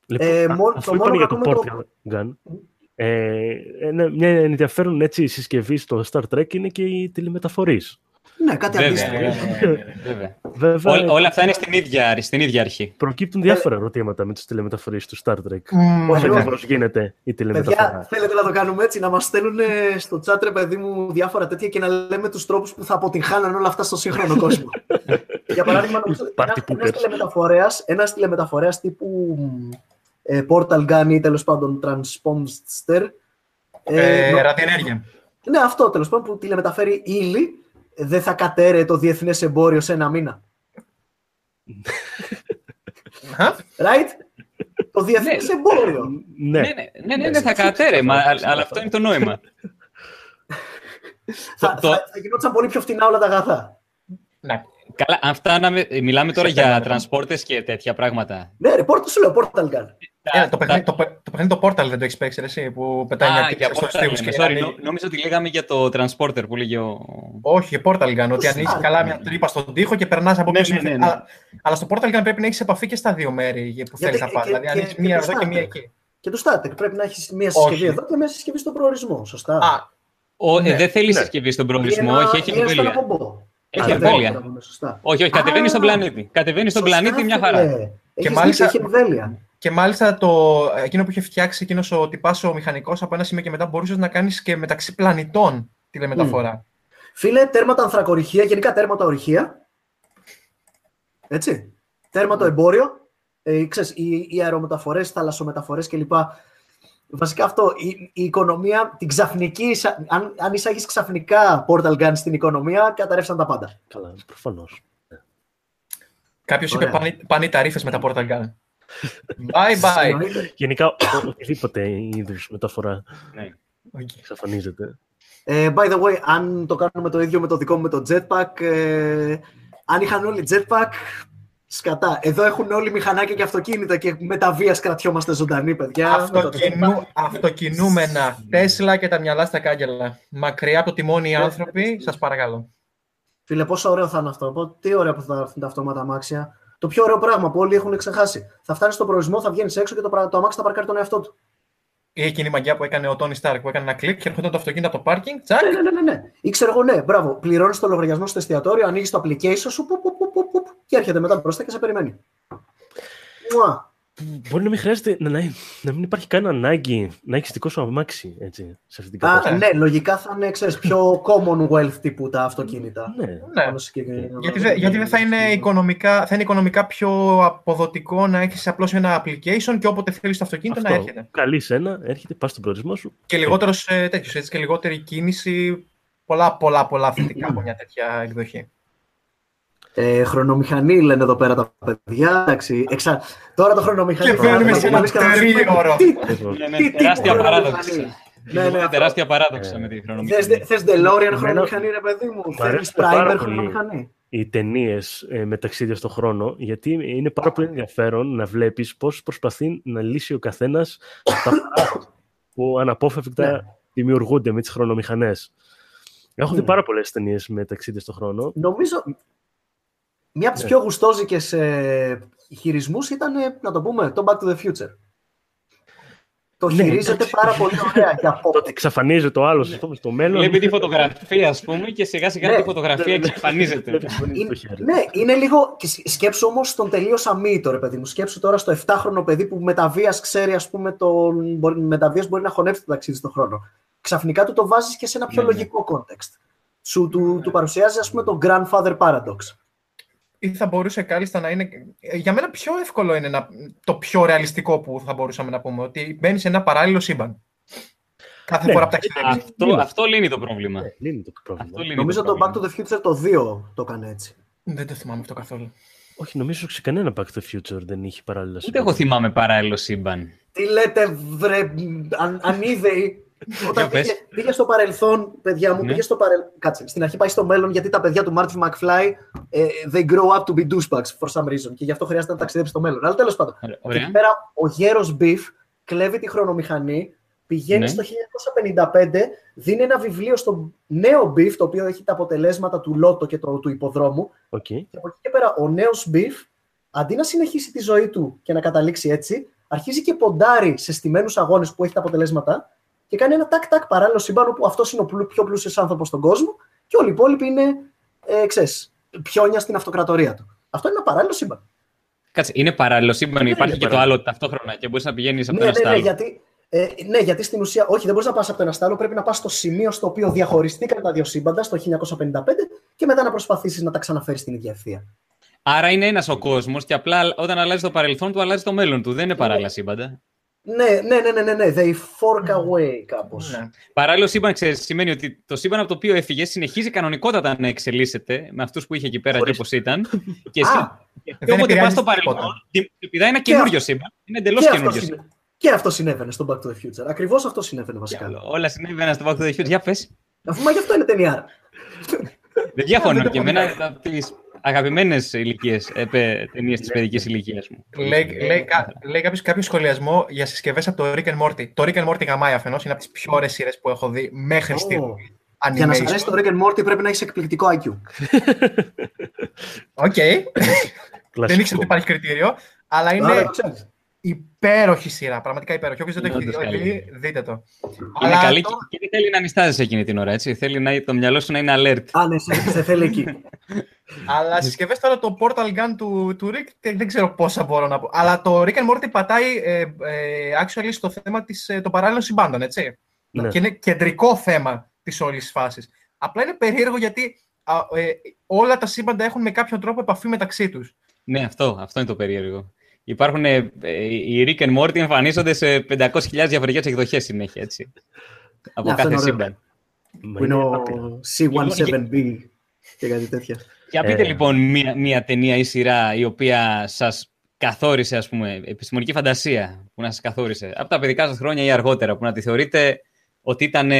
Λοιπόν, Ε, α- μόνο- αφού το είπαμε μόνο για το κακό με Portal Gun, ε, ένα- μια ενδιαφέρον έτσι, συσκευή στο Star Trek είναι και οι τηλεμεταφορείς. Ναι, κάτι Βέβαια, αντίστοιχο. ναι, ναι, ναι, βέβαια. Βέβαια, Όλα, όλα αυτά είναι στην ίδια, στην ίδια αρχή. προκύπτουν διάφορα ερωτήματα με τις τηλεμεταφορείς του Star Trek. Μμμ, Πώς εγώ- ακριβώς γίνεται η Παιδιά, τηλεμεταφορά. θέλετε να το κάνουμε έτσι, να μας στέλνουν ε, στο chat, ρε παιδί μου, διάφορα τέτοια και να λέμε τους τρόπους που θα αποτυγχάνουν όλα αυτά στο σύγχρονο κόσμο. Για παράδειγμα, νομίζω ότι Party ένα poopers. τηλεμεταφορέας, ένας τηλεμεταφορέας τύπου ε, Portal Gun ή τέλος πάντων Transponder. ε, νο- ραδιενέργεια. ναι, αυτό τέλος πάντων που τηλεμεταφέρει ύλη, δεν θα κατέρε το διεθνές εμπόριο σε ένα μήνα. Α, Right? το διεθνές εμπόριο. Ναι, Ναι, ναι, ναι, ναι, ναι, θα κατέρε, μα, αλλά αυτό είναι το νόημα. θα, το- θα, θα γινόταν πολύ πιο φτηνά όλα τα αγαθά. Ναι. Καλά, αν φτάναμε, μιλάμε τώρα Σε για θέματα. τρανспόρτες και τέτοια πράγματα. Ναι, ρε, Portal σου λέω, Portal Gun. Ε, το, παιχνίδι, το, παι- το παιχνίδι το Portal δεν το έχεις παίξει ρε, εσύ που πετάει μια Α, τύψα για στους Portal, τοίχους λέμε. και Sorry, ανοίγει. νο- νόμιζα ότι λέγαμε για το transporter που λέγε ο... Όχι, Portal Gun, ότι Το ανοίγει Star, καλά ναι. μια τρύπα στον τοίχο και περνάς από Ναι, πίσω. ναι, ναι, ναι. Αλλά, αλλά στο Portal Gun πρέπει να έχεις επαφή και στα δύο μέρη που θέλεις να και- πάει. και- Δηλαδή, και- ανοίγει και μία το εδώ και Star μία Trek. εκεί. Και του Static πρέπει να έχεις μία συσκευή Όχι. εδώ και μία συσκευή στον προορισμό. Σωστά. Α, ο Ναι, ε, δεν θέλεις ναι. συσκευή στον Ή προορισμό, ένα- όχι, έχει ή ένα στον εμβέλεια. Απομπό. Έχει Α, εμβέλεια. δεν μπορώ, Σωστά. Όχι, όχι, κατεβαίνει Α, στον πλανήτη. Κατεβαίνει στον Σωστά, πλανήτη μια φίλε. χαρά. Έχεις μάλιστα- δίκιο, έχει εμβέλεια. Και μάλιστα το, εκείνο που είχε φτιάξει εκείνος ο τυπάς ο μηχανικός από ένα σημείο και μετά μπορούσες να κάνεις και μεταξύ πλανητών τηλεμεταφορά. Φίλε, τέρματα ανθρακοριχεία, γενικά τέρματα ορυχεία. Έτσι. Τέρμα το εμπόριο. Ε, ξέρεις, οι, οι αερομεταφορές, θαλασσομεταφορές κλπ. Βασικά αυτό, η, η οικονομία, την ξαφνική, εισα- αν, αν εισάγεις ξαφνικά Portal Gun στην οικονομία, καταρρεύσαν τα πάντα. Καλά, προφανώς. Κάποιος είπε Ωραία. πάνε, πάνε οι ταρήφε με τα Portal Gun. bye bye. Εννοείται. Γενικά, ο- οτιδήποτε είδους μεταφορά Ναι. εξαφανίζεται. Ε, by the way, αν το κάνουμε το ίδιο με το δικό μου με το jetpack, ε, αν είχαν όλοι jetpack, σκατά. Εδώ έχουν όλοι μηχανάκια και αυτοκίνητα και με τα βίας κρατιόμαστε ζωντανοί, παιδιά. Με το Αυτοκινού, αυτοκινούμενα Τέσλα και τα μυαλά στα κάγκελα. Μακριά από το τιμόνι οι άνθρωποι, σας παρακαλώ. Φίλε, πόσο ωραίο θα είναι αυτό. Πω, Τι ωραία που θα έρθουν τα αυτόματα αμάξια. Το πιο ωραίο πράγμα που όλοι έχουν ξεχάσει. Θα φτάνεις στον προορισμό, θα βγαίνεις έξω και το, πρα- το αμάξι θα παρκάρει τον εαυτό του. Ή εκείνη η μαγιά που έκανε ο Τόνι Στάρκ που έκανε ένα κλικ και έρχονταν το αυτοκίνητο από το πάρκινγκ. Τσακ. Ναι, ναι, ναι, ναι, ναι. Ή ξέρω εγώ, ναι, μπράβο. Πληρώνεις το λογαριασμό στο εστιατόριο, ανοίγεις το application σου πουπ, πουπ, πουπ, πουπ, και έρχεται μετά μπροστά και σε περιμένει. Μουα. Μπορεί να μην χρειάζεται να, να μην υπάρχει καν ανάγκη να έχεις δικό σου αμάξι έτσι, σε αυτή την Α, κατάσταση. ναι, λογικά θα είναι ξέρεις, πιο Commonwealth τύπου τα αυτοκίνητα. Ναι. Ναι. Πάνω σε συγκεκριμένο- Γιατί, δε- γιατί δεν θα είναι, οικονομικά, θα είναι οικονομικά πιο αποδοτικό να έχεις απλώς ένα application και όποτε θέλεις το αυτοκίνητο να Αυτό. έρχεται. Καλεί ένα, έρχεται, πας στον προορισμό σου. Και λιγότερος ε, τέτοιος, έτσι, και λιγότερη κίνηση. Πολλά, πολλά, πολλά θετικά από μια τέτοια εκδοχή. Ε, χρονομηχανή λένε εδώ πέρα τα παιδιά. Εντάξει, εξα... Τώρα το χρονομηχανή. Και μπαίνουμε σε ένα Εμείς κάναμε- τρίωρο. Τι- Λοιπόν, Ναι, ναι, Τι τύπου τεράστια χρονομηχανή. παράδοξη. Ναι, ναι, αυτό. τεράστια παράδοξη Ε, με τη Θες, χρονομηχανή. θες DeLorean Εμένα- χρονομηχανή, ρε παιδί μου. Μ' Θέλεις αρέσει πάρα primer πολύ. χρονομηχανή. οι ταινίε με ταξίδια στον χρόνο, γιατί είναι πάρα πολύ ενδιαφέρον να βλέπει πώ προσπαθεί να λύσει ο καθένα τα πράγματα που αναπόφευκτα Ναι. δημιουργούνται με τι χρονομηχανέ. Έχω δει Ναι. πάρα πολλέ ταινίε με ταξίδια στον χρόνο. Νομίζω μία από τις Ναι. πιο γουστόζικες ε, χειρισμούς ήταν, ε, να το πούμε, το Back to the Future. Το Ναι, χειρίζεται εντάξει. πάρα πολύ ωραία και από Τότε εξαφανίζεται το άλλος αυτό στο μέλλον. Βλέπει τη φωτογραφία, ας πούμε, και σιγά σιγά Ναι, τη φωτογραφία ναι, ναι. εξαφανίζεται. Βλέπεις τον ίδιο Είναι, το χέρι. ναι, είναι λίγο. και σκ- Σκέψου όμως τον τελείως αμύητο, ρε παιδί μου. Σκέψου τώρα στο 7χρονο παιδί που μεταβία ξέρει, ας πούμε, τον. Μπορεί, μεταβίας μπορεί να χωνεύσει το ταξίδι στον χρόνο. Ξαφνικά του το βάζεις και σε ένα πιο Ναι, ναι. λογικό context. Σου του, του παρουσιάζει, ας πούμε, το grandfather paradox. Ή θα μπορούσε κάλλιστα να είναι. ε, Για μένα πιο εύκολο είναι να... το πιο ρεαλιστικό που θα μπορούσαμε να πούμε. Ότι μπαίνεις σε ένα παράλληλο σύμπαν. Κάθε Ναι. φορά που ταξιδεύει. Αυτό, αυτό λύνει το πρόβλημα. Ναι, λύνει το πρόβλημα. Αυτό λύνει Νομίζω το Back πρόβλημα. to the Future το 2 το έκανε έτσι. Δεν το θυμάμαι αυτό καθόλου. Όχι, νομίζω σε κανένα Back to the Future δεν είχε παράλληλα Ούτε εγώ θυμάμαι παράλληλο σύμπαν. Τι λέτε, βρε, αν, ανίδεοι. Όταν Για πες. πήγε, πήγε στο παρελθόν, παιδιά μου, Ναι. πήγε στο παρελθόν. Κάτσε, στην αρχή πάει στο μέλλον γιατί τα παιδιά του Marty McFly ε, they grow up to be douchebags for some reason και γι' αυτό χρειάζεται να ταξιδέψει στο μέλλον. Αλλά τέλος πάντων. Ωραία. Και εκεί πέρα ο γέρος Biff κλέβει τη χρονομηχανή, πηγαίνει Ναι. στο 1955, δίνει ένα βιβλίο στο νέο Biff, το οποίο έχει τα αποτελέσματα του Λότο και το, του ιπποδρόμου. Οκ. Και από εκεί και πέρα ο νέος Biff, αντί να συνεχίσει τη ζωή του και να καταλήξει έτσι, αρχίζει και ποντάρει σε στημένους αγώνες που έχει τα αποτελέσματα και κάνει ένα τάκ-τάκ παράλληλο σύμπαν όπου αυτός είναι ο πλου- πιο πλούσιος άνθρωπος στον κόσμο και όλοι οι υπόλοιποι είναι, ε, ξέρεις, πιόνια στην αυτοκρατορία του. Αυτό είναι ένα παράλληλο σύμπαν. Κάτσε, είναι παράλληλο σύμπαν. Δεν Υπάρχει είναι και το παράλληλο. άλλο ταυτόχρονα και μπορείς να πηγαίνεις από Ναι, το ένα ναι, στο ναι, άλλο. γιατί, ε, ναι, γιατί στην ουσία, όχι, δεν μπορείς να πας από το ένα στο άλλο, πρέπει να πας στο σημείο στο οποίο διαχωριστήκαν τα δύο σύμπαντα, στο 1955, και μετά να προσπαθήσεις να τα ξαναφέρεις στην ίδια ευθεία. Άρα είναι ένας ο κόσμος και απλά όταν αλλάζει το παρελθόν του, αλλάζει το μέλλον του. Δεν είναι παράλληλα σύμπαντα. Ναι, ναι, ναι, ναι, ναι, ναι. They fork away κάπως. Ναι. Παράλληλο σύμπαν ξέρεις, σημαίνει ότι το σύμπαν από το οποίο έφυγες συνεχίζει κανονικότατα να εξελίσσεται με αυτούς που είχε εκεί πέρα Χωρίς. και όπως ήταν. και εσύ, Α, και δεν όποτε πας επηρεάζει στο παρελθόν, τίποτα. πηδάει ένα Και καινούριο αυτό- σύμπαν. Είναι εντελώς και, αυτό καινούριο συνε- σύμπαν. και αυτό συνέβαινε στο Back to the Future. Ακριβώς αυτό συνέβαινε βασικά. Όλα συνέβαιναν στο Back to the Future. Για πες. Αφού μα γι' αυτό είναι ταινία. Δεν διαφωνώ. δεν Και το εμένα πω. από τι αγαπημένες ηλικίες ταινίες της παιδικής ηλικίας μου. Λέει, λέει, κα- λέει κάποιος, κάποιο σχολιασμό για συσκευές από το Rick and Morty. Το Rick and Morty γαμάει αφενός, είναι από τις πιο ωραίες σειρές που έχω δει μέχρι στιγμή. Oh. Για να σας αρέσει το Rick and Morty πρέπει να έχεις εκπληκτικό IQ. Οκ. Δεν Κλασικό. ήξερα ότι υπάρχει κριτήριο, αλλά Άρα είναι το ξέρεις. Υπέροχη σειρά. Πραγματικά υπέροχη. Όποιος δεν το έχει Είναι όντως δει, καλή. δείτε το. Είναι Αλλά καλή τώρα- και δεν θέλει να νυστάζει εκείνη την ώρα. Έτσι. Θέλει να, το μυαλό σου να είναι alert. Α, ναι, σε, σε θέλει εκεί. Αλλά συσκευή τώρα το Portal Gun του, του Rick τε- δεν ξέρω πόσα μπορώ να πω. Αλλά το Rick and Morty πατάει ε, ε, actually στο θέμα της, ε, των παράλληλων συμπάντων, έτσι. Ναι. Και είναι κεντρικό θέμα της όλης φάσης. Απλά είναι περίεργο γιατί α, ε, όλα τα σύμπαντα έχουν με κάποιον τρόπο επαφή μεταξύ τους. Ναι, αυτό, αυτό είναι το περίεργο. Υπάρχουν. Ε, ε, οι Rick and Morty εμφανίζονται σε 500.000 διαφορετικές εκδοχές συνέχεια. Έτσι. Από Ναι, αυτό κάθε είναι ωραίο. σύμπαν. Μα που είναι ο άπειρα. C17B και κάτι τέτοια. Για πείτε Ε. λοιπόν μία, μία ταινία ή σειρά η οποία σας καθόρισε, ας πούμε, επιστημονική φαντασία που να σας καθόρισε από τα παιδικά σας χρόνια ή αργότερα, που να τη θεωρείτε ότι ήταν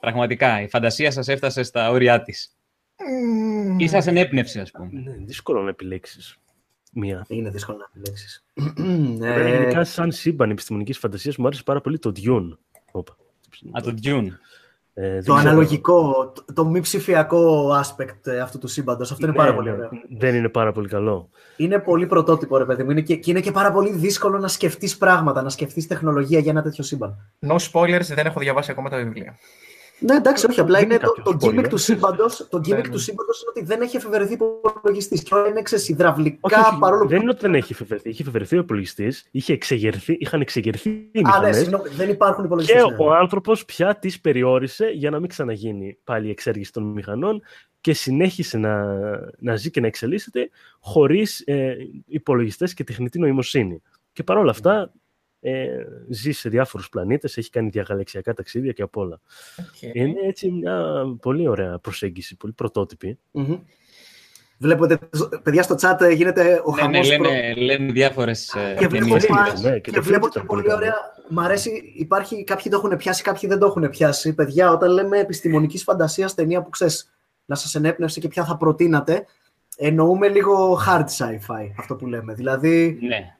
πραγματικά η φαντασία σας έφτασε στα όρια της. Ή σας ενέπνευσε, ας πούμε. Ναι, δύσκολο να επιλέξεις μία. Είναι δύσκολο να επιλέξεις. Εμένα Γενικά, σαν σύμπαν επιστημονικής φαντασίας, μου άρεσε πάρα πολύ το Dune. Όπα. Α, το Dune. Ε, δεν το ξέρω. αναλογικό, το, το μη ψηφιακό aspect ε, αυτού του σύμπαντος. Αυτό είναι Ναι, πάρα πολύ ναι, ωραίο. Δεν είναι πάρα πολύ καλό. Είναι πολύ πρωτότυπο, ρε παιδί μου. Είναι και, και είναι και πάρα πολύ δύσκολο να σκεφτείς πράγματα, να σκεφτείς τεχνολογία για ένα τέτοιο σύμπαν. No spoilers, δεν έχω διαβάσει ακόμα τα βιβλία. Ναι, εντάξει, όχι. Απλά Δεν είναι είναι το, κάποιος το gimmick πολύ, του ε. σύμπαντος. Το Ναι, gimmick ναι. του σύμπαντος είναι ότι δεν έχει εφευρεθεί υπολογιστής. Και όλα είναι ξέρεις, υδραυλικά Όχι, όχι, παρόλο δεν που. είναι ότι δεν έχει εφευρεθεί. Είχε εφευρεθεί ο υπολογιστής, είχαν εξεγερθεί οι Α, ναι, μηχανές συγγνώμη, δεν υπάρχουν υπολογιστές. και ο άνθρωπος πια τις περιόρισε για να μην ξαναγίνει πάλι η εξέργηση των μηχανών και συνέχισε να, να ζει και να εξελίσσεται χωρίς ε, υπολογιστές και τεχνητή νοημοσύνη. Και παρόλα αυτά ε, ζει σε διάφορους πλανήτες, έχει κάνει διαγαλαξιακά ταξίδια και απ' όλα. Οκ. Είναι έτσι μια πολύ ωραία προσέγγιση, πολύ πρωτότυπη. Μμμ. Βλέπετε, παιδιά, στο chat ε, γίνεται ο Ναι, ναι, χαμός προ- λένε, λένε διάφορες ε, Και βλέπω, ταινίες. ταινίες, πα- ναι, και και το βλέπω film και ήταν πολύ πολύ ωραία. Μ' αρέσει, υπάρχει, κάποιοι το έχουν πιάσει, κάποιοι δεν το έχουν πιάσει. Παιδιά, όταν λέμε επιστημονικής φαντασίας ταινία που ξέρεις να σας ενέπνευσε και ποια θα προτείνατε, εννοούμε λίγο hard sci-fi αυτό που λέμε. Δηλαδή, Ναι.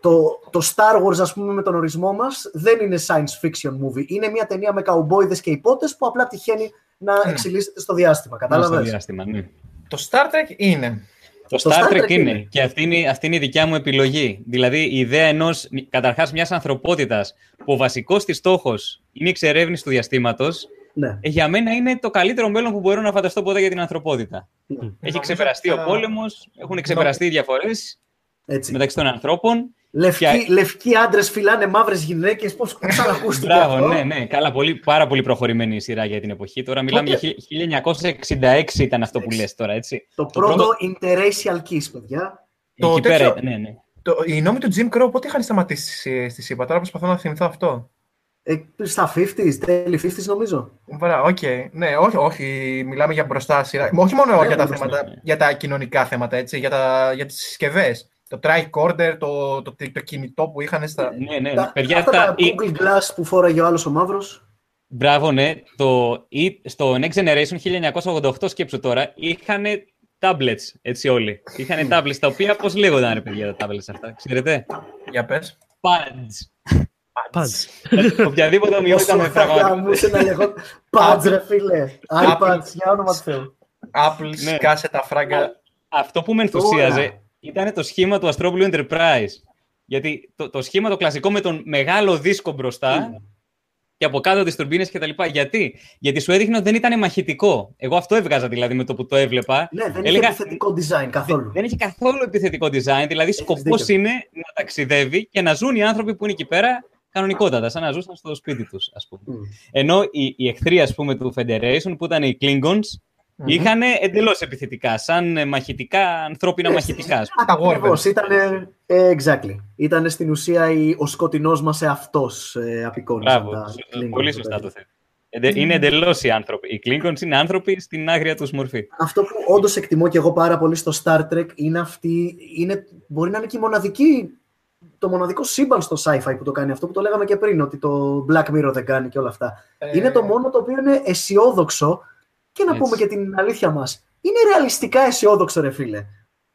Το, το Star Wars, ας πούμε, με τον ορισμό μας, δεν είναι science fiction movie. Είναι μια ταινία με καουμπόιδες και υπότες που απλά τυχαίνει να εξελίσσεται στο διάστημα. Στο Κατάλαβες; διάστημα, ναι. Το Star Trek είναι. Το Το Star Star Trek Trek είναι. είναι. Και αυτή είναι, αυτή είναι η δικιά μου επιλογή. Δηλαδή, η ιδέα ενός, καταρχάς, μιας ανθρωπότητας που ο βασικός της στόχος είναι η εξερεύνηση του διαστήματος, Ναι. για μένα είναι το καλύτερο μέλλον που μπορώ να φανταστώ ποτέ για την ανθρωπότητα. Έχει Νομίζω ξεπεραστεί ότι ο θα- πόλεμος, έχουν ξεπεραστεί οι διαφορές Έτσι. μεταξύ των ανθρώπων. Λευκοί, Και- λευκοί άντρες φιλάνε μαύρες γυναίκες. Πώς ξανακούστηκε Μπράβο, αυτό; ναι, ναι. Καλά, πολύ, πάρα πολύ προχωρημένη η σειρά για την εποχή. Τώρα μιλάμε για χι- 1966 ήταν αυτό που λες τώρα, έτσι. Το Το πρώτο πρώτο- interracial kiss, παιδιά. Το Εκεί πέρα τέτοιο- ήταν, ναι, ναι. Το, οι νόμοι του Jim Crow πότε είχαν σταματήσει στις ΗΠΑ; Τώρα προσπαθώ να θυμηθώ αυτό. Ε, στα 50s, τέλη 50s νομίζω. Μπράβο, οκ. Ναι, όχι, όχι, μιλάμε για μπροστά σειρά. Όχι μόνο Ναι, για τα μπροστά, θέματα, ναι. για τα κοινωνικά θέματα, έτσι, για, τα, για τις συσκευές. Το tricorder, το, το, το, κινητό που είχαν στα... Ναι, ναι, Τα- παιδιά, αυτά τα, τα η- Google Glass που φόραγε ο άλλος ο μαύρος. Μπράβο, ναι. Το, ή- στο Next Generation 1988, σκέψου τώρα, είχαν tablets, έτσι όλοι. Είχαν tablets, τα οποία πώς λέγονταν, ρε παιδιά, τα tablets αυτά, ξέρετε; Για πες. Pads. Πάντως. Οποιαδήποτε ομοιότητα με Όσο θα πραγματικά. γαμούσε να λέγω Pads ρε φίλε. iPads, για όνομα του Θεού. Apple, Ναι. σκάσε τα φράγκα. Αυτό που με Τώρα. ενθουσίαζε ήταν το σχήμα του Αστρόπουλου Enterprise. Γιατί το, το σχήμα το κλασικό με τον μεγάλο δίσκο μπροστά και από κάτω τις τουρμπίνες κτλ. Γιατί; Γιατί σου έδειχνε ότι δεν ήταν μαχητικό. Εγώ αυτό έβγαζα δηλαδή με το που το έβλεπα. Ναι, δεν είχε Έλεγα- επιθετικό design καθόλου. Δεν έχει καθόλου επιθετικό design. Δηλαδή, σκοπός δίκιο. είναι να ταξιδεύει και να ζουν οι άνθρωποι που είναι εκεί πέρα κανονικότατα, σαν να ζούσαν στο σπίτι τους, ας πούμε. Μμ. Ενώ οι, οι εχθροί, ας πούμε, του Federation, που ήταν οι Klingons, Μμμ. είχαν εντελώς επιθετικά, σαν ε, μαχητικά, ανθρώπινα μαχητικά. ας πούμε. τα Warbirds. Ακριβώς, ήτανε, ε, exactly. Ήτανε στην ουσία η- ο σκοτεινός μας εαυτός ε, απεικόνισε Μπράβο, τα σω- Klingons, πολύ το σωστά παιδί. το θέτει. Εντε- Είναι εντελώς οι άνθρωποι. Οι Klingons είναι άνθρωποι στην άγρια τους μορφή. Αυτό που όντως εκτιμώ και εγώ πάρα πολύ στο Star Trek είναι αυτή. Είναι, μπορεί να είναι και η μοναδική, το μοναδικό σύμπαν στο sci-fi που το κάνει αυτό που το λέγαμε και πριν, ότι το Black Mirror δεν κάνει και όλα αυτά. Ε, Είναι το μόνο το οποίο είναι αισιόδοξο και να Έτσι. πούμε και την αλήθεια μας. Είναι ρεαλιστικά αισιόδοξο, ρε φίλε.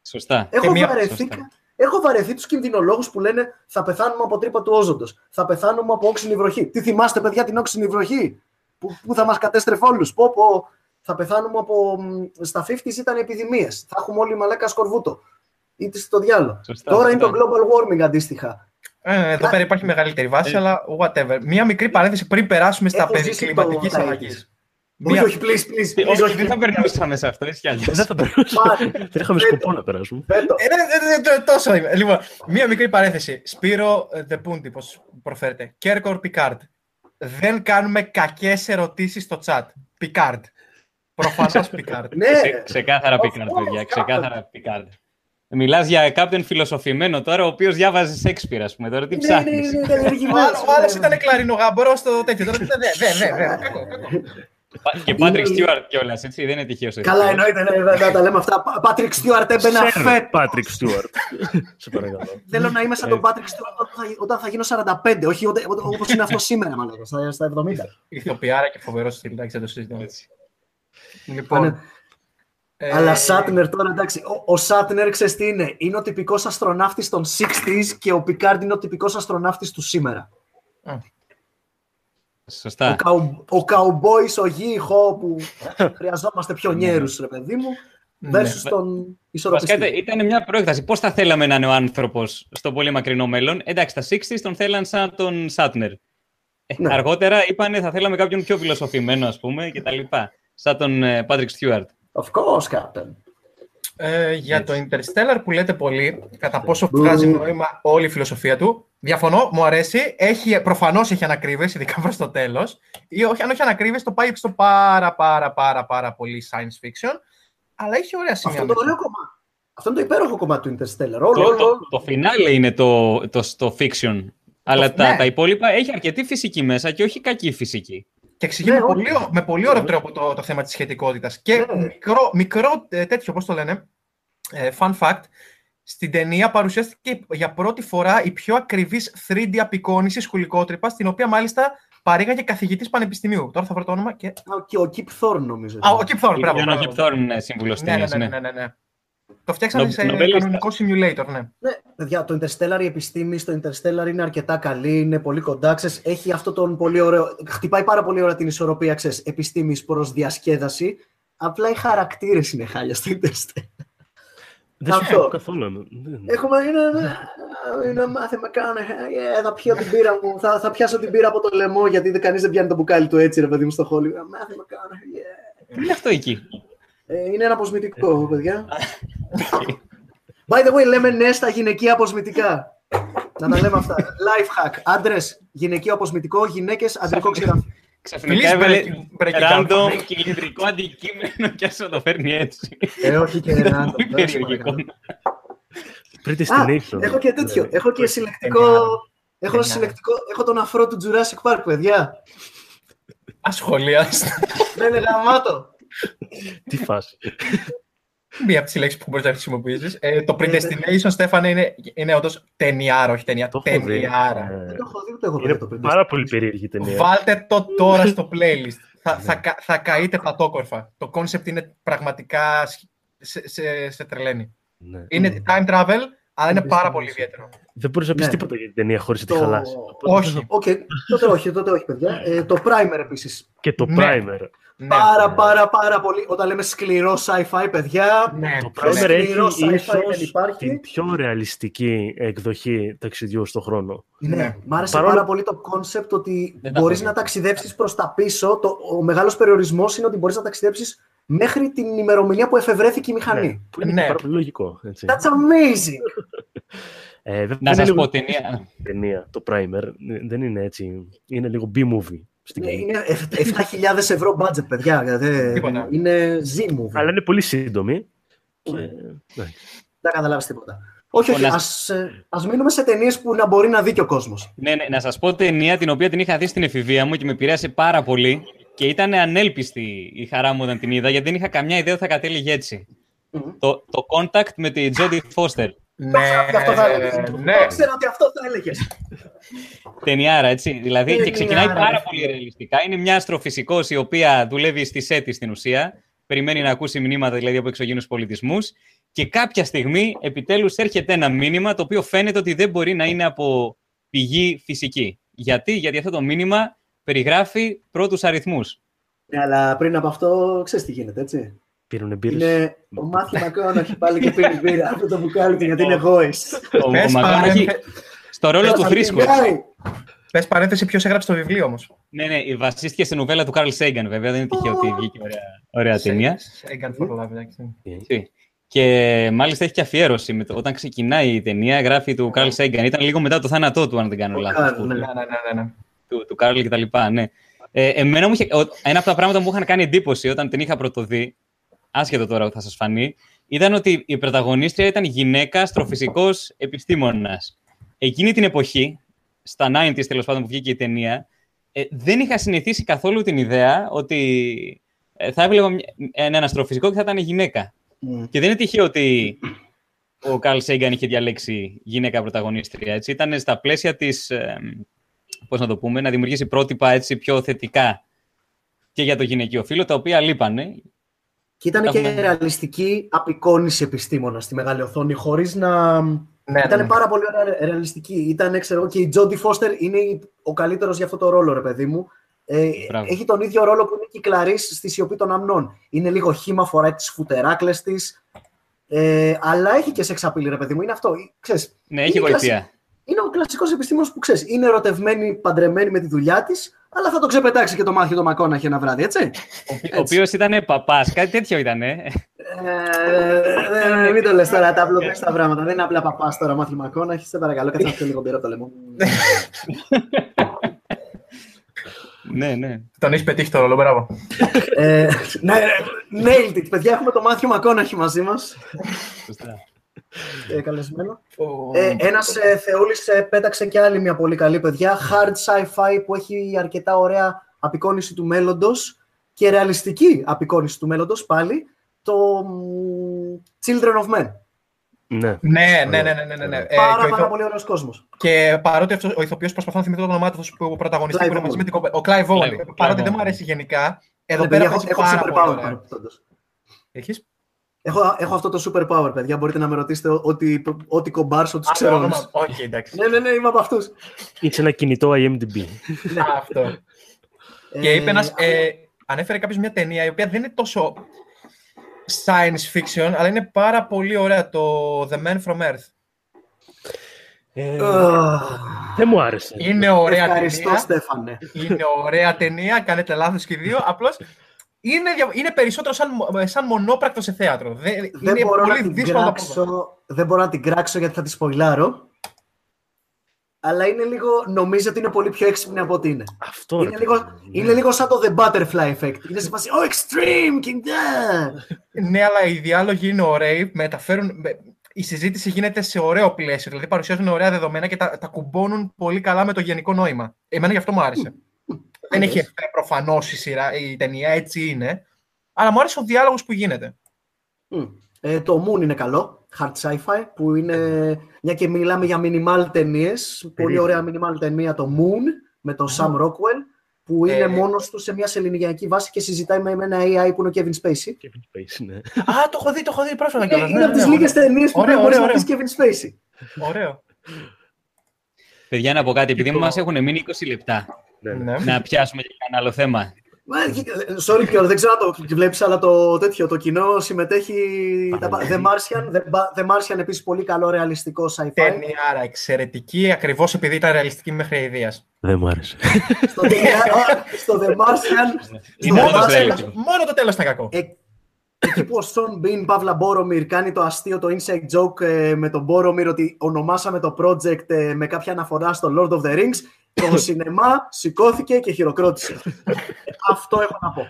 Σωστά. Έχω μία- βαρεθεί, σωστά. έχω βαρεθεί τους κινδυνολόγους που λένε θα πεθάνουμε από τρύπα του όζοντος. Θα πεθάνουμε από όξινη βροχή. Τι θυμάστε, παιδιά, την όξινη βροχή; Που, που θα μας κατέστρεφε όλους. Πω, πω, θα πεθάνουμε από. μ, Στα 50 ήταν επιδημίε. Θα έχουμε όλοι μαλάκα σκορβούτο. Είτε στο διάλογο. Σωστά, Τώρα είναι σωστά. το global warming αντίστοιχα. Ε, εδώ πέρα υπάρχει μεγαλύτερη βάση, Ε. αλλά whatever. Μία μικρή παρένθεση πριν περάσουμε στα Έχω περί ζήσει κλιματικής το αλλαγής. Όχι, όχι, please, please. please, Όχι, όχι, δεν θα περνούσαμε σε αυτό, έτσι κι αλλιώς. Δεν θα περάσουμε. Πάλι. Δεν είχαμε σκοπό να περάσουμε. Πέτω. Ε, ναι, ναι, ναι, τόσο είμαι. Λοιπόν, μία μικρή παρένθεση. Σπύρο Δεπούντι, πώ προφέρεται. Κέρκορ Πικάρντ. Δεν κάνουμε κακέ ερωτήσει στο chat. Πικάρντ. Προφανώ Πικάρντ. Ναι, Ξε- ξεκάθαρα Πικάρντ, course, παιδιά. Picard. Ξεκάθαρα Πικάρντ. Μιλά για κάποιον φιλοσοφημένο τώρα, ο οποίο διάβαζε Σέξπιρ, α πούμε. Τώρα τι ναι, ψάχνει. ναι, ναι, ναι, Ο ενεργημένος. άλλο- ο άλλο ήταν κλαρινό γαμπρό στο τέτοιο. Τώρα δεν, δεν, δεν, δεν. Κακό, κακό. Και Πάτρικ Στιούαρτ κιόλας, έτσι. Δεν είναι τυχαίο. Καλά, εννοείται ναι, ναι, να τα λέμε αυτά. Πάτρικ Στιούαρτ έμπαινα φέτο. Πάτρικ Στιούαρτ. Σε παρακαλώ. Θέλω να είμαι σαν τον Πάτρικ Στιούαρτ όταν θα- όταν θα γίνω 45, όχι όπως είναι αυτό σήμερα, μάλλον, στα στα 70. Ηθοποιάρα και φοβερός στυλ, εντάξει, δεν το συζητάμε. Έτσι. Λοιπόν. Άνε- ε, Αλλά Σάτνερ τώρα, εντάξει, ο, ο Σάτνερ ξέρεις τι είναι; Είναι ο τυπικός αστροναύτης των 60s και ο Πικάρντ είναι ο τυπικός αστροναύτης του σήμερα. Ο, Σωστά. καου, ο καουμπόης, ο γήχο που χρειαζόμαστε πιο νιέρους, ρε παιδί μου, Ναι. versus τον Βασικά ισορροπιστή. ήταν- ήταν μια πρόεκταση. Πώς θα θέλαμε να είναι ο άνθρωπος στο πολύ μακρινό μέλλον; Εντάξει, τα 60s τον θέλαν σαν τον Σάτνερ. Ε, Ναι. Αργότερα είπανε θα θέλαμε κάποιον πιο φιλοσοφημένο, ας πούμε, και τα λοιπά. Σαν τον ε, Patrick Stewart. Of course, Captain. Ε, για το Interstellar που λέτε πολύ, κατά πόσο Μπου. βγάζει νόημα όλη η φιλοσοφία του, διαφωνώ, μου αρέσει. Έχει, προφανώς έχει ανακρίβειες, ειδικά προς το τέλος. Ή όχι, αν όχι ανακρίβειες, το πάει στο πάρα πάρα πάρα πάρα πολύ science fiction. Αλλά έχει ωραία σημεία. Αυτό το μέσα. ωραίο κομμάτι. Αυτό είναι το υπέροχο κομμάτι του Interstellar. Όλο, Το, όλο, το, όλο. το φινάλε είναι το, το, το fiction. Αλλά τα, ναι. τα υπόλοιπα έχει αρκετή φυσική μέσα και όχι κακή φυσική. Και εξηγεί Ναι, με, όχι. πολύ, ω- με πολύ ωραίο τρόπο το, το θέμα της σχετικότητας. Και Ναι. μικρό, μικρό ε, τέτοιο, πώς το λένε, ε, fun fact, στην ταινία παρουσιάστηκε για πρώτη φορά η πιο ακριβής 3D απεικόνηση σκουλικότρυπα, στην οποία μάλιστα παρήγαγε καθηγητής πανεπιστημίου. Τώρα θα βρω το όνομα και... Α, και ο Kip Thorne νομίζω. Α, ο Kip Thorne, μπράβο. Ήταν ο μπράβο. Kip Thorne ε, σύμβουλος Ναι, ναι, ταινίας, ναι, ναι. ναι, ναι, ναι. Το φτιάξανε Νο- σε νομπελίστας. κανονικό simulator, ναι. Ναι, παιδιά, το Interstellar, η επιστήμη στο Interstellar είναι αρκετά καλή, είναι πολύ κοντά, ξέρεις, έχει αυτό τον πολύ ωραίο, χτυπάει πάρα πολύ ωραία την ισορροπία, ξέρεις, επιστήμης προς διασκέδαση, απλά οι χαρακτήρες είναι χάλια στο Interstellar. Δεν Αυτό. συμφωνώ καθόλου. Δεν- Έχουμε, είναι, είναι μάθημα, κάνε, ε, θα πιω την πύρα μου, θα, θα πιάσω την πύρα από το λαιμό, γιατί δεν- κανείς δεν πιάνει το μπουκάλι του έτσι, ρε παιδί μου, στο χόλι. Μάθημα, κάνε, yeah. Τι είναι αυτό εκεί; Ε, είναι ένα αποσμητικό, παιδιά. By the way, λέμε ναι στα γυναικεία αποσμητικά. Να τα λέμε αυτά. Life hack. Άντρε, γυναικείο αποσμητικό, γυναίκε, αντρικό ξηράφι. Ξαφνικά Please έβαλε break- break it down. random και ηλεκτρικό αντικείμενο και άσο το φέρνει έτσι. Ε, όχι και ένα. Πολύ περιογικό. Pretty Α, Destination. έχω και τέτοιο. Ναι. Έχω και συλλεκτικό. Έχω, Ταινιά. συλλεκτικό, έχω τον αφρό του Jurassic Park, παιδιά. Ασχολίαστε. Δεν είναι γαμάτο. Τι φάση. Μία από τις λέξεις που μπορείς να χρησιμοποιήσεις. Ε, το Predestination, Στέφανε, είναι, είναι όντως ταινιάρα, όχι ταινία. Το έχω δει. Ταινιάρα. Ε, Δεν το έχω δει, ούτε έχω Είναι δει το πριν. πάρα πολύ περίεργη ταινία. Βάλτε το τώρα στο playlist. θα, θα, κα- θα καείτε πατόκορφα. Το concept είναι πραγματικά σχ- σε, σε, σε τρελαίνει. Ναι. Είναι time travel, αλλά είναι πάρα πολύ Predestination. ιδιαίτερο. Δεν μπορείς να πεις Ναι. τίποτα για την ταινία χωρίς να τη Το- χαλάσει. Όχι. Οκ, τότε όχι, τότε όχι, παιδιά. Ε, το Primer επίσης. Και το Ναι. Primer. Ναι. Πάρα, πάρα, πάρα πολύ. Όταν λέμε σκληρό sci-fi, παιδιά. Ναι, Το πιο Primer σκληρό έχει sci-fi ίσως δεν υπάρχει. την πιο ρεαλιστική εκδοχή ταξιδιού στον χρόνο. Ναι. Ναι. Μ' άρεσε Παρόλο- πάρα πολύ το κόνσεπτ ότι Δεν τα μπορείς έχω να δει. ταξιδέψεις προς τα πίσω. Το, ο μεγάλος περιορισμός είναι ότι μπορείς να ταξιδέψεις μέχρι την ημερομηνία που εφευρέθηκε η μηχανή. Ναι, που είναι Ναι. και πάρα πολύ λογικό. Έτσι. That's amazing! Ε, βέβαια, Να είναι σας λίγο πω ταινία. ταινία, το Primer. Ε, Δεν είναι έτσι. Είναι λίγο B-movie στην Ναι, καλή. είναι 7.000 ευρώ budget, παιδιά. δηλαδή, Τίποτα. Είναι Z-movie. Αλλά είναι πολύ σύντομη. Και... Ναι. ναι. Δεν καταλάβεις τίποτα. Όχι, όχι. Να- Ας, ε, ας μείνουμε σε ταινίες που να μπορεί να δει και ο κόσμος. Ναι, ναι, να σας πω ταινία την οποία την είχα δει στην εφηβεία μου και με επηρέασε πάρα πολύ και ήταν ανέλπιστη η χαρά μου όταν την είδα γιατί δεν είχα καμιά ιδέα ότι θα κατέληγε έτσι. Μμμ. Το, το Contact με τη Jodie Foster. Ναι, Γι' αυτό θα έλεγες. ναι. Ξέρω ότι αυτό θα έλεγες. Ταινιάρα, έτσι. Δηλαδή, και Ταινιάρα, ξεκινάει πάρα ρε πολύ φίλε. ρεαλιστικά. Είναι μια αστροφυσικός η οποία δουλεύει στη ΣΕΤΗ στην ουσία. Περιμένει να ακούσει μηνύματα δηλαδή από εξωγήνους πολιτισμούς. Και κάποια στιγμή επιτέλους έρχεται ένα μήνυμα το οποίο φαίνεται ότι δεν μπορεί να είναι από πηγή φυσική. Γιατί, Γιατί αυτό το μήνυμα περιγράφει πρώτους αριθμούς. Ναι, αλλά πριν από αυτό, ξέρεις τι γίνεται, έτσι. Πήρουν μπύρες; Είναι ο Μάθιου Μακόναχη πάλι και πήρε μπύρα αυτό το μπουκάλι του γιατί είναι γόης. Ο, ο Πες Μακόναχη, παρένθε- στο ρόλο του θρήσκου. Guy. Πες παρένθεση ποιος έγραψε το βιβλίο όμως. Ναι, ναι, βασίστηκε στην νουβέλα του Καρλ Σέγγαν, βέβαια. Δεν είναι τυχαίο ότι βγήκε ωραία, ωραία ταινία. Egan for Love, εντάξει. Έτσι. Και μάλιστα έχει και αφιέρωση. Με το, όταν ξεκινάει η ταινία, γράφει του Καρλ Σέγγαν. Ήταν λίγο μετά το θάνατό του, αν δεν κάνω Ο λάθος. Καρλ, του- ναι. Ναι, ναι, ναι, ναι. Του, του Καρλ και τα λοιπά, ναι. Ε, εμένα μου είχε, ο- ένα από τα πράγματα που μου είχαν κάνει εντύπωση όταν την είχα πρωτοδεί, άσχετο τώρα που θα σας φανεί, ήταν ότι η πρωταγωνίστρια ήταν γυναίκα αστροφυσικός επιστήμονας. Εκείνη την εποχή, στα 90s τέλος πάντων που βγήκε η ταινία, ε, δεν είχα συνηθίσει καθόλου την ιδέα ότι ε, θα έβλεπα μια- έναν αστροφυσικό και θα ήταν γυναίκα. Μμ. Και δεν είναι τυχαίο ότι ο Καρλ Σέγγαν είχε διαλέξει γυναίκα πρωταγωνίστρια. Έτσι. Ήταν στα πλαίσια της, ε, πώς να το πούμε, να δημιουργήσει πρότυπα έτσι, πιο θετικά και για το γυναικείο φύλλο, τα οποία λείπανε. Και ήταν και Έχουμε- ρεαλιστική απεικόνηση επιστήμονα στη μεγάλη οθόνη, χωρίς να. Ναι, ήταν ναι. πάρα πολύ ωραία ρεαλιστική. Ήταν, ξέρω εγώ, και η Τζόντι Φώστερ είναι η- ο καλύτερος για αυτό το ρόλο, ρε παιδί μου. Ε, Μπράβο. έχει τον ίδιο ρόλο που είναι και η Κλαρίς στη σιωπή των αμνών. Είναι λίγο χήμα, φοράει τις φουτεράκλες της. Ε, αλλά έχει και σεξ απειλή, ρε παιδί μου. Είναι αυτό. Ξέρεις, Ναι, έχει είναι γοητεία. Είναι ο κλασικός επιστήμονας που ξέρεις. Είναι ερωτευμένη, παντρεμένη με τη δουλειά της, αλλά θα το ξεπετάξει και το μάθει το Μακόναχη ένα βράδυ, έτσι. Ο οποίος ήταν παπάς, κάτι τέτοιο ήταν. Ε. Ε, μην το λες τώρα, τα απλοποιεί τα πράγματα. Δεν είναι απλά παπάς τώρα, μάθει Μακόναχη. Σε παρακαλώ, κάτσε να πιω λίγο μπύρα από το λαιμό. ναι, ναι. Τον έχεις πετύχει το ρόλο, μπράβο. Ε, ναι, nailed it. Παιδιά, έχουμε το Μάθιο Μακόναχη μαζί μας. Ε, καλεσμένο. Ε, ένας ε, Θεούλης ε, πέταξε και άλλη μια πολύ καλή παιδιά. Hard sci-fi που έχει αρκετά ωραία απεικόνηση του μέλλοντος και ρεαλιστική απεικόνηση του μέλλοντος πάλι. Το μ, Children of Men. Ναι. Ναι, ναι, ναι, ναι, ναι, ναι, ναι. Ε, Πάρα, και ο πάρα ηθο- πολύ ωραίος κόσμος. Και παρότι αυτός, ο ηθοποιός προσπαθώ να θυμηθώ το όνομά του, αυτός που πρωταγωνιστεί Clive που είναι μαζί Owen. με την κοπέλα. Ο Clive Owen. Clive- Παρότι Clive δεν μου Owen. αρέσει γενικά, εδώ Ε, πέρα παιδιά, παίζει έχω, πάρα έχω πολύ super power. ωραία. παραπάνω. Έχεις; Έχω, έχω αυτό το super power, παιδιά. Μπορείτε να με ρωτήσετε ό,τι, ό,τι κομπάρσο τους Α, ξέρω. το όλους. όνομα. Όχι, εντάξει. Ναι, ναι, ναι, είμαι από αυτούς. Είσαι ένα κινητό IMDb. Α, Αυτό. Και είπε ένας, ε, ανέφερε κάποιος μια ταινία η οποία δεν είναι τόσο science fiction, αλλά είναι πάρα πολύ ωραία, το The Man from Earth. Ε, Αχ, δεν μου άρεσε. Είναι ωραία Ευχαριστώ, ταινία. Στέφανε. Είναι ωραία ταινία, κάνετε λάθος και οι δύο. Απλώς είναι, δια- είναι περισσότερο σαν, μο- σαν μονόπρακτο σε θέατρο. Δεν, Δεν είναι μπορώ, να πολύ την δύσκολο να το πω. κράξω, δεν μπορώ να την κράξω γιατί θα τη σποιλάρω. Αλλά είναι λίγο, νομίζω ότι είναι πολύ πιο έξυπνη από ό,τι είναι. Αυτό ρε Είναι λίγο, παιδί μου, είναι ναι. λίγο σαν το The Butterfly Effect. Είναι σε φάση, oh, extreme, και ναι. Ναι, αλλά οι διάλογοι είναι ωραίοι, μεταφέρουν... με- Η συζήτηση γίνεται σε ωραίο πλαίσιο, δηλαδή παρουσιάζουν ωραία δεδομένα και τα, τα κουμπώνουν πολύ καλά με το γενικό νόημα. Εμένα γι' αυτό μου άρεσε. Δεν έχει εφέ προφανώς η, σειρά, η ταινία, έτσι είναι. Αλλά μου άρεσε ο διάλογος που γίνεται. Μμ. Ε, το Moon είναι καλό, hard sci-fi, που είναι, μια και μιλάμε για minimal ταινίες. πολύ ωραία minimal ταινία το Moon, με τον Sam Rockwell, που είναι Ε. μόνος του σε μια σεληνιακή βάση και συζητάει με ένα AI που είναι ο Kevin Spacey. Kevin Spacey, ναι. Α, το έχω δει, το έχω δει πρόσφατα Ε, κιόλας. είναι ναι, από ναι, τις ναι, λίγες ταινίες που Ωραίο, δεν μπορείς να ωραίο, δεις Kevin Spacey. Ωραίο. Παιδιά, να πω κάτι, επειδή το- μας έχουν μείνει 20 λεπτά, ναι, ναι. Ναι. να πιάσουμε και κανένα άλλο θέμα. Μα, ε, Sorry, Πιόρ, δεν ξέρω αν το βλέπεις, αλλά το τέτοιο, το κοινό συμμετέχει. τα πα- The Martian, The, Ba- The Martian επίσης πολύ καλό ρεαλιστικό sci-fi. Ταινιάρα, εξαιρετική, ακριβώς επειδή ήταν ρεαλιστική μέχρι ιδείας. Δεν μου άρεσε. στο, ταινιά- στο The Martian, στο Είναι The όντως Μόνο, το Martian, ρεαλιστικό. τέλος, μόνο το τέλος ήταν κακό. Ε, εκεί που ο Σον Μπιν, Παύλα Μπόρομιρ, κάνει το αστείο, το inside joke ε, με τον Μπόρομιρ ότι ονομάσαμε το project ε, με κάποια αναφορά στο Lord of the Rings, το σινεμά σηκώθηκε και χειροκρότησε. Ε, Αυτό έχω να πω.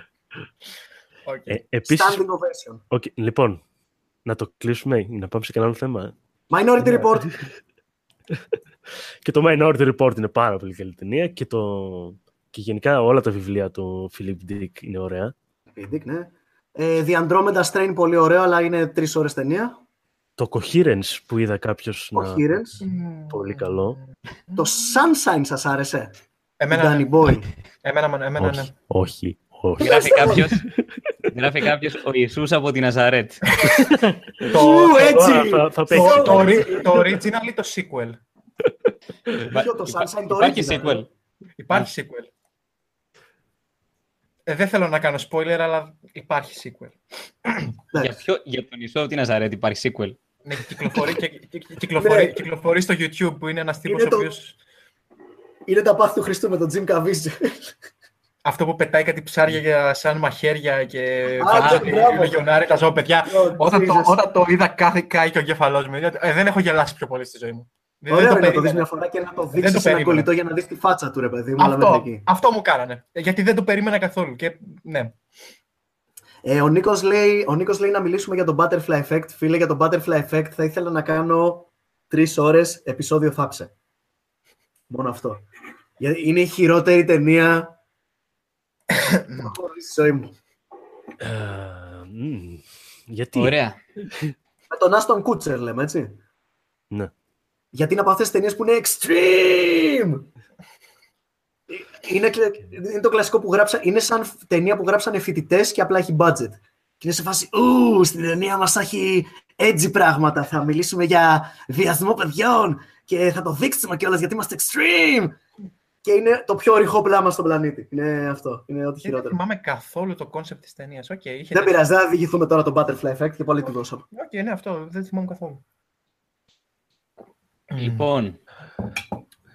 Οκ. Ε, επίσης, Standing ovation. οκ, λοιπόν, να το κλείσουμε ή να πάμε σε κανένα άλλο θέμα. Minority Report. Και το Minority Report είναι πάρα πολύ καλή ταινία και, το... και γενικά όλα τα βιβλία του Philip Dick είναι ωραία. Dick, ναι. Ε, The Andromeda Strain πολύ ωραίο, αλλά είναι τρεις ώρες ταινία. Το Coherence που είδα κάποιος να... Coherence. Πολύ καλό. Το Sunshine σας άρεσε. Εμένα, Danny ναι. Boy. εμένα, εμένα, ναι. όχι, όχι, όχι. Γράφει κάποιος, γράφει κάποιος ο Ιησούς από τη Ναζαρέτ. Το, Ου, το, έτσι. θα, θα το, παίξεις. το, ori- το original ή το sequel; Ποιο το Sunshine, το Υπάρχει original, sequel. Υπάρχει sequel. Ε, δεν θέλω να κάνω spoiler, αλλά υπάρχει sequel. Για, Εντάξει. ποιο, για τον Ιησού από τη Ναζαρέτ υπάρχει sequel; Ναι, κυκλοφορεί, και, και- και- κυκλοφορεί, Ναι. κυκλοφορεί στο YouTube που είναι ένας τύπος Είναι ο το- οποίος... Είναι τα πάθη του Χριστού με τον Jim Caviezel. Αυτό που πετάει κάτι ψάρια για, σαν μαχαίρια και Α, φαντάζομαι μπράβο. ότι λεγιονάρι τα ζώα, παιδιά. Oh, Όταν το, Jesus. όταν το είδα κάθε κάει και ο κεφαλός μου. Ε, δεν έχω γελάσει πιο πολύ στη ζωή μου. Δεν- Ωραίο δεν είναι να το δεις περίμενα. μια φορά και να το το δείξεις σε ένα περίμενα. κολλητό για να δεις τη φάτσα του, ρε παιδί μου, αλλά Αυτό, μέχρι εκεί. αυτό μου κάνανε. Ε, Γιατί δεν το περίμενα καθόλου. Και, ναι. Ε, ο, Νίκος λέει, ο Νίκος λέει να μιλήσουμε για το Butterfly Effect. Φίλε, για το Butterfly Effect θα ήθελα να κάνω τρεις ώρες επεισόδιο θάψε. Μόνο αυτό. Γιατί είναι η χειρότερη ταινία που έχω δει στη ζωή μου. Ε, μμ, γιατί; Ωραία. Με τον Άστον Κούτσερ λέμε, έτσι. Ναι. Γιατί είναι από αυτές τις ταινίες που είναι extreme. Είναι, κλε- είναι το κλασικό που γράψαν, είναι σαν ταινία που γράψανε φοιτητές και απλά έχει budget. Και είναι σε φάση, ου, στην ταινία μας θα έχει edgy πράγματα, θα μιλήσουμε για βιασμό παιδιών και θα το δείξουμε κιόλας γιατί είμαστε extreme. Και είναι το πιο ρηχό πράγμα στον πλανήτη. Είναι αυτό, είναι ό,τι Δεν χειρότερο. θυμάμαι καθόλου το κόνσεπτ της ταινίας. Οκ, είχε Δεν πειράζει, δεν θα διηγηθούμε τώρα το Butterfly Effect και πάλι τη δώσαμε. Οκ, ναι, αυτό δεν θυμάμαι καθόλου. Λοιπόν,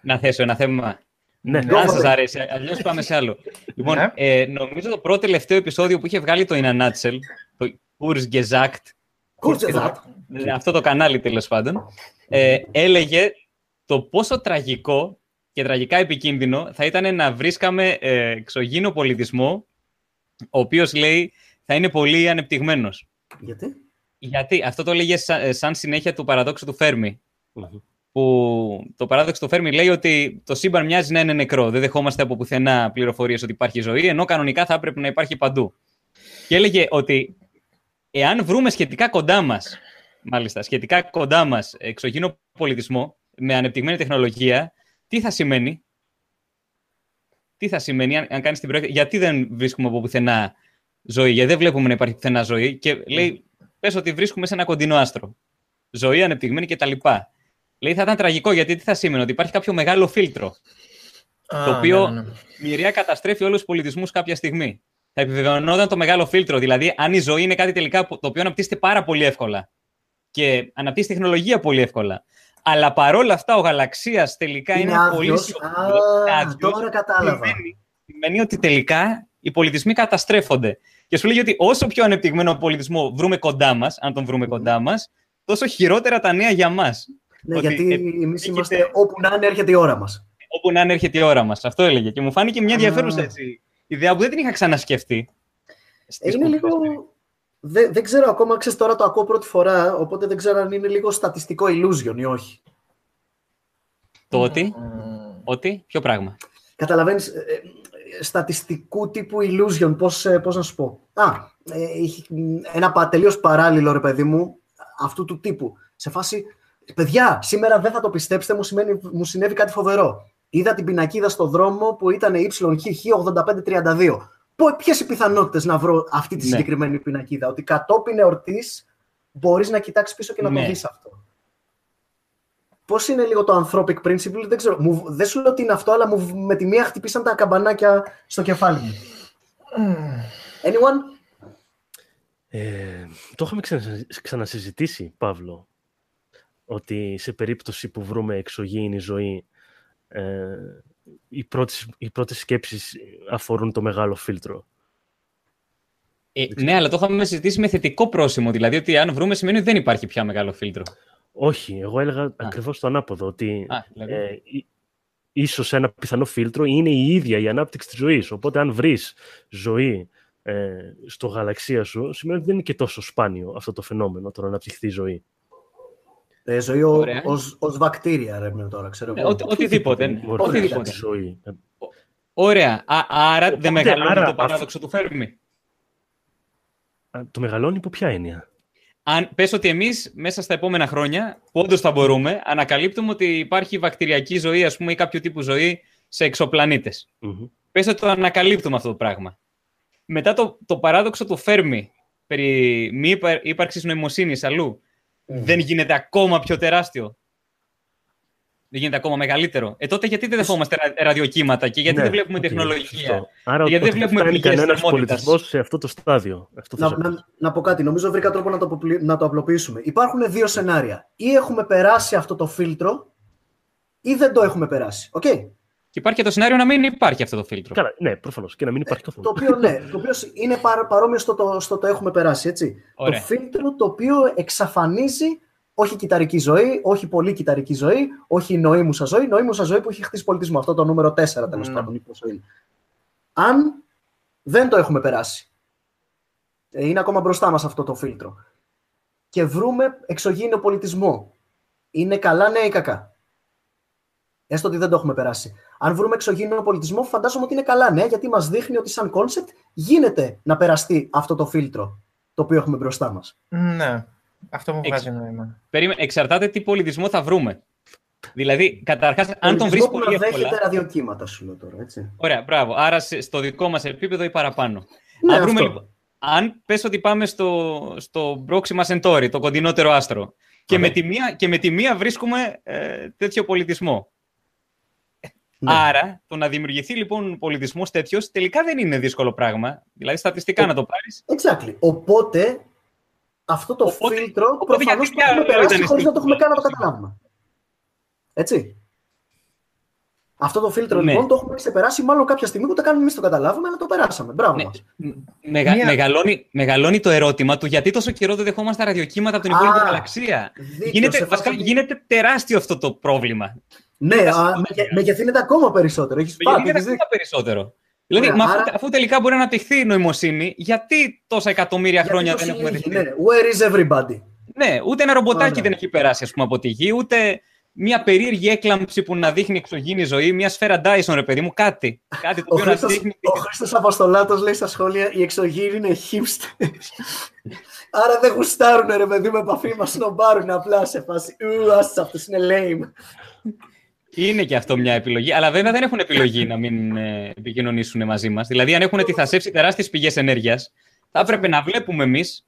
να θέσω ένα θέμα. Ναι, Ναι. Αν σας αρέσει, αλλιώς πάμε σε άλλο. λοιπόν, Ναι. ε, νομίζω το πρώτο τελευταίο επεισόδιο που είχε βγάλει το In a Nutshell, το Kurzgesagt, Kurzgesagt. ε, αυτό το κανάλι τέλος πάντων, ε, έλεγε το πόσο τραγικό και τραγικά επικίνδυνο θα ήταν να βρίσκαμε ε, εξωγήινο πολιτισμό, ο οποίος λέει θα είναι πολύ ανεπτυγμένος. Γιατί; Γιατί αυτό το λέγε σαν, ε, σαν συνέχεια του παραδόξου του Φέρμη. Μμμ. Που το παράδοξο του Φέρμη λέει ότι το σύμπαν μοιάζει να είναι νεκρό. Δεν δεχόμαστε από πουθενά πληροφορίες ότι υπάρχει ζωή, ενώ κανονικά θα έπρεπε να υπάρχει παντού. Και έλεγε ότι εάν βρούμε σχετικά κοντά μας, μάλιστα, σχετικά κοντά μας εξωγήινο πολιτισμό με ανεπτυγμένη τεχνολογία, τι θα σημαίνει; Τι θα σημαίνει αν, αν κάνεις την προέκτηση. Γιατί δεν βρίσκουμε από πουθενά ζωή, γιατί δεν βλέπουμε να υπάρχει πουθενά ζωή; Και λέει, πες ότι βρίσκουμε σε ένα κοντινό άστρο. Ζωή ανεπτυγμένη κτλ. Λέει, θα ήταν τραγικό γιατί τι θα σήμαινε, ότι υπάρχει κάποιο μεγάλο φίλτρο. Α, το οποίο ναι, ναι, ναι. μοιραία καταστρέφει όλους τους πολιτισμούς κάποια στιγμή. Θα επιβεβαιωνόταν το μεγάλο φίλτρο. Δηλαδή, αν η ζωή είναι κάτι τελικά που- το οποίο αναπτύσσεται πάρα πολύ εύκολα και αναπτύσσει τεχνολογία πολύ εύκολα. Αλλά παρόλα αυτά, ο γαλαξίας τελικά είναι, Είναι πολύ άδειος. σιωπηλός, Α, άδειος. τώρα κατάλαβα. Σημαίνει, σημαίνει ότι τελικά οι πολιτισμοί καταστρέφονται. Και σου λέγει ότι όσο πιο ανεπτυγμένο πολιτισμό βρούμε κοντά μας, αν τον βρούμε κοντά μας, τόσο χειρότερα τα νέα για μας. Ναι, Ότι γιατί ε, εμείς έχετε- είμαστε όπου να είναι έρχεται η ώρα μας. Όπου να είναι έρχεται η ώρα μας. Αυτό έλεγε. Και μου φάνηκε μια Α. ενδιαφέρουσα έτσι, ιδέα που δεν την είχα ξανασκεφτεί. στις Είναι κουβέντες λίγο. μου. Δεν, δεν ξέρω ακόμα, ξέρεις τώρα το ακούω πρώτη φορά, οπότε δεν ξέρω αν είναι λίγο στατιστικό illusion ή όχι. Το ότι; Μμμ. Ότι; Ποιο πράγμα; Καταλαβαίνεις, ε, ε, στατιστικού τύπου illusion, πώς, ε, πώς να σου πω; Α, ε, έχει ένα πα- τελείως παράλληλο, ρε παιδί μου, αυτού του τύπου. Σε φάση, παιδιά, σήμερα δεν θα το πιστέψετε, μου, σημαίνει, μου συνέβη κάτι φοβερό. Είδα την πινακίδα στο δρόμο που ήταν YH8532. Ποιες οι πιθανότητες να βρω αυτή τη Ναι. συγκεκριμένη πινακίδα, Ότι κατόπιν εορτής μπορείς να κοιτάξεις πίσω και να Ναι. το δεις αυτό. Πώς είναι λίγο το anthropic principle, δεν ξέρω. Μου, δεν σου λέω ότι είναι αυτό, αλλά μου, με τη μία χτυπήσαν τα καμπανάκια στο κεφάλι μου. Anyone? Ε, το είχαμε ξανα- ξανασυζητήσει, Παύλο, ότι σε περίπτωση που βρούμε εξωγήινη ζωή, ε, οι, πρώτες, οι πρώτες σκέψεις αφορούν το μεγάλο φίλτρο. Ε, ναι, αλλά το είχαμε συζητήσει με θετικό πρόσημο. Δηλαδή ότι αν βρούμε σημαίνει ότι δεν υπάρχει πια μεγάλο φίλτρο. Όχι, εγώ έλεγα ακριβώς το ανάποδο, ότι Α, δηλαδή. ε, ί- ίσως ένα πιθανό φίλτρο είναι η ίδια η ανάπτυξη της ζωής. Οπότε αν βρεις ζωή ε, στο γαλαξία σου, σημαίνει ότι δεν είναι και τόσο σπάνιο αυτό το φαινόμενο, το να αναπτυχθεί ζωή. Ε, ζωή ω Ωραία. ως, ως βακτήρια, ρε με τώρα, ξέρω Ε, εγώ. οτι- οτιδήποτε. ναι. Μορφή Οτιδήποτε. της ζωή. Ε, Ωραία. Α, άρα δεν Οπότε, μεγαλώνει άρα, το αυτό- παράδοξο του Φέρμη. α, Το μεγαλώνει υπό ποια έννοια; Αν πες ότι εμείς μέσα στα επόμενα χρόνια, που όντως θα μπορούμε, ανακαλύπτουμε ότι υπάρχει βακτηριακή ζωή, ας πούμε, ή κάποιο τύπου ζωή σε εξωπλανήτες. Μμμ. Πες ότι το ανακαλύπτουμε αυτό το πράγμα. Μετά το, το παράδοξο του Φέρμη περί μη ύπαρ, ύπαρξης νοημοσύνης αλλού, δεν γίνεται ακόμα πιο τεράστιο. Δεν γίνεται ακόμα μεγαλύτερο. Ε, τότε γιατί δεν δεχόμαστε ρα- ραδιοκύματα και γιατί Ναι, δεν βλέπουμε οκ, τεχνολογία; σωστό. Άρα Γιατί δεν ότι βλέπουμε φτάνει πηγές κανένας θερμότητας. πολιτισμός σε αυτό το στάδιο. Αυτό θες Να, να πεις. να, να πω κάτι. Νομίζω βρήκα τρόπο να το, αποπλη- να το απλοποιήσουμε. Υπάρχουν δύο σενάρια. Ή έχουμε περάσει αυτό το φίλτρο, ή δεν το έχουμε περάσει. Οκ. Και υπάρχει και το σενάριο να μην υπάρχει αυτό το φίλτρο. Καλά, ναι, προφανώς. Και να μην υπάρχει καθόλου. Το οποίο ναι, το οποίο είναι παρα, παρόμοιο στο το, στο το έχουμε περάσει, έτσι. Ωραία. Το φίλτρο το οποίο εξαφανίζει όχι κυτταρική ζωή, όχι πολυκυτταρική ζωή, όχι νοήμουσα ζωή, νοήμουσα ζωή που έχει χτίσει πολιτισμό. Αυτό το νούμερο 4 τέλος Ναι. πάντων. ή πόσο είναι. Αν δεν το έχουμε περάσει, ε, είναι ακόμα μπροστά μας αυτό το φίλτρο, και βρούμε εξωγήινο πολιτισμό, είναι καλά νέα ή κακά; Έστω ότι δεν το έχουμε περάσει. Αν βρούμε εξωγήινο πολιτισμό, φαντάζομαι ότι είναι καλά νέα, γιατί μας δείχνει ότι σαν κόνσεπτ γίνεται να περαστεί αυτό το φίλτρο το οποίο έχουμε μπροστά μας. Ναι, αυτό μου Εξ- βγάζει νόημα. Περίμενε, εξαρτάται τι πολιτισμό θα βρούμε. Δηλαδή, καταρχάς, αν τον βρεις Πολιτισμό που πολύ να εύκολα. δέχεται ραδιοκύματα, σου λέω τώρα, έτσι. Ωραία, μπράβο. Άρα σε- στο δικό μας επίπεδο ή παραπάνω. Ναι, αν, βρούμε, αυτό. λοιπόν, αν πες ότι πάμε στο, στο Proxima Centauri, το κοντινότερο άστρο, και Ωραία. με, τη μία, και με τη μία βρίσκουμε ε, τέτοιο πολιτισμό. Ναι. Άρα, το να δημιουργηθεί λοιπόν πολιτισμός τέτοιος τελικά δεν είναι δύσκολο πράγμα. Δηλαδή, στατιστικά Ο- να το πάρεις. Exactly. Οπότε, αυτό το Οπότε- φίλτρο οπότε προφανώς γιατί το έχουμε πια περάσει ήταν χωρίς να το έχουμε στην- κάνει να το καταλάβουμε. Έτσι. Αυτό το φίλτρο Ναι. λοιπόν το έχουμε ξεπεράσει μάλλον κάποια στιγμή που το κάνουμε εμείς το καταλάβουμε, αλλά το περάσαμε. Μπράβο Ναι. μας. Μεγα, Μία- μεγαλώνει, μεγαλώνει το ερώτημα του γιατί τόσο καιρό δεν δεχόμαστε ραδιοκύματα από την Α, υπόλοιπη γαλαξία. Δίκιο, Γίνεται, σε βασικά, φάση- γίνεται τεράστιο αυτό το πρόβλημα. Ναι, ας, μεγε- μεγεθύνεται ακόμα περισσότερο. Έχεις Γιατί πάρα γίνεται έχεις ακόμα περισσότερο. Δηλαδή, Ωραία, μα αφού, άρα- αφού τελικά μπορεί να αναπτυχθεί η νοημοσύνη, γιατί τόσα εκατομμύρια Γιατί χρόνια το δεν έχουμε συλλήγει, δεχτεί. ναι. Where is everybody? Ναι, ούτε ένα ρομποτάκι Ωραία. δεν έχει περάσει ας πούμε, από τη γη, ούτε μια περίεργη έκλαμψη που να δείχνει εξωγήινη ζωή, μια σφαίρα Dyson, ρε παιδί μου, κάτι. Κάτι το Ο οποίο να Χρήστος, δείχνει. ο Χρήστος Αποστολάτος λέει στα σχόλια οι εξωγήινοι είναι hipsters. Άρα δεν γουστάρουνε ρε παιδί με επαφή μας σνομπάρουν απλά σε φάση «Ου, άσε αυτός είναι lame». Είναι και αυτό μια επιλογή, αλλά βέβαια δεν έχουν επιλογή να μην ε, επικοινωνήσουν μαζί μας. Δηλαδή, αν έχουν τυθασέψει τεράστιες πηγές ενέργειας, θα έπρεπε να βλέπουμε εμείς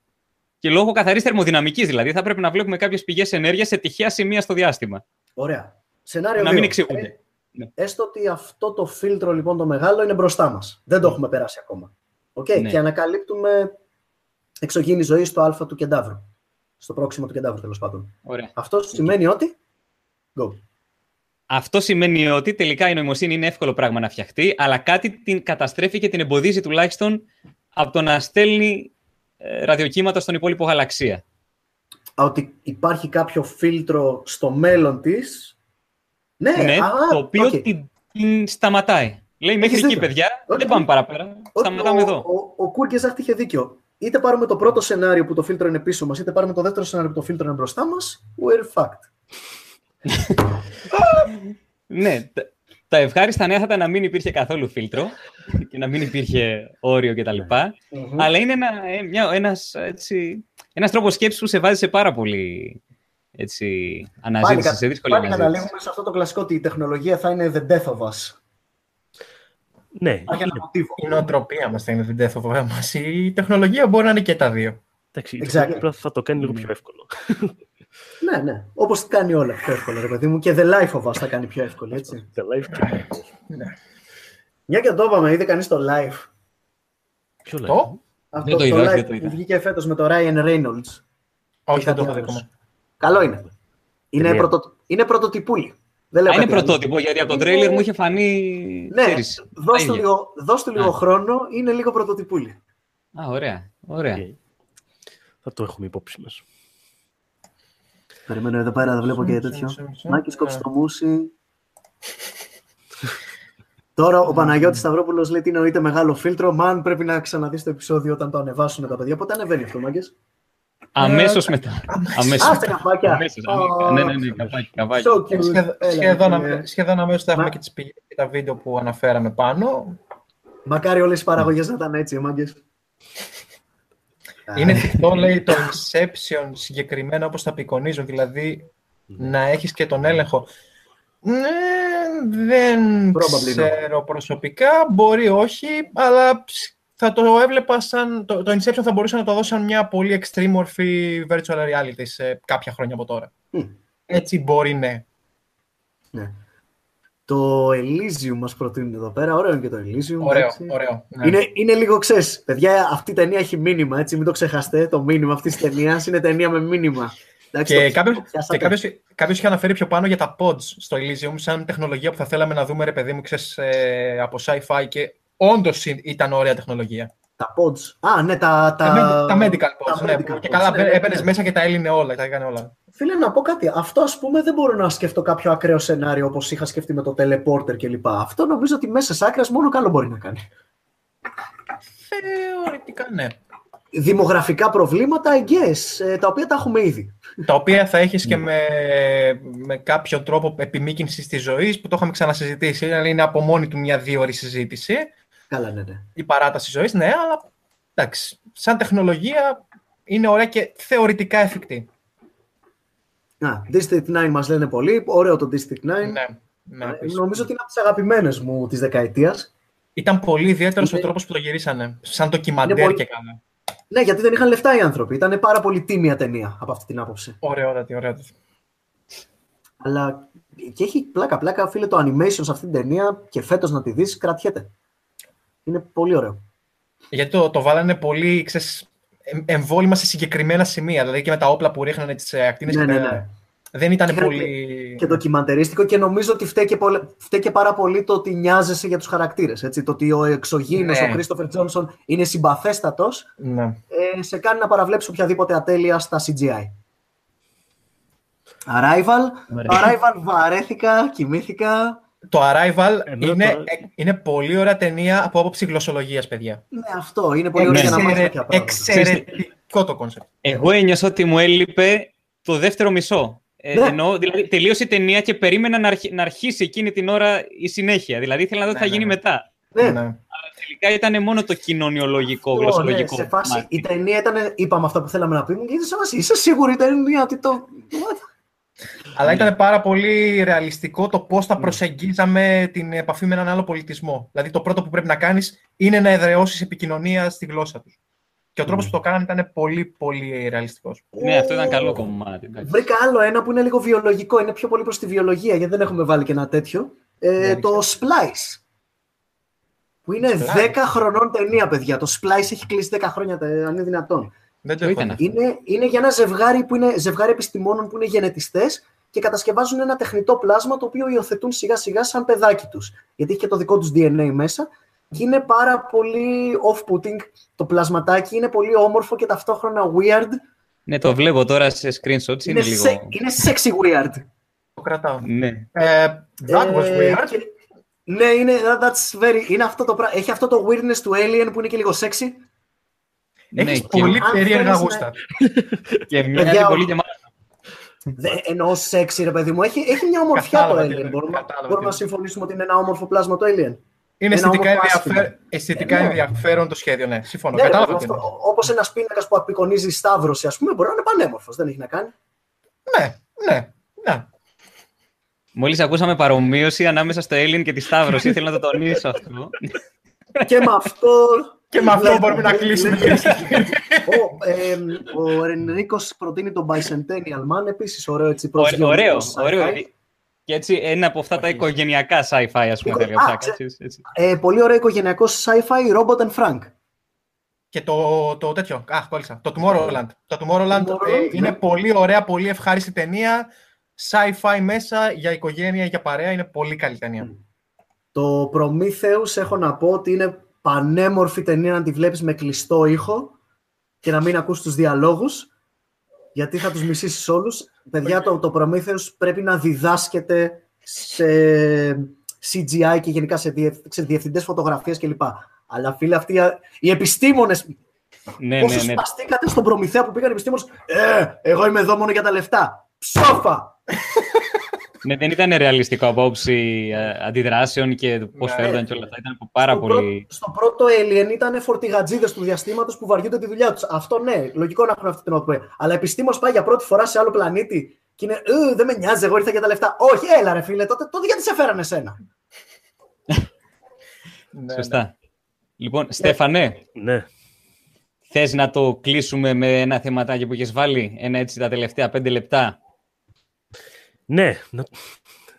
και λόγω καθαρής θερμοδυναμικής, δηλαδή, θα έπρεπε να βλέπουμε κάποιες πηγές ενέργειας σε τυχαία σημεία στο διάστημα. Ωραία. Σενάριο Να μην δύο. εξηγούνται. Ναι. Ε, έστω ότι αυτό το φίλτρο λοιπόν το μεγάλο είναι μπροστά μας. Δεν το έχουμε περάσει ακόμα. Okay. Ναι. Και ανακαλύπτουμε εξωγήινη ζωή στο α του κεντάβρου. Στο Πρόξιμα του Κενταύρου τέλος πάντων. Ωραία. Αυτό σημαίνει ότι... Go. Αυτό σημαίνει ότι τελικά η νοημοσύνη είναι εύκολο πράγμα να φτιαχτεί, αλλά κάτι την καταστρέφει και την εμποδίζει τουλάχιστον από το να στέλνει ε, ραδιοκύματα στον υπόλοιπο γαλαξία. Α, ότι υπάρχει κάποιο φίλτρο στο μέλλον της. Ναι, ναι, α, το οποίο οκ. την, την σταματάει. Λέει μέχρι Έχεις εκεί, δίκιο. παιδιά, Όχι, δεν πάμε παραπέρα. Όχι, Σταματάμε ο, εδώ. Ο, ο Kurzgesagt είχε δίκιο. Είτε πάρουμε το πρώτο σενάριο που το φίλτρο είναι πίσω μας, είτε πάρουμε το δεύτερο σενάριο που το φίλτρο είναι μπροστά μας. We're fucked. Ναι, τα- τα ευχάριστα νέα θα ήταν να μην υπήρχε καθόλου φίλτρο και να μην υπήρχε όριο κτλ. Μμμ. Αλλά είναι ένα, ε, μια, ένας, έτσι, ένας τρόπος σκέψης που σε βάζει σε πάρα πολύ έτσι, Πάλι, αναζήτηση, κα- σε δύσκολη πάλι αναζήτηση. καταλήγουμε σε αυτό το κλασικό ότι η τεχνολογία θα είναι the death of us. Ναι, Υπάρχει ένα είναι- μοτίβο. Η νοοτροπία μας θα είναι την death of μας. Η τεχνολογία μπορεί να είναι και τα δύο. εντάξει, η Exactly. τεχνολογία απλά θα το κάνει λίγο Ναι. πιο εύκολο. Ναι, ναι. Όπως κάνει όλα πιο εύκολα, ρε παιδί μου. Και the life of us θα κάνει πιο εύκολη, έτσι. The life και... Μια και το είπαμε, είδε κανείς το live. Ποιο λέει. Το; Αυτό Δεν το είδα, όχι, live δεν το είδα. που βγήκε φέτος με το Ryan Reynolds. Όχι, δεν το έχω κάτι δει ακόμα. άλλο. Καλό είναι. Είναι, Ταινία. πρωτο... είναι πρωτοτυπούλη. Δεν λέω Α, είναι κάτι άλλο. πρωτότυπο, γιατί από το Είναι- τρέιλερ μου είχε φανεί. Ναι, ξέρεις, δώσ' του τα ίδια. λίγο, δώσ' του λίγο Α. χρόνο, είναι λίγο πρωτοτυπούλη. Α, ωραία. ωραία. Οκ. Θα το έχουμε υπόψη μας. Περιμένω εδώ πέρα, δεν βλέπω και τέτοιο. Μάκης κόψει το μούσι. Τώρα ο Παναγιώτης Σταυρόπουλος λέει τι νοείται μεγάλο φίλτρο. Man πρέπει να ξαναδείς το επεισόδιο όταν το ανεβάσουν τα παιδιά. Πότε ανεβαίνει αυτό, Μάκης. Αμέσως μετά. Αμέσως. Άστε καπάκια. Αμέσως. Ω, Ναι, ναι, ναι, καπάκι, καπάκι. so cute. Σχεδ- Έλα, Σχεδόν, ρε, αμέ- σχεδόν αμέσως θα έχουμε Μα- και, τις πηγές και τα βίντεο που αναφέραμε πάνω. Μακάρι όλες οι παραγωγές να ήταν έτσι, μάγκες. Είναι εφικτό, λέει, το Inception συγκεκριμένα όπως τα απεικονίζουν, δηλαδή να έχεις και τον έλεγχο. Ναι, δεν Probably ξέρω προσωπικά, μπορεί όχι, αλλά ψ, θα το έβλεπα σαν... Το, το Inception θα μπορούσε να το δώσει σαν μια πολύ extreme μορφή virtual reality σε κάποια χρόνια από τώρα. Μμ. Έτσι μπορεί, ναι. Ναι. Το Elysium μας προτείνουν εδώ πέρα. Ωραίο είναι και το Elysium. Ωραίο, εντάξει. ωραίο. ναι. Είναι, είναι λίγο ξέρεις, παιδιά, αυτή η ταινία έχει μήνυμα, έτσι, μην το ξεχάσετε. Το μήνυμα αυτής της ταινίας είναι ταινία με μήνυμα. Εντάξει, Και το- κάποιος, το και πιάσατε. κάποιος, κάποιος είχε αναφέρει πιο πάνω για τα pods στο Elysium σαν τεχνολογία που θα θέλαμε να δούμε, ρε παιδί μου, ξέρεις, ε, από sci-fi και όντως ή- ήταν ωραία τεχνολογία. Τα pods. Α, ναι, τα... Τα, Τα, τα medical pods, τα ναι, medical που και pods, καλά ναι, ναι, έπαιρνες ναι. μέσα και τα έλυνε όλα, τα έκανε όλα. Φίλε, να πω κάτι. Αυτό, ας πούμε, δεν μπορώ να σκεφτώ κάποιο ακραίο σενάριο όπως είχα σκεφτεί με το teleporter κλπ. Αυτό νομίζω ότι μέσα σε άκρας μόνο καλό μπορεί να κάνει. Θεωρητικά, ναι. Δημογραφικά προβλήματα, I guess, ε, τα οποία τα έχουμε ήδη. Τα οποία θα έχεις και με, με κάποιο τρόπο επιμήκυνσης της ζωής που το είχαμε ξανασυζητήσει. Δηλαδή είναι από μόνη του μια δύο ώρη συζήτηση. Καλά, ναι, ναι. Η παράταση ζωής, ναι, αλλά εντάξει, σαν τεχνολογία είναι ωραία και θεωρητικά εφικτή. Α, District 9 μας λένε πολύ. Ωραίο το District 9. Ναι, ναι, Ε, επίσης. νομίζω ότι είναι από τις αγαπημένες μου της δεκαετίας. Ήταν πολύ ιδιαίτερος Είναι- ο τρόπος που το γυρίσανε. Σαν ντοκιμαντέρ Είναι πολύ- και καλά. Ναι, γιατί δεν είχαν λεφτά οι άνθρωποι. Ήταν πάρα πολύ τίμια ταινία από αυτή την άποψη. Ωραιότατη, ωραιότατη. Αλλά και έχει πλάκα-πλάκα, φίλε, το animation σε αυτή την ταινία και φέτος να τη δεις, κρατιέται. Είναι πολύ ωραίο. Γιατί το, το βάλανε πολύ ξέρεις, εμ- εμβόλυμα σε συγκεκριμένα σημεία. Δηλαδή και με τα όπλα που ρίχνανε τις ακτίνες Ναι, και ναι, τα- ναι. Δεν ήταν Και- πολύ... και ντοκιμαντερίστικο και νομίζω ότι φταίει και, πολε- φταίει και πάρα πολύ το ότι νοιάζεσαι για τους χαρακτήρες. Έτσι. Το ότι ο εξωγήινος, Ναι. ο Christopher Τζόνσον είναι συμπαθέστατος, Ναι. ε, σε κάνει να παραβλέψεις οποιαδήποτε ατέλεια στα CGI. Arrival, Ωραία. Arrival βαρέθηκα, κοιμήθηκα. Το Arrival Εμένα είναι, τώρα- ε, είναι πολύ ωραία ταινία από άποψη γλωσσολογίας, παιδιά. Ναι, αυτό είναι πολύ ωραίο για να μάθεις Εξαιρε- κάποια πράγματα. Εξαιρετικό το κόνσεπτ. Εγώ ένιωσα ότι μου έλειπε το δεύτερο μισό. Ε, Ναι. Εννοώ, δηλαδή, τελείωσε η ταινία και περίμενα να, αρχι- να αρχίσει εκείνη την ώρα η συνέχεια. Δηλαδή, ήθελα να δω τι θα Ναι, ναι, γίνει ναι. μετά. Ναι, Ναι. Τελικά ήταν μόνο το κοινωνιολογικό, Αυτό, γλωσσολογικό. ναι, σε φάση κομμάτι. η ταινία ήταν, είπαμε αυτά που θέλαμε να πούμε και ήταν σε φάση, είσαι σίγουρη η ταινία ότι το... Αλλά ήταν πάρα πολύ ρεαλιστικό το πώς Ναι. θα προσεγγίζαμε την επαφή με έναν άλλο πολιτισμό. Δηλαδή, το πρώτο που πρέπει να κάνεις είναι να εδραιώσεις επικοινωνία στη γλώσσα τους. Και ο τρόπος Ναι. που το κάνανε ήταν πολύ, πολύ ρεαλιστικός. Ναι, αυτό ήταν καλό κομμάτι. εντάξει. Βρήκα άλλο ένα που είναι λίγο βιολογικό, είναι πιο πολύ προς τη βιολογία, γιατί δεν έχουμε βάλει και ένα τέτοιο. Ε, Ναι, το Splice. Που είναι Splice. 10 χρονών ταινία, παιδιά. Το Splice έχει κλείσει 10 χρόνια, τε- αν είναι δυνατόν. Δεν το Ποιο έχω ήταν δει. Είναι, είναι για ένα ζευγάρι, που είναι, ζευγάρι επιστημόνων που είναι γενετιστές και κατασκευάζουν ένα τεχνητό πλάσμα το οποίο υιοθετούν σιγά σιγά σαν παιδάκι τους. Γιατί έχει και το δικό τους DNA μέσα και είναι πάρα πολύ off-putting το πλασματάκι, είναι πολύ όμορφο και ταυτόχρονα weird. Ναι, το βλέπω τώρα σε screenshots. Είναι, Είναι, λίγο. σε- είναι sexy weird. Το κρατάω. Ναι. Ε, that was Ε, weird. και- Ναι, είναι, that's very, είναι αυτό το πράγμα. Έχει αυτό το weirdness του Alien που είναι και λίγο sexy. Ναι, Έχει και- πολύ αν περίεργα θέλεις γούστα. Και μοιάζει Παιδιά, πολύ και μάλλον. Δε, εννοώ sexy, ρε παιδί μου. Έχει, έχει μια ομορφιά Κατάλαβα το τι Alien. είναι, Μπορούμε, κατάλαβα μπορούμε τι να είναι. συμφωνήσουμε ότι είναι ένα όμορφο πλάσμα το Alien. Είναι Ένα αισθητικά, όμορφο ενδιαφέρον, άσχημα. αισθητικά Ε, ναι. ενδιαφέρον το σχέδιο, ναι. Συμφωνώ. Ναι, Κατάλαβα τι αυτό, είναι. όπως ένας πίνακας που απεικονίζει σταύρωση, ας πούμε, μπορεί να είναι πανέμορφος. Δεν έχει να κάνει. Ναι, ναι, ναι. Μόλις ακούσαμε παρομοίωση ανάμεσα στο Alien και τη Σταύρωση, ήθελα να το τονίσω αυτό. και με αυτό... Και με αυτό βλέπω- μπορούμε να κλείσουμε. ο, ε, ο Ενρίκος προτείνει τον Bicentennial Man, επίσης ωραίο έτσι Ωραίο, προσγειωμένο ωραίο. sci-fi. ωραίο. Και έτσι ένα από αυτά τα οικογενειακά sci-fi, ας πούμε, Οικο- θα έλεγα Α, ψάκα, ξέ- έτσι, έτσι. Ε, πολύ ωραίο οικογενειακό sci-fi, Robot and Frank. Και το, το τέτοιο, αχ, κόλλησα, το Tomorrowland. Το Tomorrowland, Tomorrowland, ε, ναι. είναι πολύ ωραία, πολύ ευχάριστη ταινία. Sci-fi μέσα, για οικογένεια, για παρέα, είναι πολύ καλή ταινία. Το Prometheus έχω να πω ότι είναι πανέμορφη ταινία να τη βλέπεις με κλειστό ήχο και να μην ακούς τους διαλόγους γιατί θα τους μισήσεις όλους. Παιδιά, το, το Prometheus πρέπει να διδάσκεται σε CGI και γενικά σε, διευ, σε διευθυντές φωτογραφίες κλπ. Αλλά φίλε, αυτοί οι- οι επιστήμονες, Ναι, πόσο ναι, ναι. σπαστήκατε στον Προμηθέα που πήγαν οι επιστήμονες «Ε, εγώ είμαι εδώ μόνο για τα λεφτά». Ψόφα! Ναι, δεν ήταν ρεαλιστικό από όψη ε, αντιδράσεων και πώς Ναι. φέρονταν και όλα αυτά. Ήταν πάρα στο, πολύ. πρώτο, στο πρώτο Alien ήταν φορτηγατζίδες του διαστήματος που βαριούνται τη δουλειά τους. Αυτό ναι, λογικό να έχουν αυτή την ΟΠΕ. Αλλά επιστήμος πάει για πρώτη φορά σε άλλο πλανήτη και είναι «Ε, Δεν με νοιάζει, εγώ ήρθα για τα λεφτά. Όχι, έλα ρε φίλε, τότε, τότε γιατί σε φέρανε εσένα. Ναι, Σωστά. Λοιπόν, Στέφανε, Ναι. θες να το κλείσουμε με ένα θεματάκι που έχεις βάλει, ένα έτσι τα τελευταία πέντε λεπτά; Ναι. να-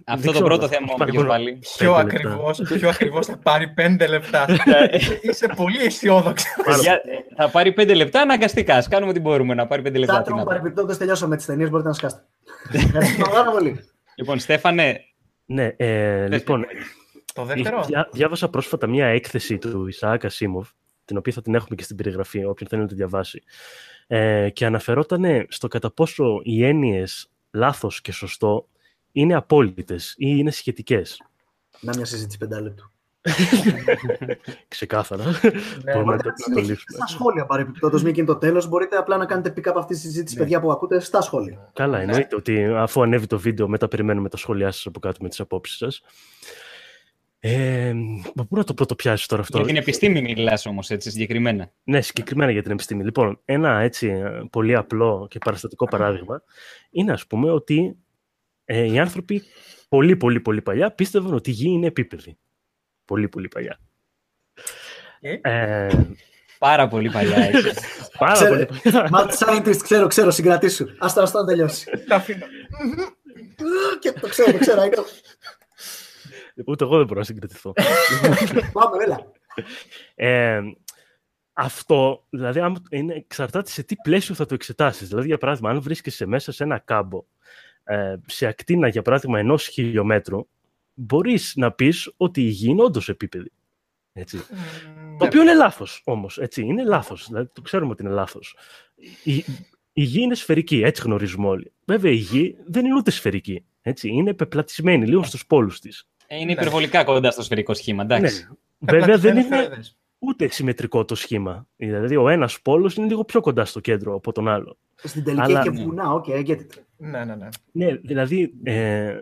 Αυτό Δεν το ξέρω, πρώτο θα θέμα που πάρει έχει μόνο- βάλει. Πιο Πέντε λεπτά. ακριβώς, πιο ακριβώς θα πάρει πέντε λεπτά. Είσαι πολύ αισιόδοξο. Παιδιά, θα πάρει πέντε λεπτά αναγκαστικά. Ας κάνουμε ό,τι μπορούμε να πάρει πέντε λεπτά. τι Τσάτρομ, να πω. παρεμπιπτόντως τελειώσαμε τις ταινίες, μπορείτε να σκάσετε. Ευχαριστούμε πάρα πολύ. Λοιπόν, Στέφανε, Ναι, ε, λοιπόν, Το δεύτερο; διά- διάβασα πρόσφατα μία έκθεση του Ισαάκ Ασίμοβ, την οποία θα την έχουμε και στην περιγραφή, όποιον θέλει να τη διαβάσει. Ε, και αναφερόταν στο κατά πόσο οι έννοιες λάθος και σωστό είναι απόλυτες ή είναι σχετικές. Να μια συζήτηση πεντάλεπτου. Ξεκάθαρα. Ναι, Μπορούμε να Μπορείτε το να συνεχίσετε λύσουμε. στα σχόλια παρεμπιπτόντως, μια και είναι το τέλος. Μπορείτε απλά να κάνετε pick up αυτή τη συζήτηση, παιδιά που ακούτε, στα σχόλια. Καλά, εννοείται ότι αφού ανέβει το βίντεο, μετά περιμένουμε τα σχόλιά σας από κάτω με τις απόψεις σας. Ε, μα πού να το πρώτο πιάσει τώρα αυτό; για την επιστήμη μιλάς όμως, έτσι, συγκεκριμένα. Ναι, συγκεκριμένα για την επιστήμη. Λοιπόν, ένα έτσι ε, πολύ απλό και παραστατικό παράδειγμα είναι ας πούμε ότι ε, οι άνθρωποι πολύ πολύ πολύ παλιά πίστευαν ότι η γη είναι επίπεδη. Πολύ πολύ παλιά. Ε; Ε, Πάρα πολύ παλιά, έτσι. πάρα Ξέρω- πολύ παλιά. Mad scientist, ξέρω, ξέρω, συγκρατήσου. Άστα, άστα να τελειώσει. Τα αφήνω. Και το ξέρω, το ξέρω. I know. Ούτε εγώ δεν μπορώ να συγκρατηθώ. Πάμε, έλα. Ε, αυτό, δηλαδή, άμα- είναι, εξαρτάται σε τι πλαίσιο θα το εξετάσεις. Δηλαδή, για παράδειγμα, αν βρίσκεσαι μέσα σε ένα κάμπο ε, σε ακτίνα, για παράδειγμα, ενός χιλιόμετρου, μπορείς να πεις ότι η γη είναι όντως επίπεδη. Έτσι. Μμμ, Το οποίο είναι λάθος όμως. Είναι λάθος. Δηλαδή, το ξέρουμε ότι είναι λάθος. Η, η γη είναι σφαιρική, έτσι γνωρίζουμε όλοι. Βέβαια, η γη δεν είναι ούτε σφαιρική. Έτσι. Είναι πεπλατισμένη λίγο στους πόλους της. Ε, Είναι υπερβολικά κοντά στο σφαιρικό σχήμα, εντάξει. Ναι. Βέβαια, δεν Πεπλατυσμένες είναι φερέδες. ούτε συμμετρικό το σχήμα. Δηλαδή, ο ένας πόλος είναι λίγο πιο κοντά στο κέντρο από τον άλλο. Στην τελική Αλλά- έχει και βουνά, οκ, I get it. Ναι, ναι, ναι. Ναι, δηλαδή ε,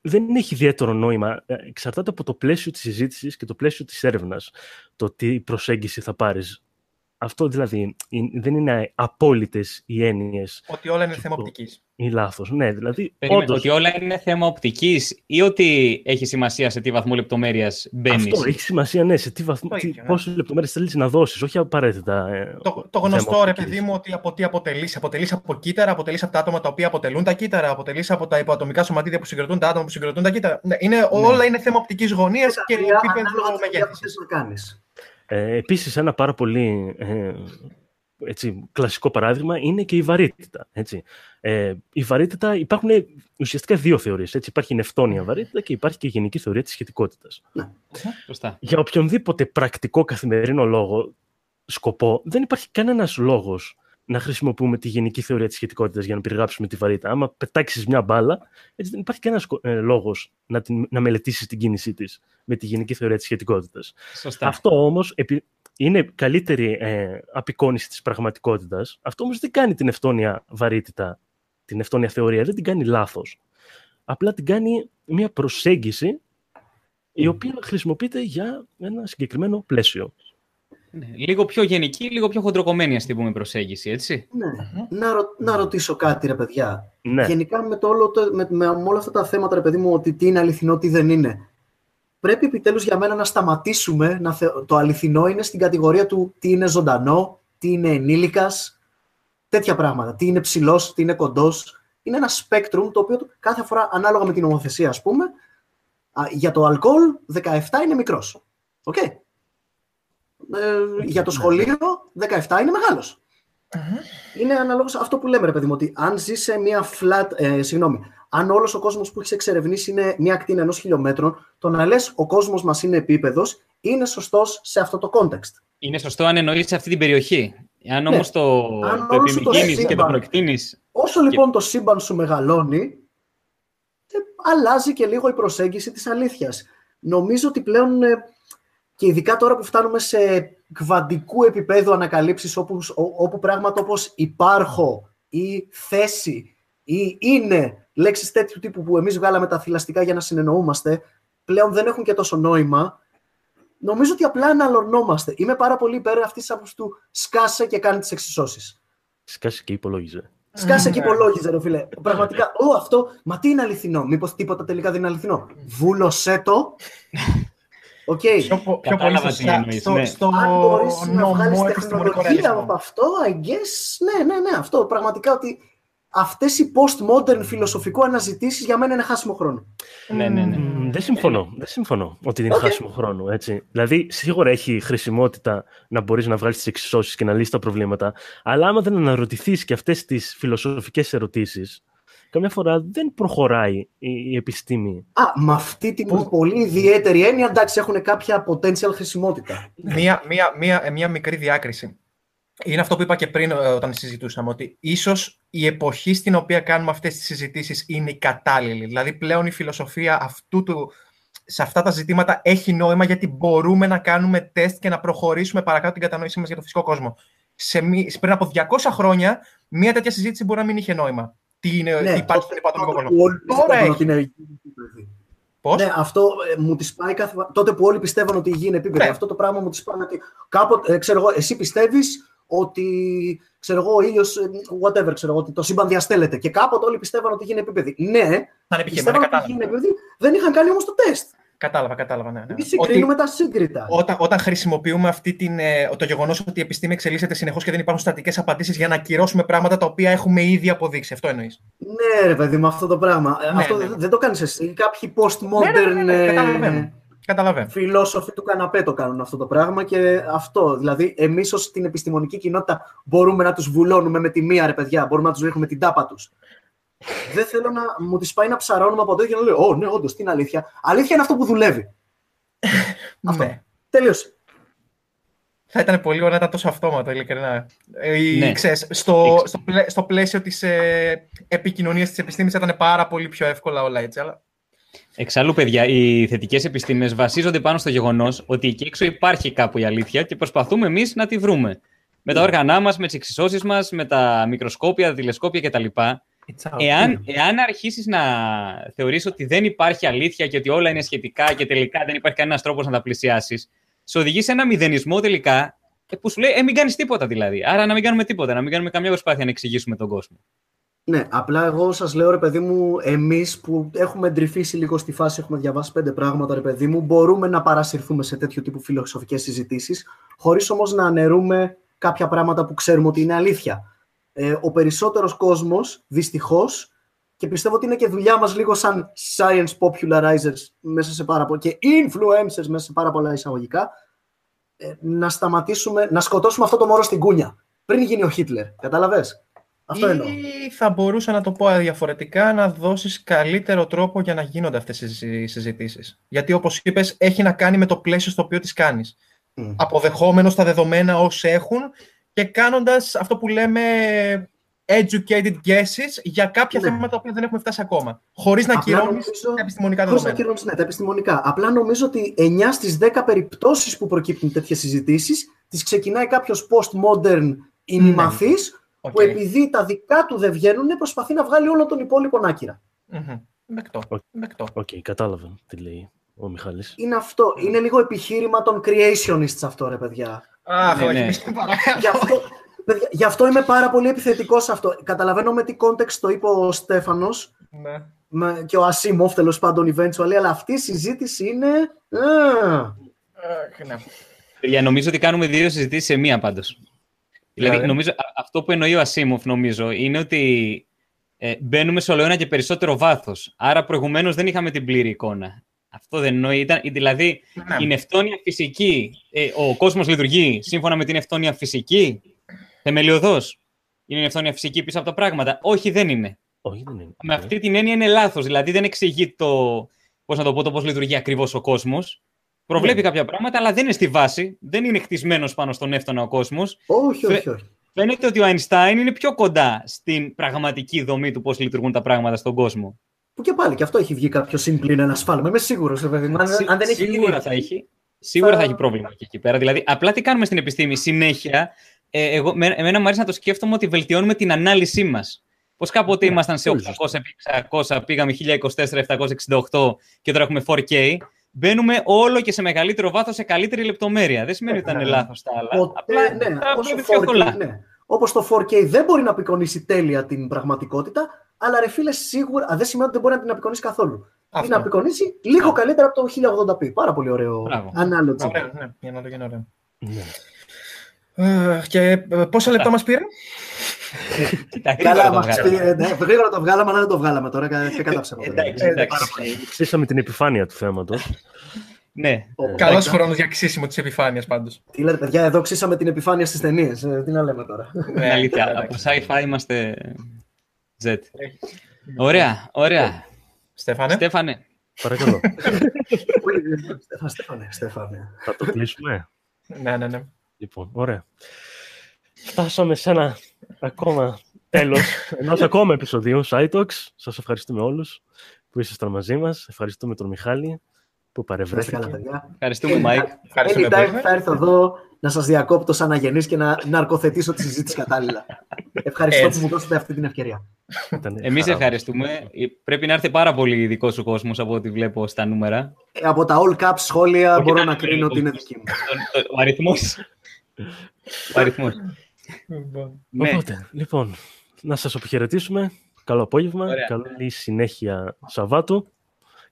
δεν έχει ιδιαίτερο νόημα. Ε, Εξαρτάται από το πλαίσιο της συζήτησης και το πλαίσιο της έρευνας το τι προσέγγιση θα πάρεις. Αυτό δηλαδή ε, δεν είναι απόλυτες οι έννοιες Ότι όλα είναι Και θέμα το- οπτικής. ή λάθος. Ναι, δηλαδή Περίμενε, όντως, ότι όλα είναι θέμα οπτικής ή ότι έχει σημασία σε τι βαθμό λεπτομέρειας μπαίνεις; αυτό έχει σημασία, ναι, σε τι βαθμό, Το τι, ίδιο, ναι. πόσες λεπτομέρειες θέλεις να δώσεις, όχι απαραίτητα. ε, Το, το θέμα γνωστό, ρε οπτικής. παιδί μου, ότι από τι αποτελείς. Αποτελείς από κύτταρα, αποτελείς από τα άτομα τα οποία αποτελούν τα κύτταρα, αποτελείς από τα υποατομικά σωματίδια που συγκροτούν τα άτομα που συγκροτούν τα κύτταρα. Ναι, είναι, Όλα είναι θέμα οπτικής γωνίας και Τρία, επίπεδο ανάλογα τι δουλειά που μεγέθυνση. Θες να κάνεις. Ε, επίσης, ένα πάρα πολύ ε, έτσι, κλασικό παράδειγμα είναι και η βαρύτητα. Έτσι. Ε, η βαρύτητα υπάρχουν ουσιαστικά δύο θεωρίες. Έτσι. Υπάρχει η νευτόνια βαρύτητα και υπάρχει και η γενική θεωρία της σχετικότητας. Σωστά. Για οποιονδήποτε πρακτικό καθημερινό λόγο, σκοπό, δεν υπάρχει κανένας λόγος να χρησιμοποιούμε τη γενική θεωρία της σχετικότητας για να περιγράψουμε τη βαρύτητα. Άμα πετάξεις μια μπάλα, έτσι δεν υπάρχει κανένας ε, λόγος να, την, να μελετήσεις την κίνησή της με τη γενική θεωρία της σχετικότητας. Σωστά. Αυτό όμως επί- είναι καλύτερη ε, απεικόνηση της πραγματικότητας. Αυτό όμως δεν κάνει την ευτόνια βαρύτητα, την ευτόνια θεωρία, δεν την κάνει λάθος. Απλά την κάνει μια προσέγγιση η οποία χρησιμοποιείται για ένα συγκεκριμένο πλαίσιο. Ναι, Λίγο πιο γενική, λίγο πιο χοντροκομμένη, ας την πούμε, προσέγγιση, έτσι. Ναι. Να, ρω- να ρωτήσω κάτι, ρε παιδιά. Ναι, Γενικά με, το όλο, το- με, με, με όλα αυτά τα θέματα, ρε παιδί μου, ότι τι είναι αληθινό, τι δεν είναι. Πρέπει επιτέλους για μένα να σταματήσουμε να θε... το αληθινό είναι στην κατηγορία του τι είναι ζωντανό, τι είναι ενήλικας, τέτοια πράγματα. Τι είναι ψηλός, τι είναι κοντός. Είναι ένα spectrum το οποίο κάθε φορά ανάλογα με την νομοθεσία, ας πούμε, α, για το αλκοόλ 17 είναι μικρός. Οκ. Ε, για το σχολείο 17 είναι μεγάλος. Είναι αναλόγως αυτό που λέμε, ρε παιδί μου, ότι αν ζει σε μια flat. Ε, συγγνώμη, αν όλος ο κόσμος που έχεις εξερευνήσει είναι μια ακτίνα ενός χιλιόμετρων, το να λες ο κόσμος μας είναι επίπεδος είναι σωστός σε αυτό το context. Είναι σωστό αν εννοείς σε αυτή την περιοχή. Αν Ναι. όμως το, Αν το όλο σου το επιμηκύνεις και το σύμπαν- προεκτείνει. Όσο λοιπόν το σύμπαν σου μεγαλώνει, ε, αλλάζει και λίγο η προσέγγιση της αλήθειας. Νομίζω ότι πλέον, ε, και ειδικά τώρα που φτάνουμε σε κβαντικού επίπεδου ανακαλύψεις όπου, ό- όπου πράγματα όπως υπάρχω ή θέση ή είναι λέξεις τέτοιου τύπου που εμείς βγάλαμε τα θηλαστικά για να συνεννοούμαστε, πλέον δεν έχουν και τόσο νόημα. Νομίζω ότι απλά αναλωνόμαστε. Είμαι πάρα πολύ υπέρ αυτής της άποψης του σκάσε και κάνε τις εξισώσεις. σκάσε και υπολόγιζε. Σκάσε και Ναι. υπολόγιζε, ρε φίλε. Πραγματικά, ω, αυτό, μα τι είναι αληθινό. Μήπως τίποτα τελικά δεν είναι αληθινό. Βούλωσέ το. Οκ. Πιο, πο- πιο πολύ Κατάλαβα στο, τι εννοείς, στο, ναι. στο Αν μπορείς να βγάλεις νομό επιστημονικό τεχνολογία από ρεαλισμό. αυτό, I guess, ναι, ναι, ναι, αυτό. Πραγματικά ότι αυτές οι post-modern φιλοσοφικού αναζητήσεις για μένα είναι χάσιμο χρόνο. Ναι, ναι, ναι. Μ, Δεν συμφωνώ. Δεν συμφωνώ ότι είναι Οκ. χάσιμο χρόνο. Έτσι. Δηλαδή, σίγουρα έχει χρησιμότητα να μπορείς να βγάλεις τις εξισώσεις και να λύσεις τα προβλήματα. Αλλά άμα δεν αναρωτηθείς και αυτές τις φιλοσοφικές ερωτήσεις, καμιά φορά δεν προχωράει η, η επιστήμη. Α, με αυτή την πολύ ιδιαίτερη έννοια, εντάξει, έχουν κάποια potential χρησιμότητα. Μία, μία, μία, ε, μία μικρή διάκριση. Είναι αυτό που είπα και πριν ε, όταν συζητούσαμε, ότι ίσως η εποχή στην οποία κάνουμε αυτές τις συζητήσεις είναι η κατάλληλη. Δηλαδή πλέον η φιλοσοφία αυτού του, σε αυτά τα ζητήματα έχει νόημα γιατί μπορούμε να κάνουμε τεστ και να προχωρήσουμε παρακάτω την κατανόησή μας για το φυσικό κόσμο. Σε, μη- πριν από 200 χρόνια, μία τέτοια συζήτηση μπορεί να μην είχε νόημα. Τι, είναι, τι υπάρχει στον υπατομικό κόσμο. που όλοι Τώρα πιστεύουν έχει. ότι είναι επίπεδη. Πώς; Ναι, αυτό ε, μου τη πάει κάθε φορά. Τότε που όλοι πιστεύαν ότι η γη είναι επίπεδη. Ναι. Αυτό το πράγμα μου τη πάει ότι κάποτε, ε, ξέρω εγώ, εσύ πιστεύεις ότι ξέρω εγώ, ο ήλιος, whatever, ξέρω εγώ, ότι το σύμπαν διαστέλλεται. Και κάποτε όλοι πιστεύαν ότι η γη είναι επίπεδη. Ναι, Σαν επιχείρημα, πιστεύαν ότι η γη είναι κατάλαβα. επίπεδη, δεν είχαν κάνει όμως το τεστ. Κατάλαβα, κατάλαβα, ναι. ναι. Εμείς Ότι- συγκρίνουμε τα σύγκριτα. όταν, όταν χρησιμοποιούμε αυτή την, ε, το γεγονός ότι η επιστήμη εξελίσσεται συνεχώς και δεν υπάρχουν στατικές απαντήσεις για να ακυρώσουμε πράγματα τα οποία έχουμε ήδη αποδείξει. Αυτό εννοείς. Ναι, ρε παιδί μου, αυτό το πράγμα. Ε, Ναι, αυτό ναι, δεν- ναι. δεν το κάνεις εσύ. Κάποιοι post-modern Ναι, ναι, ναι, ναι, ε, καταλαβαίνω. Καταλαβαίνω. φιλόσοφοι του καναπέ το κάνουν αυτό το πράγμα και αυτό. Δηλαδή, εμείς ως την επιστημονική κοινότητα μπορούμε να τους βουλώνουμε με τη μία, ρε παιδιά, μπορούμε να τους ρίχνουμε την τάπα τους. Δεν θέλω να μου τη πάει να ψαρώνουμε από εδώ και να λέω Ω, ναι, όντως, τι είναι αλήθεια. Αλήθεια είναι αυτό που δουλεύει. Αυτό. Ναι. Τελείωσε. Θα ήταν πολύ ωραία να ήταν τόσο αυτόματο, ειλικρινά. Ε, ή, Ναι. ξέρεις, στο, στο, πλαί- στο πλαίσιο της ε, επικοινωνίας της επιστήμης θα ήταν πάρα πολύ πιο εύκολα όλα έτσι. Αλλά... Εξάλλου, παιδιά, οι θετικές επιστήμες βασίζονται πάνω στο γεγονός ότι εκεί έξω υπάρχει κάπου η αλήθεια και προσπαθούμε εμείς να τη βρούμε. Με τα όργανά μας, με τις εξισώσεις μας, με τα μικροσκόπια, τα τηλεσκόπια κτλ. It's out. Εάν, εάν αρχίσεις να θεωρείς ότι δεν υπάρχει αλήθεια και ότι όλα είναι σχετικά και τελικά δεν υπάρχει κανένας τρόπος να τα πλησιάσεις, σε οδηγεί σε ένα μηδενισμό τελικά ε, που σου λέει: Ε, μην κάνεις τίποτα δηλαδή. Άρα να μην κάνουμε τίποτα, να μην κάνουμε καμιά προσπάθεια να εξηγήσουμε τον κόσμο. Ναι, απλά εγώ σας λέω ρε παιδί μου, εμείς που έχουμε εντρυφήσει λίγο στη φάση, έχουμε διαβάσει πέντε πράγματα, ρε παιδί μου, μπορούμε να παρασυρθούμε σε τέτοιου τύπου φιλοσοφικές συζητήσεις, χωρίς όμως να αναιρούμε κάποια πράγματα που ξέρουμε ότι είναι αλήθεια. Ε, ο περισσότερος κόσμος, δυστυχώς, και πιστεύω ότι είναι και δουλειά μας λίγο σαν science popularizers μέσα σε πάρα πολλά και influencers μέσα σε πάρα πολλά εισαγωγικά, ε, να σταματήσουμε, να σκοτώσουμε αυτό το μόρο στην κούνια. Πριν γίνει ο Χίτλερ. Κατάλαβες; Αυτό εννοώ. Ή θα μπορούσα να το πω διαφορετικά, να δώσεις καλύτερο τρόπο για να γίνονται αυτές οι συζη- συζητήσεις. Γιατί όπως είπες, έχει να κάνει με το πλαίσιο στο οποίο τις κάνεις. Μμ. Αποδεχόμενος τα δεδομένα όσοι έχουν και κάνοντας αυτό που λέμε educated guesses για κάποια Ναι. θέματα που δεν έχουμε φτάσει ακόμα. Χωρίς να Απλά ακυρώνεις νομίζω- τα επιστημονικά Χωρίς να δεδομένα. ακυρώνεις, ναι, τα επιστημονικά. Απλά νομίζω ότι 9 στις 10 περιπτώσεις που προκύπτουν τέτοιες συζητήσεις τις ξεκινάει κάποιος post-modern ημιμαθής Οκ. που επειδή τα δικά του δεν βγαίνουν προσπαθεί να βγάλει όλο τον υπόλοιπο άκυρο. Μμμ. Δεκτό. Οκ. Δεκτό. Οκ, κατάλαβα τι λέει ο Μιχάλης. Είναι αυτό. Είναι λίγο επιχείρημα των creationists αυτό ρε παιδιά. Αχ, Ναι, όχι, ναι. μη σε παρακαλώ. Γι' αυτό, παιδιά, γι' αυτό είμαι πάρα πολύ επιθετικός σε αυτό. Καταλαβαίνω με τι context το είπε ο Στέφανος Ναι. με- και ο Ασίμοφ τέλος πάντων eventually, αλλά αυτή η συζήτηση είναι... Α, Αχ, ναι. Για νομίζω ότι κάνουμε δύο συζητήσεις σε μία πάντως. Δηλαδή, Δηλαδή; νομίζω, α- αυτό που εννοεί ο Ασίμοφ, νομίζω, είναι ότι ε, μπαίνουμε σε όλο ένα και περισσότερο βάθος. Άρα, προηγουμένως δεν είχαμε την πλήρη εικόνα. Αυτό δεν εννοεί. Ήταν, δηλαδή, Ναι. η νευτόνια φυσική, ε, ο κόσμος λειτουργεί σύμφωνα με την νευτόνια φυσική. Θεμελιωδώς. Είναι η νευτόνια φυσική πίσω από τα πράγματα. Όχι, δεν είναι. Όχι, δεν είναι. Με αυτή την έννοια είναι λάθος. Δηλαδή, δεν εξηγεί το. Πώς να το πω, το πώς λειτουργεί ακριβώς ο κόσμος. Προβλέπει κάποια πράγματα, αλλά δεν είναι στη βάση. Δεν είναι χτισμένος πάνω στον έφτονα ο κόσμος. όχι, Φε- όχι, όχι. Φαίνεται ότι ο Αϊνστάιν είναι πιο κοντά στην πραγματική δομή του πώς λειτουργούν τα πράγματα στον κόσμο. Που και πάλι και αυτό έχει βγει κάποιο συμπλήν ένας σφάλμα. Είμαι σίγουρος, βέβαια. Αν, Σί- αν δεν έχει σίγουρα γίνει. θα έχει. Σίγουρα θα- θα έχει πρόβλημα και εκεί πέρα. Δηλαδή, απλά τι κάνουμε στην επιστήμη συνέχεια. Ε, εγώ, με, εμένα μου αρέσει να το σκέφτομαι ότι βελτιώνουμε την ανάλυση μας. Πώς κάποτε Ναι, ήμασταν σε πολύ 800 επί 600, πήγαμε 1024-768 και τώρα έχουμε 4K. Μπαίνουμε όλο και σε μεγαλύτερο βάθος, σε καλύτερη λεπτομέρεια. Δεν σημαίνει ότι ήταν Ναι. λάθος τα άλλα. Ποτέ, Απλά ναι, τα όσο βλέπει πιο 4K, πολλά. ναι. Όπως το 4K δεν μπορεί να απεικονίσει τέλεια την πραγματικότητα, αλλά ρε φίλε, σίγουρα α, δεν σημαίνει ότι δεν μπορεί να την απεικονίσει καθόλου. Αυτό. Ή να απεικονίσει λίγο καλύτερα από το 1080p. Πάρα πολύ ωραίο Μπράβο. analogy. Ωραίο, ναι, για να το γίνει ωραίο. Ναι. Ε, Και ε, πόσα λεπτά μας πήρε; Κοίτα, γρήγορα Καλά, το μας βγάλαμε. πήρε, ναι, γρήγορα το βγάλαμε, αλλά δεν το βγάλαμε τώρα. κα- Και κατά ψέματα. Εντάξει, Ε, εντάξει. Ξύσαμε την επιφάνεια του θέματος. Ναι. Ο- Καλός χρόνος για ξύσιμο της επιφάνειας πάντως. Τι λέτε, παιδιά, εδώ ξύσαμε την επιφάνεια στις ταινίες. τι να λέμε τώρα. Είναι αλήθεια. Ναι, Από εντάξει. sci-fi είμαστε Z. Ωραία, ωραία. Στέφανε; Στέφανε, Παρακαλώ. Στέφανε, Στέφανε, Στέφανε. Θα το κλείσουμε. Ναι, ναι, ναι. Λοιπόν, ωραία. Φτάσαμε σε ένα ακόμα τέλος ενός ακόμα επεισοδίου SciTalks. Σας ευχαριστούμε όλους που ήσασταν μαζί μας. Ευχαριστούμε τον Μιχάλη που Να είστε καλά, παρευρέθηκε. παιδιά. ευχαριστούμε, Μάικ. Ευχαριστούμε Anytime πολύ. θα έρθω εδώ να σας διακόπτω σαν αγενής και να ναρκοθετήσω τη συζήτηση κατάλληλα. Ευχαριστώ Έτσι. που μου δώσετε αυτή την ευκαιρία. Ήταν Εμείς χαρά. ευχαριστούμε. Ε, Πρέπει να έρθει πάρα πολύ δικό σου κόσμος από ό,τι βλέπω στα νούμερα. Ε, Από τα all caps σχόλια Όχι, μπορώ ήταν να πολύ κρίνω ότι είναι κόσμος. δική μου. Ο- ο- Ο αριθμός. Ο αριθμός. Λοιπόν, Ναι, Οπότε, λοιπόν, να σας αποχαιρετήσουμε. Καλό απόγευμα. Ωραία. Καλή συνέχεια Σαββάτου.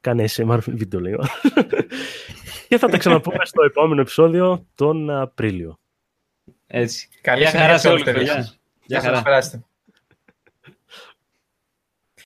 Κάνε SMR βίντεο, λέω. και θα τα ξαναπούμε στο επόμενο επεισόδιο τον Απρίλιο. έτσι. Καλή Γεια συνέχεια χαρά σε σε όλους, όλους, παιδιά. παιδιά. Γεια Γεια σας, χαρά. περάστε.